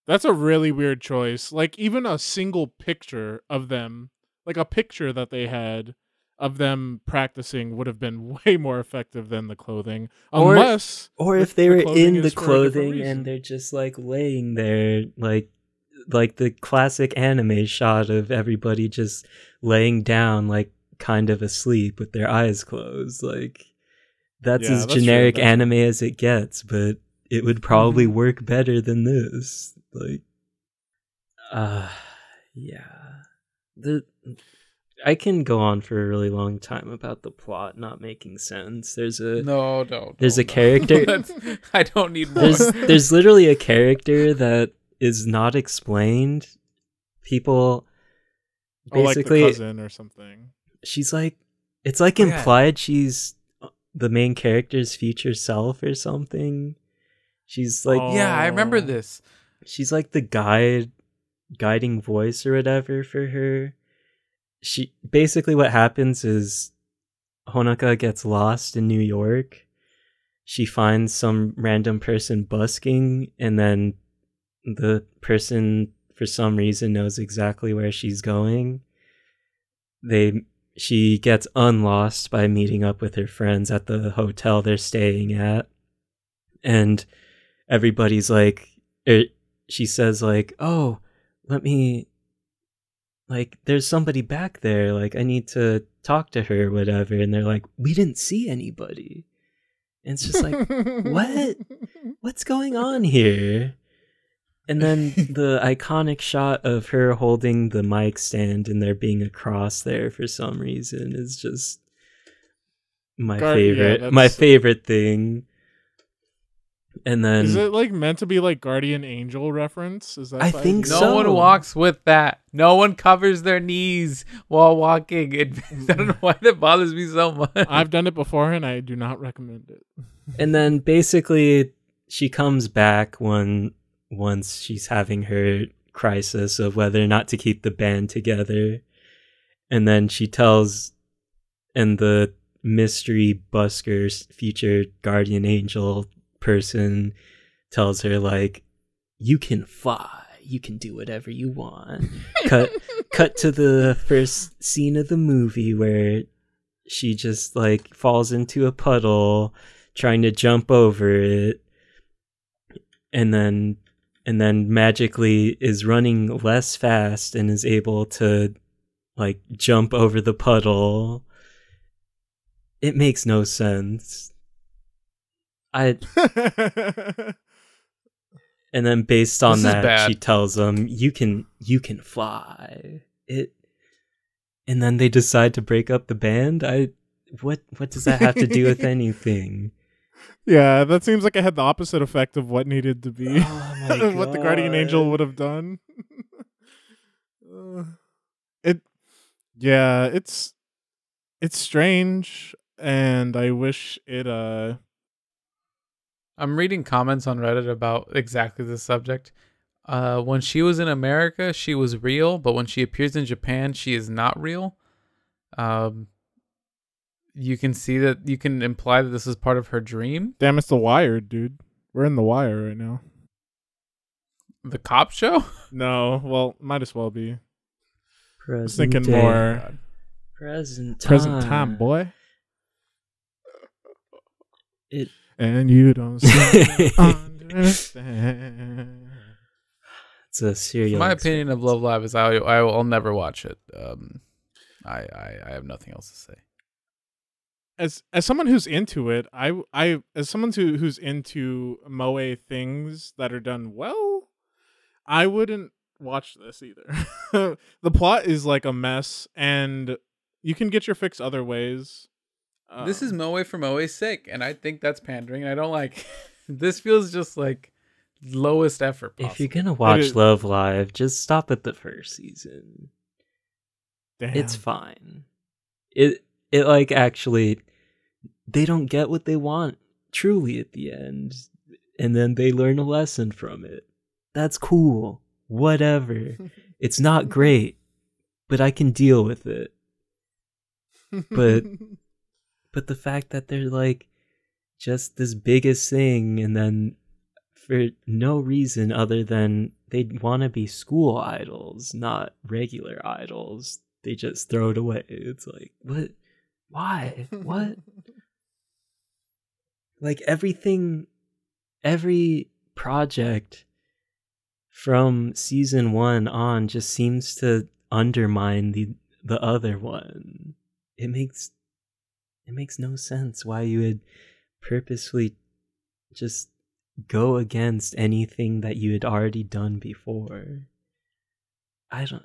That's a really weird choice. Like even a single picture of them, like a picture that they had of them practicing would have been [laughs] way more effective than the clothing. Or- Unless Or if they the were in the is for a different clothing and they're just like laying there like like the classic anime shot of everybody just laying down like kind of asleep with their eyes closed like that's Yeah, as that's true, generic that's- anime as it gets but it would probably Mhm. work better than this like uh yeah the I can go on for a really long time about the plot not making sense. There's a No, no. There's no, a character- [laughs] That's- I don't need more. there's there's literally a character that is not explained. People oh, like the basically cousin or something. she's like it's like Oh, yeah. implied she's the main character's future self or something. She's like Oh. yeah, I remember oh. this. she's like the guide guiding voice or whatever for her. She basically what happens is Honoka gets lost in New York. She finds some random person busking and then the person for some reason knows exactly where she's going. They she gets unlost by meeting up with her friends at the hotel they're staying at. And everybody's like, er, she says, like, oh, let me, like, there's somebody back there. Like, I need to talk to her, or whatever. And they're like, we didn't see anybody. And it's just like, what? [laughs] what's going on here? And then the iconic shot of her holding the mic stand and there being a cross there for some reason is just my Gar- yeah, favorite. my favorite thing. And then Is it like meant to be like guardian angel reference? Is that I think idea? No so. one walks with that. No one covers their knees while walking. It, [laughs] I don't know why that bothers me so much. I've done it before and I do not recommend it. [laughs] and then basically she comes back when once she's having her crisis of whether or not to keep the band together and then she tells and the mystery buskers future guardian angel person tells her like you can fly. You can do whatever you want. [laughs] Cut cut to the first scene of the movie where she just like falls into a puddle trying to jump over it and then and then magically is running less fast and is able to like jump over the puddle. It makes no sense i [laughs] and then based on This that she tells them you can you can fly. It and then they decide to break up the band? I what what does that have to do with [laughs] anything? Yeah, that seems like it had the opposite effect of what needed to be. Oh [laughs] what the guardian angel would have done. Uh, it yeah, it's it's strange and I wish it uh I'm reading comments on Reddit about exactly this subject. Uh, when she was in America, she was real, but when she appears in Japan, she is not real. Um, you can see that you can imply that this is part of her dream. damn it's the wire, dude. We're in the wire right now. The cop show. [laughs] No, well, might as well be. Present was thinking day. more present time. present time, boy. It And you don't [laughs] seem understand. it's a serial. My opinion of Love Live is I I will I'll never watch it. Um, I, I I have nothing else to say. as as someone who's into it, I I as someone who who's into moe things that are done well, I wouldn't watch this either. [laughs] the plot is like a mess, and you can get your fix other ways. This is Um, Moe for Moe's sake, and I think that's pandering. And I don't like. [laughs] this feels just like lowest effort. Possible. If you're gonna watch is- Love Live, just stop at the first season. damn. It's fine. It it like actually they don't get what they want truly at the end and then they learn a lesson from it. That's cool. Whatever. [laughs] It's not great, but I can deal with it. but- [laughs] But the fact that they're like just this biggest thing and then for no reason other than they want to be school idols, not regular idols, they just throw it away. It's like, what? Why? What? [laughs] like everything, every project from season one on just seems to undermine the the other one. It makes it makes no sense why you would purposely just go against anything that you had already done before. I don't.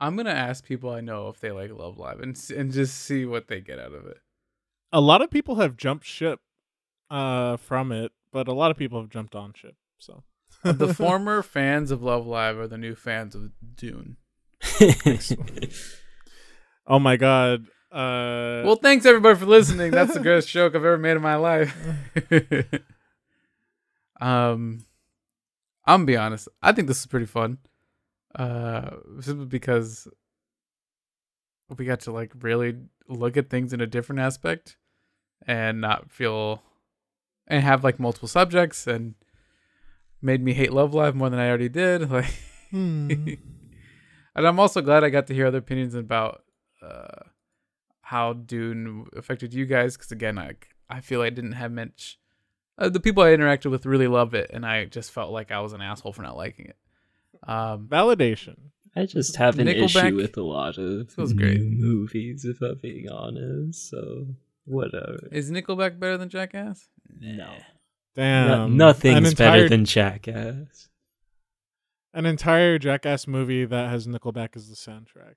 I'm gonna ask people I know if they like Love Live and and just see what they get out of it. a lot of people have jumped ship uh from it, but a lot of people have jumped on ship. So The [laughs] former fans of Love Live are the new fans of Dune. [laughs] Oh my god. Uh Well, thanks everybody for listening. That's the greatest joke I've ever made in my life. [laughs] um, I'm gonna be honest. I think this is pretty fun. Uh, simply because we got to like really look at things in a different aspect and not feel and have like multiple subjects and made me hate Love Live more than I already did. [laughs] Like, hmm. [laughs] and I'm also glad I got to hear other opinions about uh, how Dune affected you guys because again, I I feel I didn't have much. Uh, the people I interacted with really loved it, and I just felt like I was an asshole for not liking it. Um, Validation. I just have an Nickelback issue with a lot of was new great. movies, if I'm being honest. So whatever. is Nickelback better than Jackass? No, Damn. nothing's entire, better than Jackass. an entire Jackass movie that has Nickelback as the soundtrack.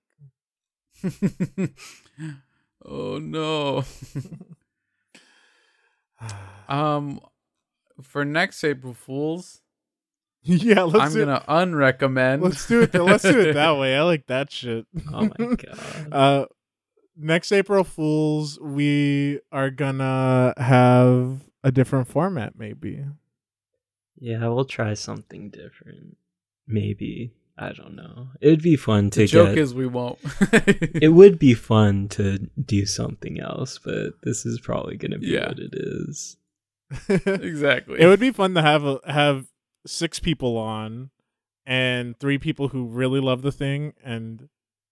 [laughs] oh no. [laughs] um, for next April Fools, yeah, let's I'm do gonna unrecommend. let's do it. th- Let's do it that [laughs] way. I like that shit. Oh my [laughs] god. Uh, next April Fools, we are gonna have a different format, maybe. yeah, we'll try something different. Maybe. I don't know. It'd be fun to the joke get is we won't. [laughs] it would be fun to do something else, but this is probably gonna be Yeah. what it is. [laughs] exactly. It would be fun to have a, have six people on, and three people who really love the thing, and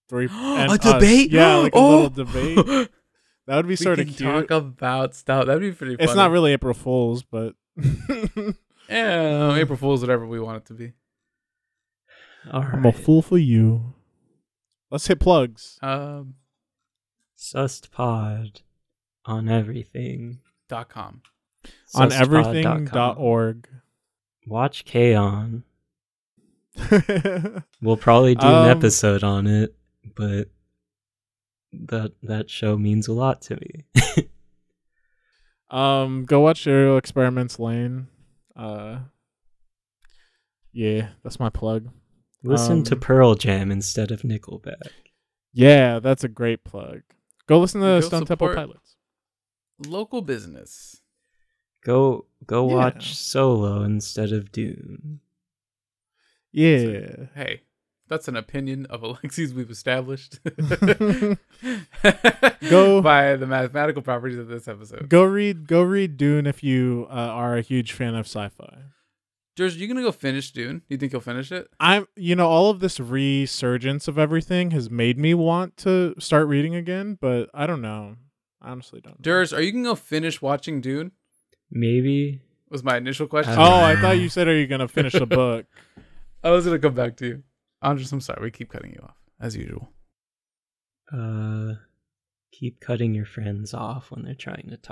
three [gasps] and a us. debate. Yeah, like a Oh! little oh. debate. [laughs] That would be we sort of cute. talk about stuff. That'd be pretty. Fun. It's not really April Fools, but Yeah, April Fool's whatever we want it to be. All I'm a fool for you. Let's hit plugs. Um, Sust pod on everything. dot com. on Sustpod.com. everything.org. Watch K-On. [laughs] We'll probably do Um, an episode on it, but that that show means a lot to me. [laughs] um, go watch Serial Experiments Lain. Uh, yeah, that's my plug. Listen to Um, Pearl Jam instead of Nickelback. Yeah, that's a great plug. Go listen to Go Stone Temple Pilots. Local business. Go go Yeah. watch Solo instead of Dune. Yeah. Hey, that's an opinion of Alexi's we've established. [laughs] [laughs] Go- by the mathematical properties of this episode. go read go read Dune if you uh, are a huge fan of sci-fi. George, you gonna go finish Dune? Do You think you'll finish it? I'm you know all of this resurgence of everything has made me want to start reading again, but I don't know. I honestly don't. Durs, are you gonna go finish watching Dune? Maybe. Was my initial question. Oh, I thought you said are you going to finish the book? [laughs] I was gonna come back to you. Andres, I'm sorry. We keep cutting you off as usual. Uh keep cutting your friends off when they're trying to talk.